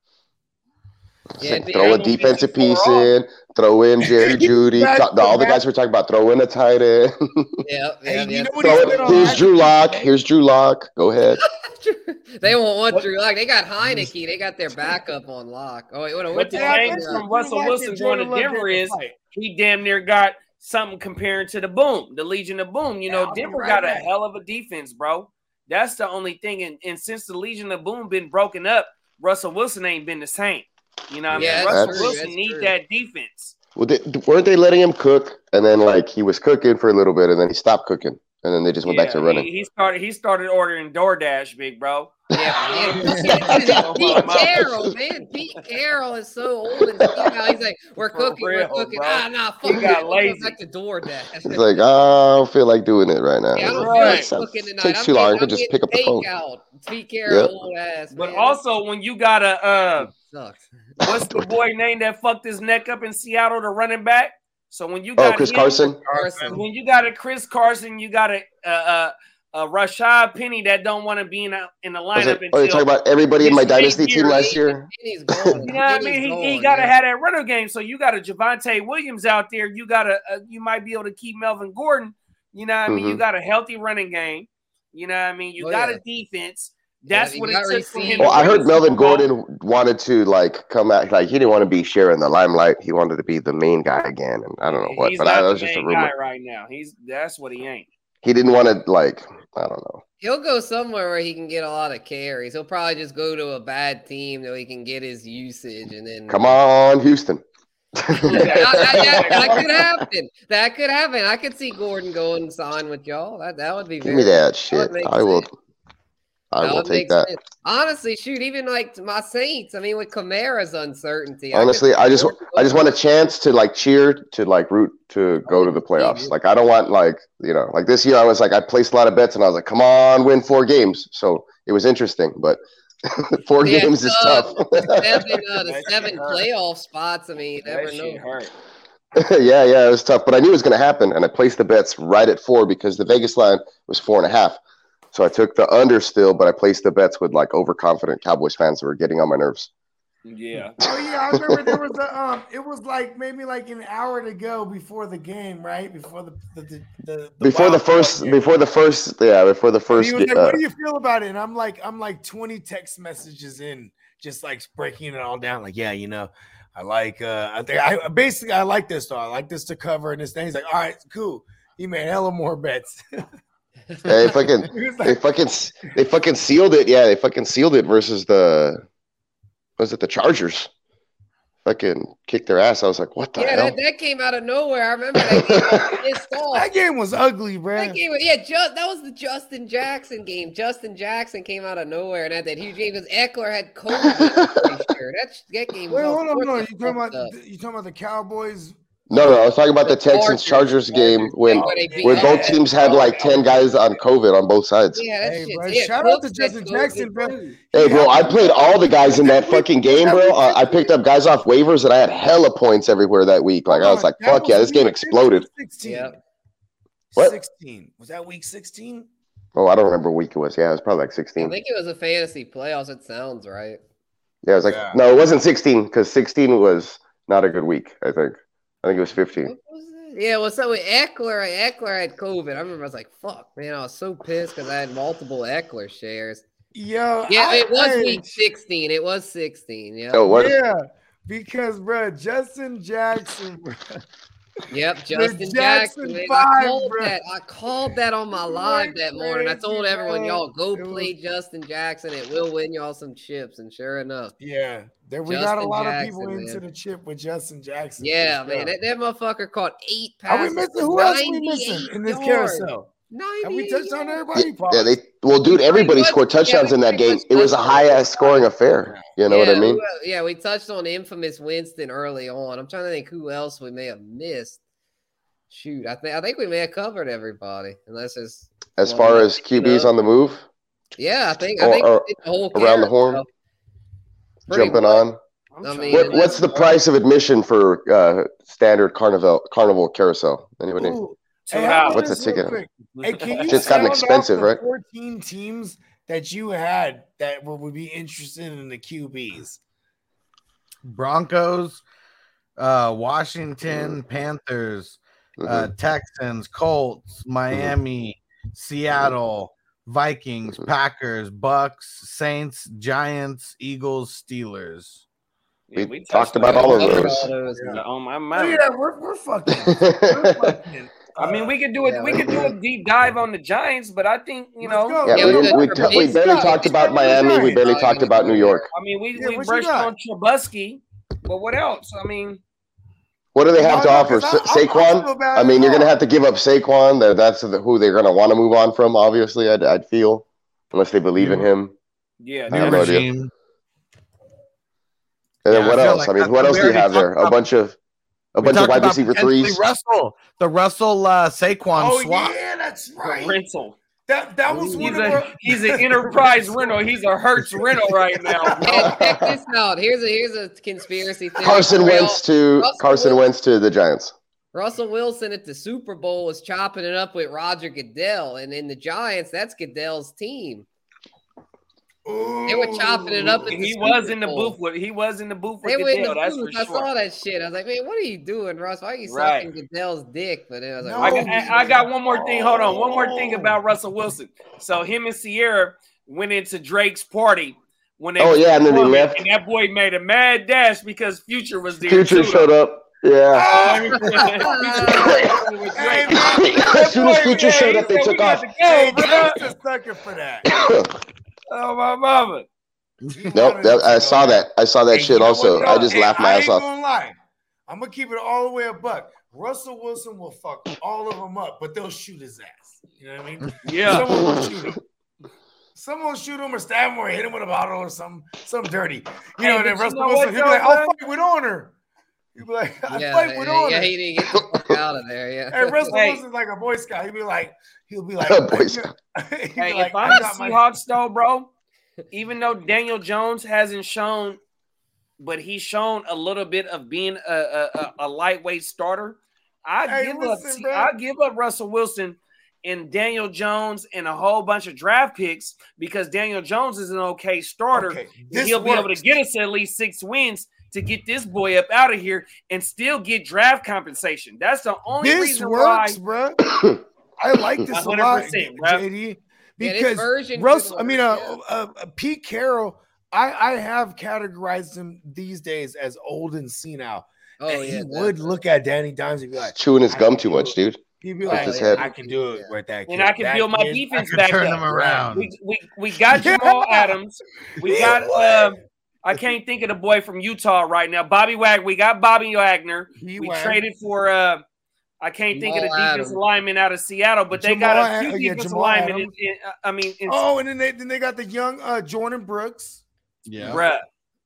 Yeah, throw a defensive fifty-four piece off. in. Throw in Jerry Jeudy. Back talk- all the guys we're talking about. Throw in a tight end. Yeah, Hey, yeah, you yeah. know what he Throw said it. on Here's Drew Lock. Here's Drew Lock. Go ahead. they won't want What- Drew Lock. They got Heinicke. They got their backup on lock. Oh wait, what? But what the I thing from Russell Wilson and going to Denver is he damn near got something comparing to the Boom, the Legion of Boom. You Yeah, know, I'll Denver right got a back. hell of a defense, bro. That's the only thing. And, and since the Legion of Boom been broken up, Russell Wilson ain't been the same. You know what Yeah, I mean? that's Russell true, Wilson need true. that defense. Well, they, weren't they letting him cook? And then like he was cooking for a little bit, and then he stopped cooking, and then they just went back to running. He, he started he started ordering DoorDash, big bro. Yeah, man. Pete Carroll, man. Pete Carroll is so old and you know, he's like, we're For cooking, real, we're cooking. bro. Ah, nah, fuck He it. got I'm going lazy. back to DoorDash. It's like, oh, I don't feel like doing it right now. Yeah, I don't Right. feel like cooking tonight. Takes I'm too long. I could just pick up the phone. takeout. Pete Carroll, Yep. old ass. But also, when you got a uh, sucks. What's the boy name that fucked his neck up in Seattle, the running back? So when you Oh, got Chris him- Carson. Carson. when you got a Chris Carson, you got a a, a, a Rashad Penny that don't want to be in, a, in the lineup like, oh, you're until talking about everybody in my dynasty team year, last year. He's going. You know what I mean? He, he got to have. have that runner game. So you got a Javonte Williams out there. You got a, uh, you might be able to keep Melvin Gordon. You know what I mean? You Mhm. got a healthy running game. You know what I mean? You Oh, got yeah. a defense. Yeah, That's you what it took for him. Well, I heard Melvin Gordon wanted to like come out, like he didn't want to be sharing the limelight. He wanted to be the main guy again, and I don't know what, He's but not I, that the was just a rumor. guy right now. He's that's what he ain't. He didn't want to like, I don't know. He'll go somewhere where he can get a lot of carries. He'll probably just go to a bad team so he can get his usage and then Come on, Houston. that, that- that- that could happen. That could happen. I could see Gordon going and sign with y'all. That that would be Give very me that shit. make I will. Sense. I That will would take that. sense. Honestly, shoot, even like my Saints. I mean, with Kamara's uncertainty. Honestly, see I just I just want a chance to like cheer to like root to go to the playoffs. Like I don't want like you know like this year I was like I placed a lot of bets and I was like come on win four games. So it was interesting, but four Yeah, games is tough. tough. the seven, uh, the seven playoff spots. I mean, you never That know. yeah, yeah, it was tough, but I knew it was going to happen, and I placed the bets right at four because the Vegas line was four and a half. So I took the under still, but I placed the bets with like overconfident Cowboys fans that were getting on my nerves. Yeah. Oh yeah, I remember there was a um. It was like maybe like an hour to go before the game, right? Before the the the, the, the Before the first, game. before the first, yeah, before the first. he like, uh, "What do you feel about it?" And I'm like, I'm like 20 text messages in, just like breaking it all down. Like, yeah, you know, I like. uh I think I basically I like this though. I like this to cover and this thing. He's like, all right, cool. He made hella more bets. They fucking, they fucking, they fucking sealed it. Yeah, they fucking sealed it versus the, was it the Chargers? Fucking kicked their ass. I was like, what the Yeah, hell? that, that came out of nowhere. I remember that game. Was pissed off. that game was ugly, bro. That game, yeah, just that was the Justin Jackson game. Justin Jackson came out of nowhere and had that huge game because Ekeler had COVID. Sure. That, that game was Wait, all hold on, sorts no, of you talking about you talking about the Cowboys? No, no, I was talking about the The Texans Chargers. Chargers game when Where they both teams had like ten guys on COVID on both sides. Yeah, that Hey, shit. bro, yeah, shout out to Justin Jackson, bro. Hey, bro, I played all the guys in that fucking game, bro. Uh, I picked up guys off waivers, and I had hella points everywhere that week. Like I was like, fuck yeah, this game exploded. 16. What? 16. Was that week 16? Oh, I don't remember what week it was. Yeah, it was probably like sixteen. I think it was a fantasy playoffs. It sounds right. Yeah, it was like Yeah. no, it wasn't 16 because 16 was not a good week. I think. I think it was 15. Was? Yeah, well, so with Ekeler, Ekeler had COVID. I remember I was like, "Fuck, man!" I was so pissed because I had multiple Ekeler shares. Yo, Yeah, I- it was hey, week sixteen. It was sixteen. Yeah. Oh, what? Yeah, because bro, Justin Jackson, bro. Yep, Justin Jackson Jackson. five, I called bro. that. I called that on my live that morning. I told everyone, y'all go play Justin Jackson. It will win y'all some chips. And sure enough, Yeah, there we got a Justin lot of Jackson, people into the chip with Justin Jackson. yeah, man, that, that motherfucker caught eight Are we missing? Who else are we missing in this yards. carousel? Have we touched on yards. everybody? Yeah, they well, dude, everybody much- scored touchdowns yeah, in that game. It was a high-ass scoring affair. You know what I mean? who el- yeah, we touched on infamous Winston early on. I'm trying to think who else we may have missed. Shoot, I think I think we may have covered everybody, unless it's As far as QBs up. on the move, yeah. I think I Or- think or we the whole around the horn, jumping much. on. I'm I trying mean, What, what's the price of admission for uh, standard carnival carnival carousel? Anybody? Ooh, Two hey, how What's a ticket? quick? Hey, can you Shit's gotten expensive, right? 14 teams that you had that would would be interested in the QBs. Broncos, uh, Washington, Panthers, uh, Mhm. Texans, Colts, Miami, Seattle, Vikings, Mhm. Packers, Bucs, Saints, Giants, Eagles, Steelers. Yeah, We talked on about all of those. those. Yeah. On my Oh, mind. yeah, we're, we're fucking. We're fucking I mean, we could do it. Yeah, we we could do a deep dive on the Giants, but I think you know. Yeah, Yeah, we, we didn't, we, t- we barely stuff. talked about Miami. We barely talked about. New York. I mean, we Yeah, we what brushed on Trubisky, but what else? I mean, What do they have No, to no, offer? 'cause I- Sa- I- I Saquon? I mean, you're gonna have to give up Saquon. That that's who they're gonna want to move on from. Obviously, I'd, I'd feel unless they believe in him. Yeah, I New have no idea. regime. And then Yeah, what feel else? like I mean, what what else do you have there? A bunch of a We bunch of talked wide about receiver potentially threes. Russell, the Russell uh, Saquon Oh swap. yeah, that's right. rental. That that was He's one of a our. he's an enterprise rental. He's a Hertz rental right now. bro. Check this out. Here's a here's a conspiracy theory. Carson. Wentz to Russell Carson Wilson. Wentz to the Giants. Russell Wilson at the Super Bowl was chopping it up with Roger Goodell, and in the Giants, that's Goodell's team. They were chopping it up He was in the Bowl. booth with he was in the booth They with were in Goodell. the That's for booth. I saw that shit. I was like, man, what are you doing, Russ? Why are you Right. sucking Goodell's dick? But then I was like, No. I oh, got, I I got one more thing. Hold on, one more thing oh. about Russell Wilson. So him and Ciara went into Drake's party when they Oh, yeah, and then they left. and that boy made a mad dash because Future was there. Future too. showed up. Yeah. Hey, man, as soon as Future showed up, they Yeah, he said, took off. to go, Hey, bro." Drake's a sucker for that. Oh my mama. He Nope, that, I saw that. I saw that Hey, shit also. I just Hey, laughed my I ass ain't off. gonna lie. I'm gonna keep it all the way a buck. Russell Wilson will fuck all of them up, but they'll shoot his ass. You know what I mean? Yeah. Someone will shoot him. Someone will shoot him or stab him or hit him with a bottle or something, something dirty. You Hey, know, and then but you Russell know Wilson, what, he'll be like, I'll man? fight with honor. He'll be like, I yeah, fight with yeah, honor. yeah, he didn't get the fuck out of there. Yeah. Hey, Russell Hey. Wilson's like a Boy Scout. He'd be like, he'll be like, Boy Scout. Hey, like, if I'm I the got my- Seahawks though, bro, even though Daniel Jones hasn't shown, but he's shown a little bit of being a, a, a, a lightweight starter. I Hey, give listen, up. I give up Russell Wilson and Daniel Jones and a whole bunch of draft picks because Daniel Jones is an okay starter. Okay, He'll be able to get us at least six wins to get this boy up out of here and still get draft compensation. That's the only This reason works, why. bro. I like this a lot, bro. JD, because version Russ—I mean, uh, uh, uh, Pete Carroll. I I have categorized him these days as old and senile. oh and yeah, he definitely. would look at Danny Dimes and be like, Chewing his gum too much, dude. he'd be like, his head. I can do it Yeah. with that. And. I can That build my kid- defense I back turn up. him around. We, we, we got Yeah. Jamal Adams. We got um, I can't think of the boy from Utah right now. Bobby Wag. We got Bobby Wagner. He We whacked. traded for uh I can't think of the Jamal defensive Adams. lineman out of Seattle, but they Jamal got a Ad- few yeah, defensive Jamal linemen. In, in, I mean, in, Oh, and then they then they got the young uh, Jordyn Brooks. Yeah. bruh.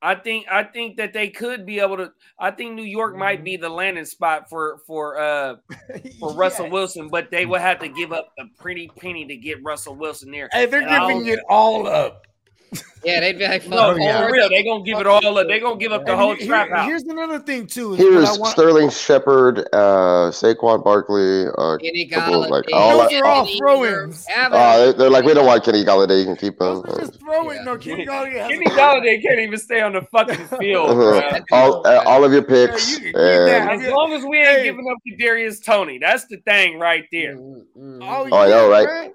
I think I think that they could be able to. I think New York might Mm-hmm. be the landing spot for for uh for Russell Wilson, but they will have to give up a pretty penny to get Russell Wilson there. Hey, they're And giving it all up. Yeah, they'd be like, No, fuck, yeah. for real, they gonna give it all up. They gonna give up the And whole here- trap out. Here's another thing too. is Here's want- Sterling Shepard, uh, Saquon Barkley. Uh, Kenny couple of, like, Golladay, all Those are all throw-ins. Uh, they- they're like, we don't want Kenny Golladay. You can keep him. Just throw it. Yeah. No, Kenny Golladay has Kenny Golladay can't even stay on the fucking field, Uh-huh. all, uh, all of your picks. Yeah, you and- As long as we ain't Hey. giving up to Darius Toney, that's the thing right there. Mm, mm, Oh. Oh, I know, right? bruh.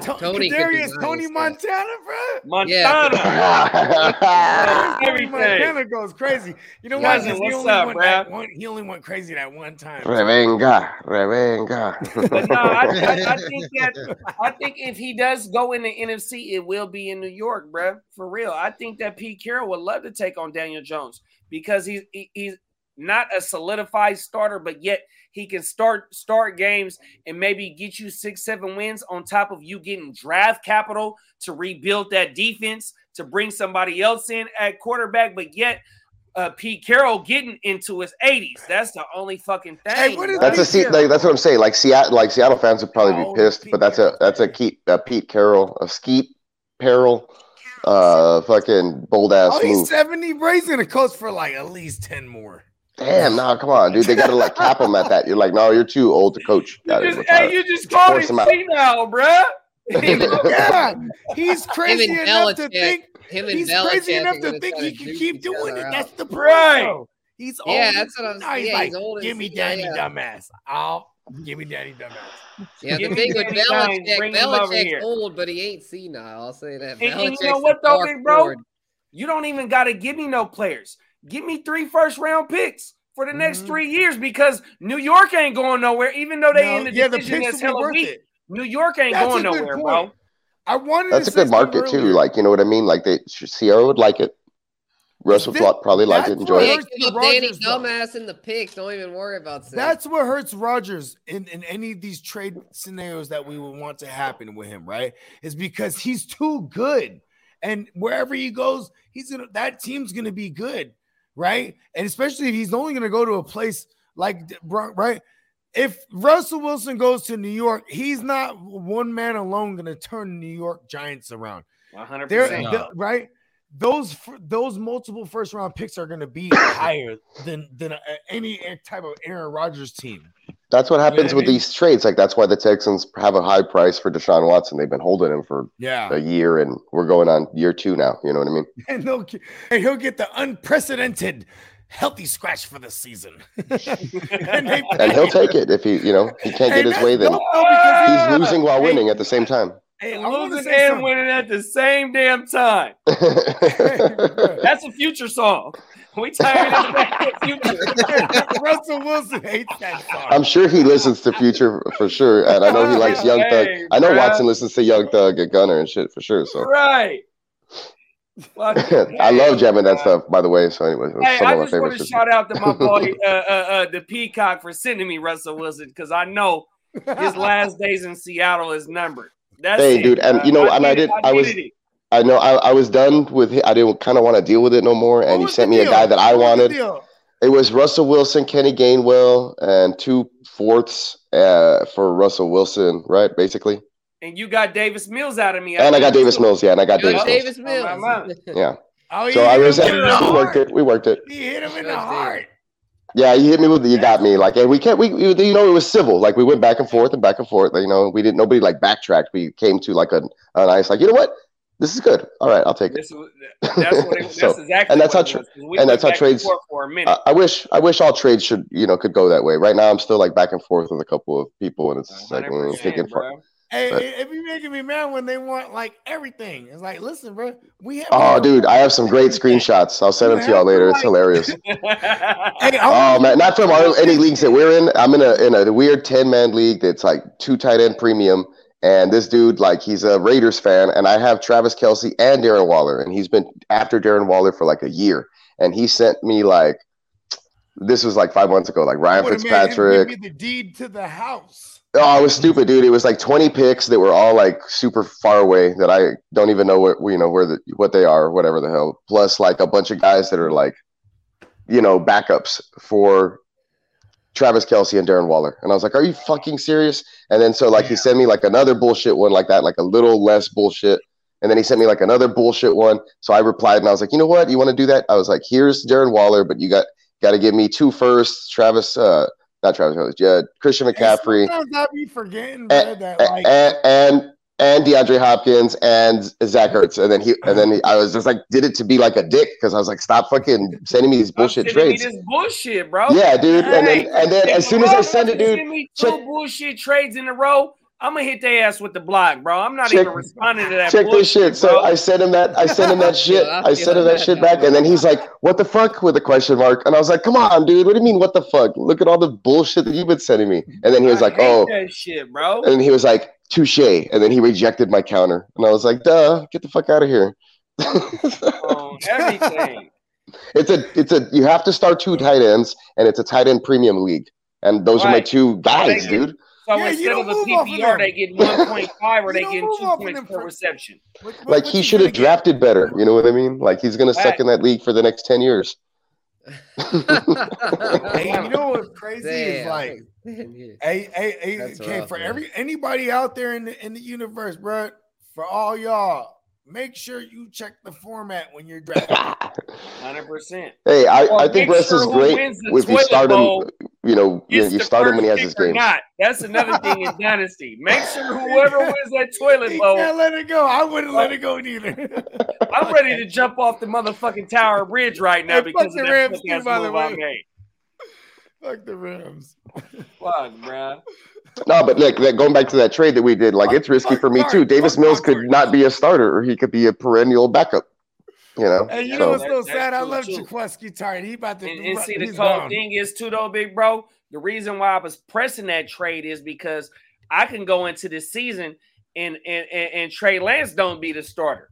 To- Toney Kadarius, Tony. Montana, bro. Montana, Tony everything. Montana goes crazy. You know what? He what's only up, went one- He only went crazy that one time. Revenga, revenga. But no, I, I, I think that I think if he does go in the NFC, it will be in New York, bruh. For real. I think that Pete Carroll would love to take on Daniel Jones because he's he, he's not a solidified starter, but yet he can start start games and maybe get you six, seven wins on top of you getting draft capital to rebuild that defense, to bring somebody else in at quarterback, but yet uh, Pete Carroll getting into his 80s. That's the only fucking thing. Hey, what is. That's a Pete Se- Carroll. like, that's what I'm saying. Like Seattle, like Seattle fans would probably How be pissed, Pete but that's a that's a Keith, a Pete Carroll, a Skeet Peril, uh, fucking bold ass Oh, he's move. 70, bro. He's gonna coach for like at least 10 more. Damn, nah, come on, dude. They gotta like cap him at that. You're like, no, you're too old to coach. You just, hey, you just called Force him him out. senile, bruh. Yeah, he's crazy and enough to think Him and he's Belichick crazy enough to think he can keep doing it. out. That's the point. Right. He's old. Yeah, that's what I was- Now he's yeah, like, he's give me Danny yeah. dumbass. I'll give me Danny dumbass. Yeah, the Give me thing with Belichick, bring him over Belichick's old, but he ain't senile. I'll say that. And- and you know what though, big bro? lord. You don't even got to give me no players. Give me three first round picks for the next Mhm. three years because New York ain't going nowhere. Even though they No, in the yeah, the division picks that's will be hella worth weak, it. New York ain't That's going a good nowhere, point. bro. I wanted That's a good market something too. Like, you know what I mean? Like, they Ciara would like it. Russell This- probably like it, that's enjoy it. Yeah, hurts give up the Danny dumbass in the picks. Don't even worry about that. That's what hurts Rodgers in, in any of these trade scenarios that we would want to happen with him, right? Is because he's too good. and wherever he goes, he's gonna that team's gonna be good, right? And especially if he's only gonna go to a place like right. If Russell Wilson goes to New York, he's not one man alone gonna turn the New York Giants around. 100%. They're No. the- right. Those those multiple first round picks are going to be higher than than uh, any type of Aaron Rodgers team. That's what happens I with mean? these trades. Like that's why the Texans have a high price for Deshaun Watson. They've been holding him for Yeah, a year, and we're going on year two now. You know what I mean? and they'll and he'll get the unprecedented healthy scratch for the season. and, And he'll take it if he, you know, he can't Hey, get his way. Then dope, though, because he- he's losing while Hey, winning at the same time. Hey, I want to Losing and winning at the same damn time. That's a future song. We tired of that future. Russell Wilson hates that song. I'm sure he listens to Future for sure, and I know he likes Young Thug. I know bruh. Watson listens to Young Thug and Gunner and shit for sure. So Right. I love jamming that stuff. By the way, so anyway, Hey, some I of just want to shit. shout out to my boy, uh, uh, uh, the Peacock, for sending me Russell Wilson because I know his last days in Seattle is numbered. That's Hey, it, dude, and you know, and I did- I was- needed it. I know I, I was done with it. I didn't kind of want to deal with it no more, and he sent the me a guy that I What wanted. deal? It was Russell Wilson, Kenny Gainwell, and two fourths uh, for Russell Wilson, right? Basically, And you got Davis Mills out of me. and I got Davis too. Mills, yeah, and I got Yo, Davis, Mills. Davis Oh, Mills. yeah. Oh, he So I was, him we worked it. We worked it. He hit him in the heart. Yeah, you hit me with the, you got me. Like, and we can't, we, we- you know, it was civil. Like, we went back and forth and back and forth. Like, you know, we didn't, nobody like backtracked. We came to like a, a nice, like, you know what? This is good. All right, I'll take it. Was, that's what it, that's So- exactly and that's how tra- was, 'cause we and that's how trades- forth for a minute. I, I wish, I wish all trades should, you know, could go that way. Right now, I'm still like back and forth with a couple of people, and it's just like, mm, 100%, thinking, bro. Hey, But- it, it be making me mad when they want like everything. It's like, listen, bro, we have. oh, dude, I have some great screenshots. I'll send them to y'all later. It's hilarious. Hey, Oh man, not from our, any leagues that we're in. I'm in a in a weird ten man league that's like two tight end premium, and this dude like he's a Raiders fan, and I have Travis Kelce and Darren Waller, and he's been after Darren Waller for like a year, and he sent me like this was like five months ago, like Ryan would've made him Fitzpatrick. The deed to the house. Oh, it was stupid, dude. It was like 20 picks that were all like super far away that I don't even know what you know where the what they are, whatever the hell. Plus like a bunch of guys that are like, you know, backups for Travis Kelce and Darren Waller. And I was like, Are you fucking serious? And then so like he sent me like another bullshit one like that, like a little less bullshit. And then he sent me like another bullshit one. So I replied and I was like, you know what? You want to do that? I was like, here's Darren Waller, but you got got to give me two firsts, Travis uh not Travis yeah, Christian And McCaffrey Sometimes I be forgetting, bro, and, that like and and and DeAndre Hopkins and Zach Ertz, and then he and then he, I was just like did it to be like a dick because I was like, stop fucking sending me these bullshit Stop sending me trades. This bullshit, bro. Yeah, dude. And then and then as soon as I send it, dude, me two check- bullshit trades in a row. I'm gonna hit their ass with the block, bro. I'm not Check- even responding to that. check bullshit, this shit. So. I sent him that. I sent him that shit. I I sent him that that shit back, bro. and then he's like, "What the fuck?" with a question mark, and I was like, "Come on, dude. What do you mean? What the fuck? Look at all the bullshit that you've been sending me." And then he was I like, "Oh." that shit, bro. And then he was like, touche. And then he rejected my counter. And I was like, duh, get the fuck out of here. On everything. it's a it's a you have to start two tight ends, and it's a tight end premium league. And those are my two guys, They get- dude. So Yeah, instead of a move off of PPR, they get 1.5 or they get two points per for- reception. what- what- Like what he should have drafted better. You know what I mean? Like he's gonna suck in that league for the next ten years. Hey, you know what's crazy is like, hey, hey, hey, okay, for every anybody out there in the in the universe, bro, for all y'all, make sure you check the format when you're drafting. 100%. Hey, I, Or I think make Russ sure is great wins the if you start him. You know, you, you start him when he has his pick or games. Not. That's another thing in Dynasty. Make sure whoever wins that toilet He bowl, can't let it go. I wouldn't let it go neither. I'm ready to jump off the motherfucking Tower Bridge right now Hey, because fuck of the that Rams fuck too, ass by the move I way. made. Fuck the Rams. Fuck, bruh. No, but like that, going back to that trade that we did, like it's risky for me too. Davis Mills could not be a starter, or he could be a perennial backup. You know, Hey, you So- know what's so That's- sad? I love true, too. Jaqueski tired. He about to. And, and see, the he's cold thing is too, though, big bro. The reason why I was pressing that trade is because I can go into this season and and and, and Trey Lance don't be the starter.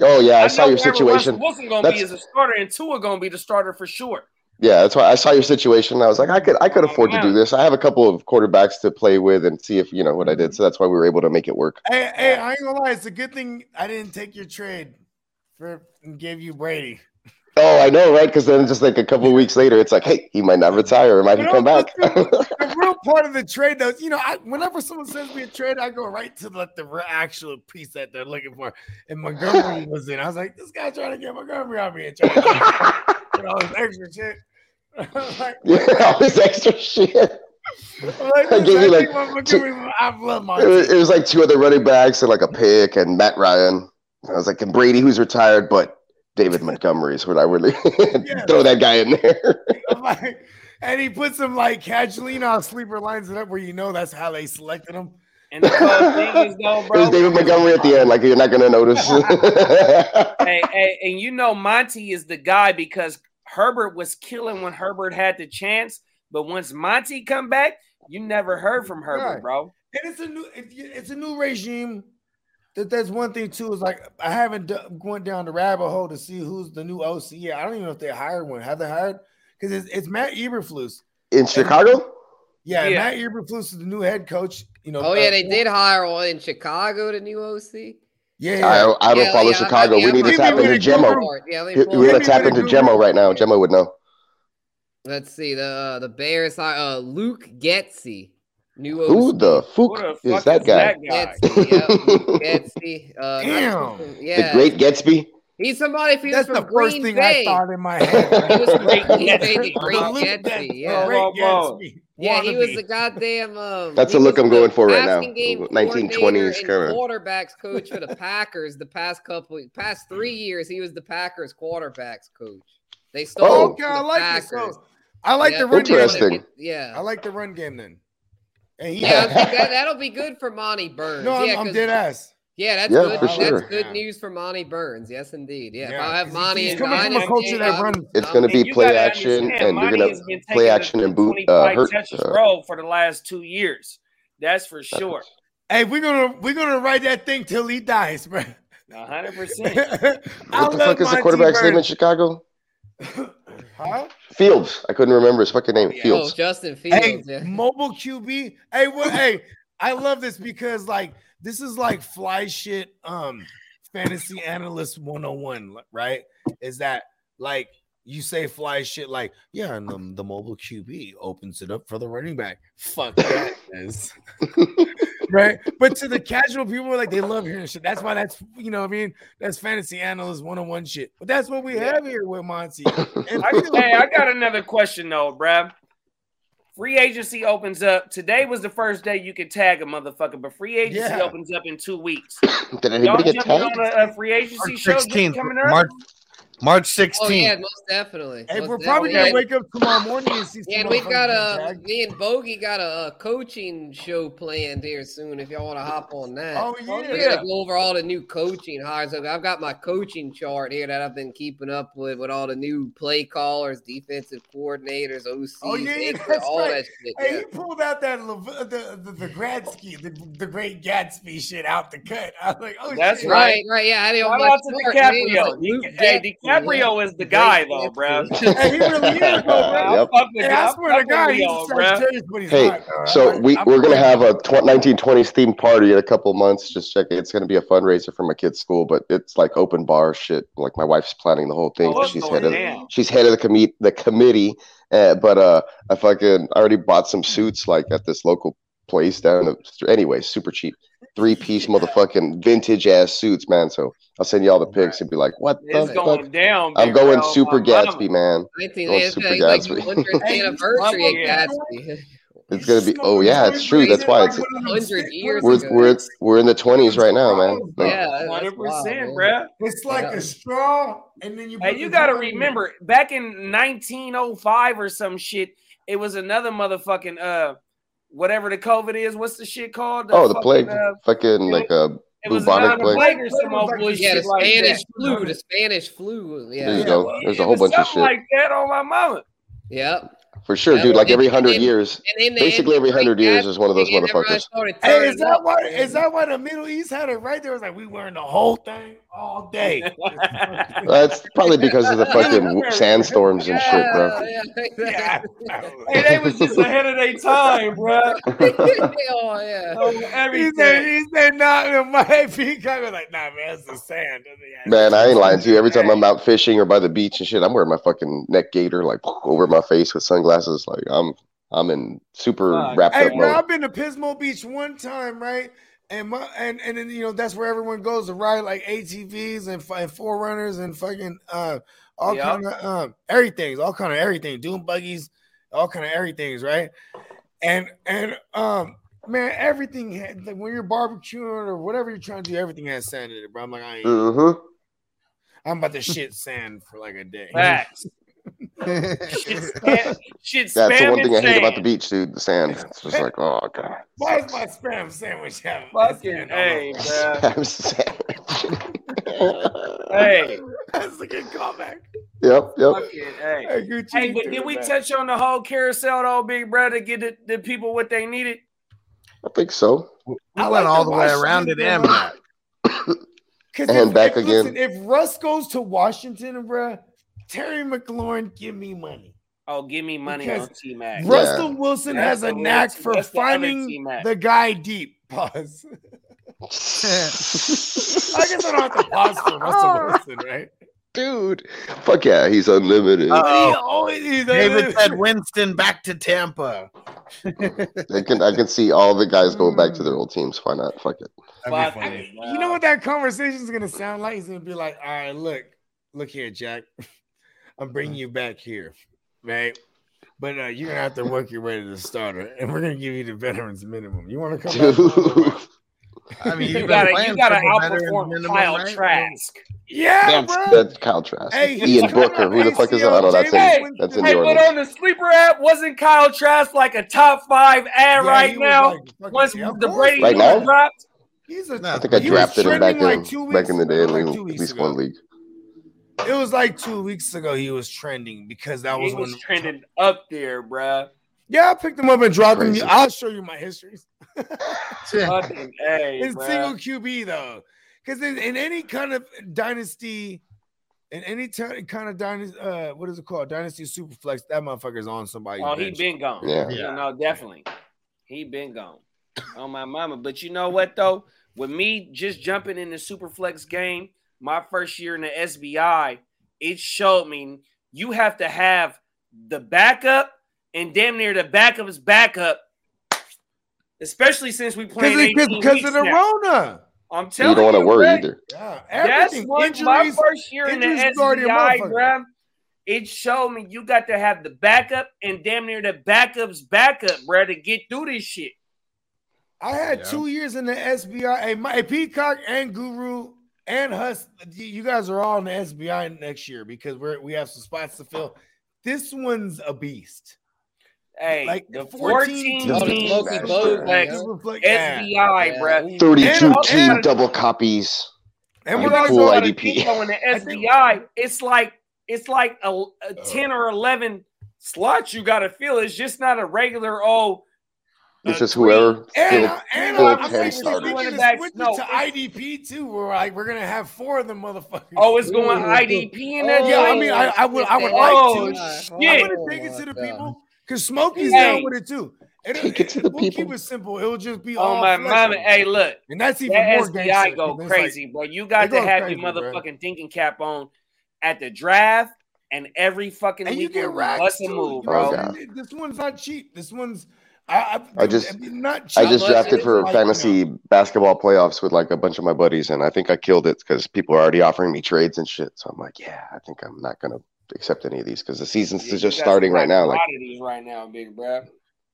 oh yeah, I, saw your situation. Russell Wilson gonna be That's- as a starter, and Tua gonna be the starter for sure. Yeah, that's why I saw your situation. I was like, I could, I could afford to do this. I have a couple of quarterbacks to play with and see if you know what I did. Mm-hmm. So that's why we were able to make it work. Hey, hey, I ain't gonna lie. It's a good thing I didn't take your trade. for and gave you Brady. Oh, I know, right? Because then just like a couple of weeks later, it's like, hey, he might not retire, or might he come back? the real part of the trade, though, you know, I, whenever someone sends me a trade, I go right to like the actual piece that they're looking for. And Montgomery was in. I was like, this guy trying to get Montgomery on me and trying to get all this extra shit. I'm like, yeah, all this extra shit. I'm like, I gave you, like, think Montgomery, I love It was, it was like two other running backs and like a pick and Matt Ryan. I was like, and Brady, who's retired, but David Montgomery is what I really Yeah. throw that guy in there. Like, and he puts them like casually, you know sleeper lines it up where you know that's how they selected him. And the thing is, though, It was David Montgomery at the end, like you're not gonna notice. hey, hey, and you know Monty is the guy because Herbert was killing when Herbert had the chance, but once Monty come back, you never heard from Herbert, Right. bro. And it's a new it's a new regime. That that's one thing too. Is like I haven't d- went down the rabbit hole to see who's the new OC. yet. I don't even know if they hired one. Have they hired? Because it's, it's Matt Eberflus. in Chicago? Yeah, Yeah. Matt Eberflus is the new head coach. You know. Oh uh, yeah, they did hire one in Chicago, the new OC. Yeah, yeah. I, I don't Yeah, follow yeah, Chicago. yeah, we need to tap into the Gemmo. Yeah, We me pull we it gotta up. Give me tap into Google. Gemmo right now. Gemmo would know. Let's see the uh, the Bears uh, Luke Getsy, new OC. Who the fuck, fook the is fuck that is guy? that guy? Getsy, yep, Luke Getsy. Uh, Damn. yeah, The great Gatsby. He's somebody. If he That's from the first Green thing Bay, I thought in my head. He was from Great Green Bay, the Great The Luke Gatsby. Gatsby. Yeah, Great. Gatsby. Yeah, he was Wannabe. the goddamn. Um, That's he the look I'm going for right now. game 1920s coordinator and. Quarterbacks coach for the Packers the past couple, past three years. He was the Packers quarterbacks coach. They stole. Oh. him Okay, from I like Packers. this. So I like Yeah, the run game. Interesting. then. Yeah. I like the run game then. And he, Yeah, I think that, that'll be good for Monty Burns. no, I'm, yeah, I'm 'cause- dead ass. Yeah, that's Yeah, good. for That's sure. good news for Monty Burns. Yes, indeed. Yeah, if Yeah, I have 'cause Monty he's and coming from a culture that runs- It's gonna be play action, understand, and you're gonna play action and boot, 25 uh, hurt, uh, role for the last two years. That's for sure. Hey, we're gonna we're gonna write that thing till he dies, bro. hundred percent. What the fuck is the quarterback's name in Chicago? Huh? Fields. I couldn't remember his fucking name. Yeah. Oh, Fields. Justin Hey, Fields. yeah. mobile QB. Hey, what? hey, I love this because like this is like fly shit. Um, fantasy analyst 101, right? Is that like you say fly shit like, yeah, and the, the mobile QB opens it up for the running back. Fuck that is. right. But to the casual people, like they love hearing shit. That's why that's you know, what I mean, that's fantasy analyst 101 shit. But that's what we have here with Monty. And I, hey, I got another question though, Brad. Free agency opens up. Today was the first day you could tag a motherfucker, but free agency Yeah. opens up in two weeks. Did Y'all anybody get jumping tagged? on a, a free agency March show 16th. coming up? March March 16th. Oh yeah, most definitely. Hey, most we're probably definitely. gonna wake up tomorrow morning and see. Yeah, and we've got a getting me and Bogey got a, a coaching show planned here soon. If y'all want to hop on that, Oh yeah. we're gonna go over all the new coaching hires. I've I've got my coaching chart here that I've been keeping up with with all the new play callers, defensive coordinators, OCs, Oh, yeah, yeah, ACs, that's all right. that shit. Hey, yeah. he pulled out that Lev- the the, the Gradsky, the, the great Gatsby shit out the cut. I was like, oh That's shit. Right, right, yeah. I had it on Shout my out to chart, man. It was DiCaprio. like Luke Di- hey, Getsy, DiCaprio yeah. is the guy though, bro. Hey, he really is, though, bro. I Yep. Hey. I I swear to God, he's y'all, so bro. serious, but he's Hey, not. though. so I'm we like, we're gonna have a tw- 1920s themed party in a couple months. Just check it. It's gonna be a fundraiser for my kid's school, but it's like open bar shit. Like my wife's planning the whole thing. Oh, she's going head of she's head of the committee the committee. Uh, but uh, I fucking already bought some suits like at this local place down. The, anyway, super cheap, three piece motherfucking vintage ass suits, man. So I'll send you all the pics and be like, what the It's going fuck? down. I'm going bro. super My mama. Gatsby, man. 19, Oh, it's Super like, like Gatsby. 100th Hey, anniversary of yeah. Gatsby. It's gonna be. Oh yeah, it's true. That's why it's. 100 years We're ago. we're we're in the 20s right now, man. Like, Yeah, that's- that's Hundred percent, bro. It's like Yeah. a straw, and then you. Hey, you got to tongue in it. remember, back in 1905 or some shit, it was another motherfucking uh, whatever the COVID is. What's the shit called? oh, the fucking, plague, uh, fucking like a it was bubonic plague. plague or some old bullshit Yeah, the Spanish that. flu. The Spanish flu. Yeah. There you Yeah. Yeah, go. There's It a whole bunch of shit. like that on my mama. Yep. For sure, Yeah, dude. Like every hundred years, And then they basically every hundred years is one of those after, motherfuckers. Hey, is that why? Is that why the Middle East had it right? There It was like we wearing the whole thing all day. That's probably because of the fucking sandstorms and shit, bro. Yeah, yeah. Hey, they was just ahead of their time, bro. yeah. oh yeah. Oh, He said, everything. he said, nah, my peacock was like, nah, man, it's the sand. Man, I ain't lying to you. Every time I'm out fishing or by the beach and shit, I'm wearing my fucking neck gaiter like over my face with sunglasses. Like I'm, I'm in super Fuck. wrapped Hey, up bro, mode. I've been to Pismo Beach one time, right? And my and and then you know that's where everyone goes to ride like ATVs and, and forerunners and fucking uh all Yep. kind of um everything's all kind of everything, doing buggies, all kind of everything's right. And and um man, everything had, like, when you're barbecuing or whatever you're trying to do, everything has sand in it, bro. I'm like, I ain't, Mm-hmm. I'm about to shit sand for like a day. Facts. Shit, spam, shit That's the one thing I hate about the beach, dude. The sand. It's just like, oh god. Why is my spam sandwich have Fucking sand hey, over it? bro. Ham sandwich. Hey, That's a good callback. Yep, yep. fucking hey. Hey, Hey, but did we man. touch on the whole carousel though, big brother? Get the, the people what they needed? I think so. We I went like all the the way around it and demo. And if, back if, again. Listen, if Russ goes to Washington, bruh, Terry McLaurin, give me money. Oh, give me money Because on T Mac. Yeah. Russell Wilson That's has a real knack for that's finding T-Mac. the guy deep. Pause. I guess I don't have to pause for Russell oh. Wilson, right? Dude. Fuck yeah, he's unlimited. Uh-oh. He oh. always- he's- David said Winston back to Tampa. I can I can see all the guys going back to their old teams. Why not? Fuck it. Fuck I- it, you know what that conversation is gonna sound like? He's gonna be like, "All right, look, look here, Jack. I'm bringing you back here, right? But uh, you're gonna have to work your way to the starter, and we're gonna give you the veterans minimum. You want to come Dude. back? I mean, You gotta, you gotta for the veteran outperform minimum, Kyle right? Trask. Yeah, That's, bro. that's Kyle Trask. Hey, Ian Booker. Who the fuck is that? ACL. Oh, no, that's James in, Winston. that's in Hey, New but on the sleeper app, wasn't Kyle Trask like a top five ad Yeah, right now? like Once yeah, the course. Brady Right now? dropped, He's a, No. I think I drafted him back in like two back in the day like league- two at least ago. one league. It was like two weeks ago. He was trending because that was he when was trending up there, bruh. Yeah, I picked him up and dropped him. I'll show you my histories. Fucking A, in bruh. single QB though, because in, in any kind of dynasty, in any t- kind of dynasty, uh, what is it called? Dynasty Superflex. That motherfucker's on somebody. Oh, he bench. been gone. Yeah. You know, definitely. He been gone. On my mama. But you know what though? With me just jumping in the Superflex game, my first year in the SBI, it showed me you have to have the backup and damn near the backup's backup. Especially since we playing because 18 because weeks of the now. Rona. I'm telling You telling don't want to worry bruh, either. Yeah, That's everything. what my first year in the injuries is already a SBI, motherfucker. bruh. It showed me you got to have the backup and damn near the backup's backup, bruh, to get through this shit. I had Yeah. two years in the SBI. Hey, my, hey, Peacock and Guru and Hus, you guys are all in the SBI next year because we're we have some spots to fill. This one's a beast. Hey, Like the 14 14 Oh, the team Smoky Superflex, yeah. Yeah. SBI, Yeah. bruh. 32 And also- team double copies. And You we're gotta also full go IDP. to in the SBI. It's like it's like a, a 10 or 11 slots you got to fill. It's just not a regular oh. It's just three- whoever And, filled, uh, and filled I'm 10 actually starters. thinking Running of backs, switching no, to IDP too. We're like we're gonna have four of them motherfuckers. Oh, it's going Ooh. IDP in that. Yeah, I joint? mean, I- I would- I would Oh, like to. shit. I'm gonna Oh take it to the people because Smokey's Hey. down with it too. It, Take it to the we'll keep it simple. It'll just be Oh all my flesh mama! on. Hey, look, and that's even that more SBI gangster, go 'cause it's like- crazy, bro. You got to have crazy, your bro. motherfucking thinking cap on at the draft and every fucking and you get when we racks bust too. move, bro. Oh, This one's not cheap. This one's I, I just- I mean, not. I just drafted for? Like, fantasy you know. basketball playoffs with like a bunch of my buddies, and I think I killed it because people are already offering me trades and shit. So I'm like, yeah, I think I'm not gonna accept any of these because the season's You just starting right now. Like, right now, big bro.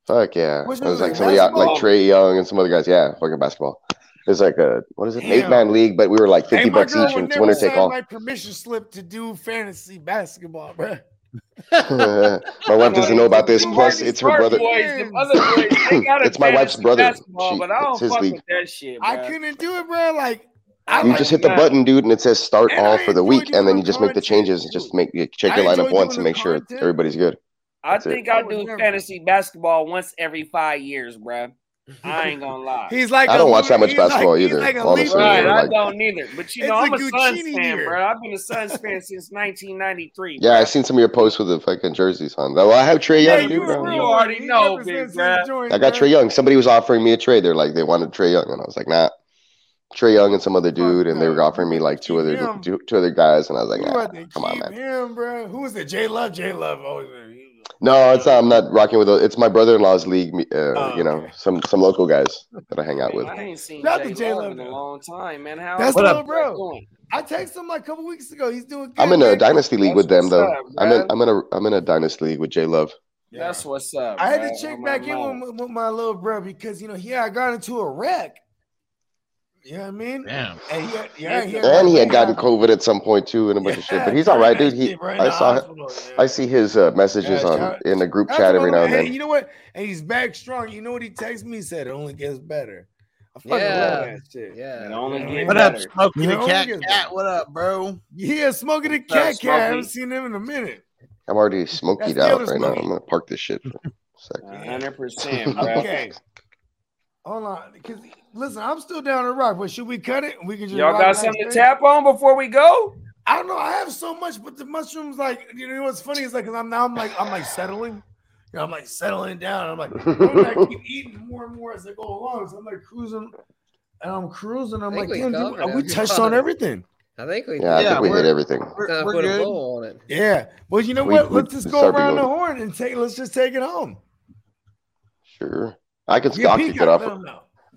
fuck yeah. Which I was like it, somebody out, like? Trae Young and some other guys. Yeah, fucking basketball. It's like a what is it, eight man league, but we were like fifty Hey, bucks each, and it's winner take all. my permission slip to do fantasy basketball, bro. my wife doesn't know about this. Plus, it's her brother. Boys, boys, they got a It's my wife's brother. She- but I don't it's his fuck league. with that shit, bro. I couldn't do it, bro. Like I You like just hit the that. button, dude, and it says start And all I for the week, and then you just make the changes and just make you check your enjoy lineup once and the make sure everybody's good. I That's it. think I I do fantasy basketball once every five years, bruh. I ain't gonna lie. He's like I don't watch that much he's like- basketball either, like a honestly. Levi. Right, I don't either. But you know, I'm a a Suns fan, year. bro. I've been a Suns fan since 1993. Yeah, bruh. I seen some of your posts with the fucking jerseys on. Well, I have Trae Yeah, Young, you dude. bro. You already know, represents big bruh. joint, I got. Trae Young. Somebody was offering me a trade. They're like, they wanted Trae Young, and I was like, nah. Trae Young and some other dude, and they were offering me like two other two, two other guys, and I was like, nah, come on, man. him, bro. Who was it? J Love. J Love. Oh, he- No, it's not, I'm not rocking with. It's my brother-in-law's league. Uh, Oh, you know, okay. some some local guys that I hang out with. I ain't seen Shout out J J-Lo, Love in a long time, man. How That's What little up, bro. doing? I texted him like a couple weeks ago. He's doing good. I'm in a man. dynasty league with That's them though. what's up, I'm in. I'm in a I'm in a dynasty league with J Love. Yeah. That's what's up. I had bruh. to check On my back in with, with my little bro because you know he I got into a wreck. You know what I mean? Damn. And he had, yeah, he had And he had gotten. COVID at some point too, and a bunch of shit. But he's all right, dude. He shit, bro, in I saw hospital. I see his uh, messages Yeah, on shout- in the group chat every now and hey, then. you know what? And he's back strong. You know what he texted me? He said it only gets better. I fucking Yeah. love that shit. Yeah. It only gets What up, better. Smokey You the Cat Cat? What up, bro? Yeah, smoking a up, cat cat. I haven't seen him in a minute. I'm already smokied the out other right now. I'm gonna park this shit for a second. hundred percent, bro. Okay. Hold on, because listen, I'm still down to rock, but should we cut it? We can just Y'all got something to tap on before we go? I don't know. I have so much, but the mushrooms, like, you know what's funny is like, 'cause I'm now I'm like I'm like settling. You know, I'm like settling down. I'm like, I'm keep eating more and more as I go along. So I'm like cruising, and I'm cruising. I'm like, we dude, we touched on everything. I think we Yeah, I Yeah, think we hit everything. We're, we're put a good. on it. Yeah. Well, you know We- what? we Let's just go around go. the horn and take. Let's just take it home. Sure. I can Yeah, I could Peacock, get off.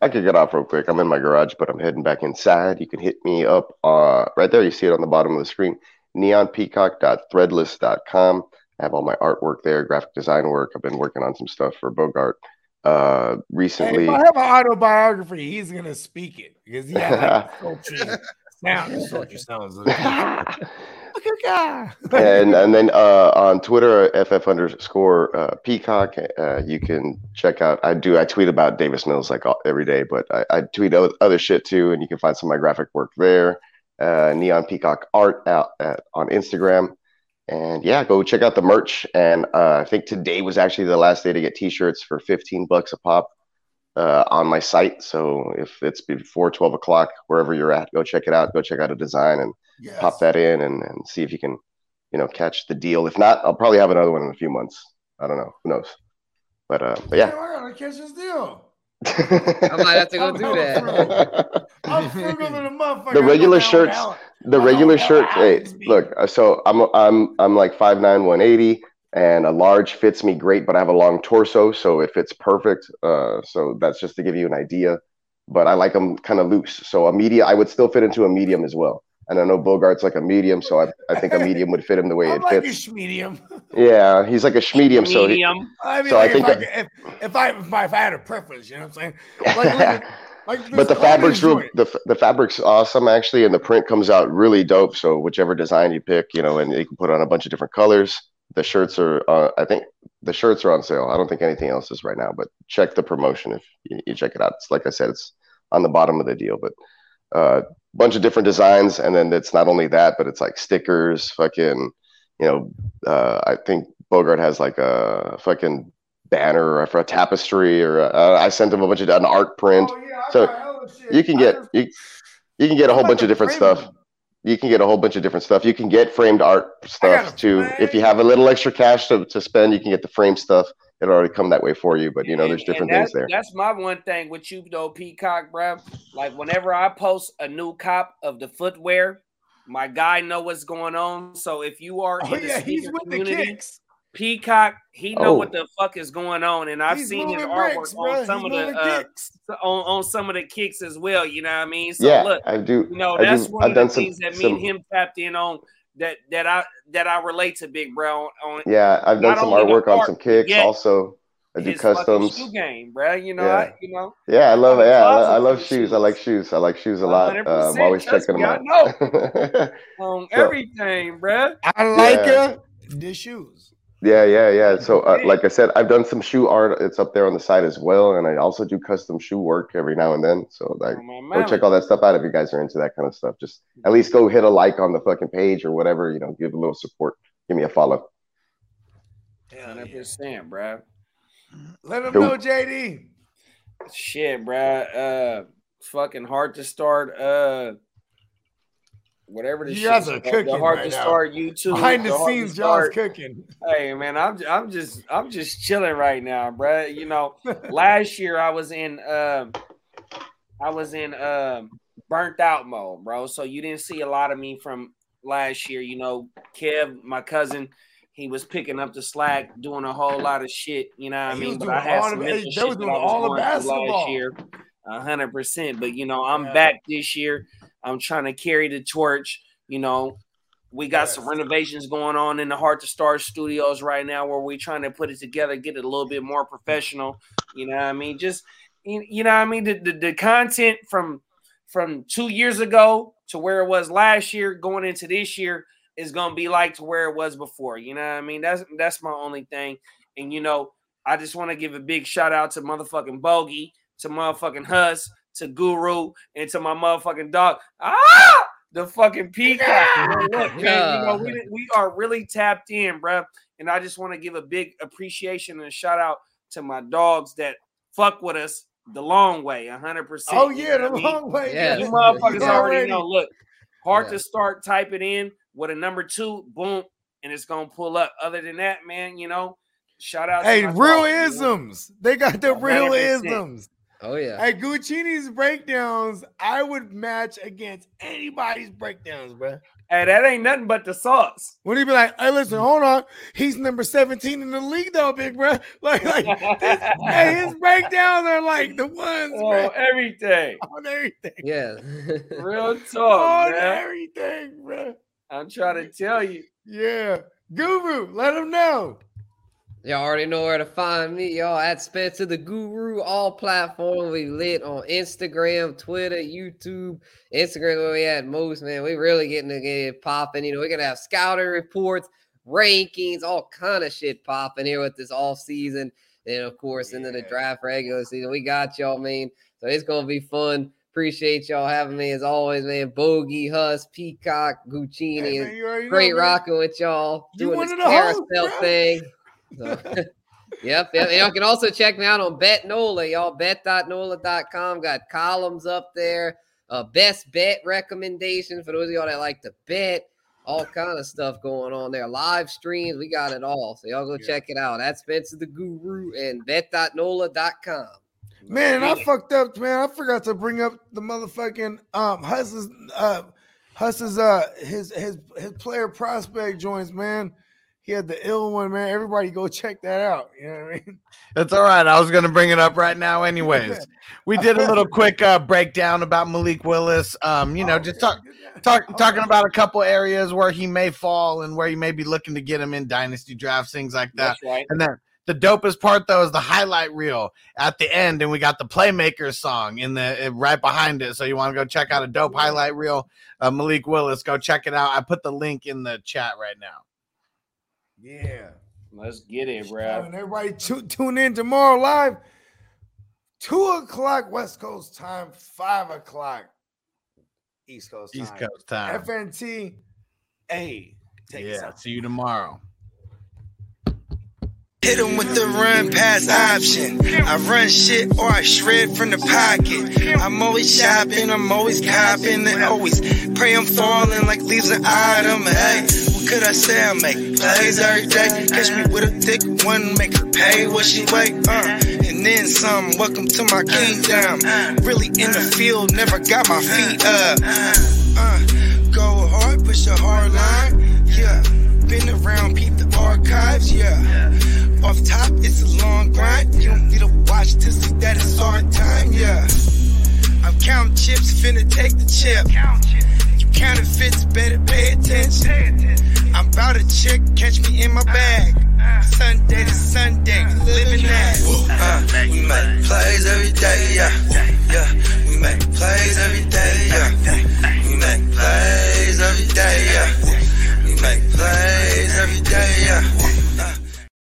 Let 'em know. I could get off real quick. I'm in my garage, but I'm heading back inside. You can hit me up uh, right there. You see it on the bottom of the screen. Neonpeacock.threadless.com. I have all my artwork there, graphic design work. I've been working on some stuff for Bogart uh, Hey, recently. if I have an autobiography, he's gonna speak it because he has like sound, sounds. and and then uh, on Twitter, ff underscore uh, peacock. Uh, you can check out. I do. I tweet about Davis Mills like all, every day, but I, I tweet other shit too, and you can find some of my graphic work there. Uh, Neon Peacock Art out at, on Instagram, and yeah, go check out the merch. And uh, I think today was actually the last day to get T-shirts for fifteen bucks a pop. Uh, on my site, so if it's before twelve o'clock, wherever you're at, go check it out. Go check out a design and yes. pop that in and, and see if you can, you know, catch the deal. If not, I'll probably have another one in a few months. I don't know. Who knows? But uh, but Yeah, yeah. I gotta catch this deal. I might have to go do that. I'm frugal than a motherfucker. The regular shirts- Al- the regular how shirt. Hey, look. uh, So I'm I'm I'm like five nine one eighty, and a large fits me great, but I have a long torso, so it fits perfect. Uh, so that's just to give you an idea. But I like them kind of loose, so a medium. I would still fit into a medium as well. And I know Bogart's like a medium, so I, I think a medium would fit him the way I'm it like fits. a medium. Yeah, he's like a schmedium, so he, Medium. I mean, So I think if, I, if, if I if I if I had a preference, you know what I'm saying? Like, like, like but the fabric's real the, the fabric's awesome actually and the print comes out really dope so whichever design you pick you know and you can put on a bunch of different colors the shirts are uh, i think the shirts are on sale i don't think anything else is right now but check the promotion if you, you check it out it's like i said it's on the bottom of the deal but uh bunch of different designs and then it's not only that but it's like stickers fucking you know uh i think bogart has like a fucking banner or for a tapestry or uh, i sent him a bunch of an art print. Oh, yeah, So, got hella shit. you can get you, you can get a whole bunch of different stuff. You can get a whole bunch of different stuff. You can get framed art stuff too. If you have a little extra cash to, to spend you can get the frame stuff it'll already come that way for you but you know And- there's different things there That's my one thing with you though, Peacock, bro. Like whenever I post a new cop of the footwear, my guy know what's going on. So if you are Oh in the yeah, he's with the kicks. Peacock, he know Oh. what the fuck is going on, and I've He's seen his artwork bricks, on bruh. some He's of the moving uh, kicks. on, on some of the kicks as well. You know what I mean? So yeah look, i do you know I that's do- one I've of the done some- things that me some- and him tapped in on. That that I that I relate to Big Bro on, on yeah i've done some artwork on some kicks yet also i do his fucking customs shoe game, bro. You know, Yeah. I, you know. yeah i love yeah I, closet I love for shoes i like shoes i like shoes a lot um, i'm always trust checking me, them I out on So- everything, bruh. I like Yeah. uh, the shoes. Yeah, yeah, yeah. So, uh, like I said, I've done some shoe art. It's up there on the site as well, and I also do custom shoe work every now and then. So, like, On my go check all that stuff out if you guys are into that kind of stuff. Just at least go hit a like on the fucking page or whatever. You know, give a little support. Give me a follow. Hundred percent, bro. Let them know, JD. Shit, bruh. Uh, fucking hard to start. Uh, whatever the You shit. guys are the cooking hard right to now. start YouTube. Behind the to scenes, y'all's cooking. Hey man, I'm I'm just I'm just chilling right now, bruh. You know, last year I was in um I was in um burnt out mode, bro. So you didn't see a lot of me from last year. You know, Kev, my cousin, he was picking up the slack, doing a whole lot of shit. You know what I mean? But I had some the- mental shit was doing all the through basketball. last year. A hundred percent. But you know, I'm Yeah. back this year. I'm trying to carry the torch. You know, we got some renovations going on in the Hard to Start Studios right now, where we're trying to put it together, get it a little bit more professional. You know what I mean? Just you, know what I mean? The, the the content from from two years ago to where it was last year, going into this year, is gonna be like to where it was before. You know what I mean? That's that's my only thing. And you know, I just want to give a big shout out to motherfucking Bogey, to motherfucking Huss, to Guru, and to my motherfucking dog. Ah, the fucking peacock. You know, Look, man, you know, we, we are really tapped in, bruh. And I just want to give a big appreciation and a shout out to my dogs that fuck with us the long way, hundred percent. Oh yeah, the long way. Yeah. You motherfuckers You already know. Look, hard Yeah. to start. Type it in with a number two, boom, and it's gonna pull up. Other than that, man, you know, shout out. to Hey, my real dogs, you know? isms. They got the real 100%. isms. Oh yeah. Hey, Guccini's breakdowns, I would match against anybody's breakdowns, bro. Hey, that ain't nothing but the sauce. When he be like, hey, listen, hold on. He's number 17 in the league, though, big bro. Like, like this, hey, his breakdowns are like the ones, oh, bro, everything. on everything. Yeah. Real talk, on man. everything, bro. I'm trying to tell you. Yeah. Guru, let him know. Y'all already know where to find me, y'all. At Spencer the Guru, all platforms. We lit on Instagram, Twitter, YouTube. Instagram where we at most, man. We really getting to get it popping. You know, we're gonna have scouting reports, rankings, all kind of shit popping here with this off season. And of course, into the draft regular season. We got y'all, man. So it's gonna be fun. Appreciate y'all having me as always, man. Bogey, Huss, Peacock, Guccini. Hey, man, already know, great rocking with y'all You doing this carousel thing. So, yep, yep. Y'all can also check me out on Bet Nola, y'all. Bet.nola.com got columns up there. Uh, best bet recommendation for those of y'all that like to bet. All kind of stuff going on there. Live streams, we got it all. So y'all go Yeah. check it out. That's Spencer the Guru and bet.nola.com. Man, I fucked up, man. I forgot to bring up the motherfucking um Huss's uh Huss's uh his his his player prospect joints, man. He had the ill one, man. Everybody go check that out. You know what I mean? That's all right. I was going to bring it up right now, anyways. We did a little quick uh, breakdown about Malik Willis. Um, you know, Oh, just talk, talk Oh, talking about a couple areas where he may fall and where you may be looking to get him in dynasty drafts, things like that. That's right. And then the dopest part though is the highlight reel at the end, and we got the Playmakers song in the uh, right behind it. So you want to go check out a dope highlight reel, uh, Malik Willis. Go check it out. I put the link in the chat right now. Yeah. Let's get it, bro. And everybody tu- tune in tomorrow live. Two o'clock West Coast time, five o'clock East Coast time. East Coast time. FNT. Hey, take us Yeah. out. See you tomorrow. Hit him with the run pass option. I run shit or I shred from the pocket. I'm always shopping, I'm always copping, and always pray I'm falling like leaves an item. Hey, what could I say? I make plays every day. Catch me with a thick one, make her pay what she weigh. Uh, and then some. Welcome to my kingdom. Really in the field, never got my feet up. Uh, go hard, push a hard line. Yeah, been around, peep the archives. Yeah. Off top, it's a long grind. You don't need to watch to see that it's hard time, yeah. I'm counting chips, finna take the chip. You Counterfeits, better pay attention. I'm about to check, catch me in my bag. Sunday to Sunday, living that. Uh, we make plays every day, yeah. Yeah, we make plays every day, yeah. We make plays every day, yeah. We make plays every day, yeah.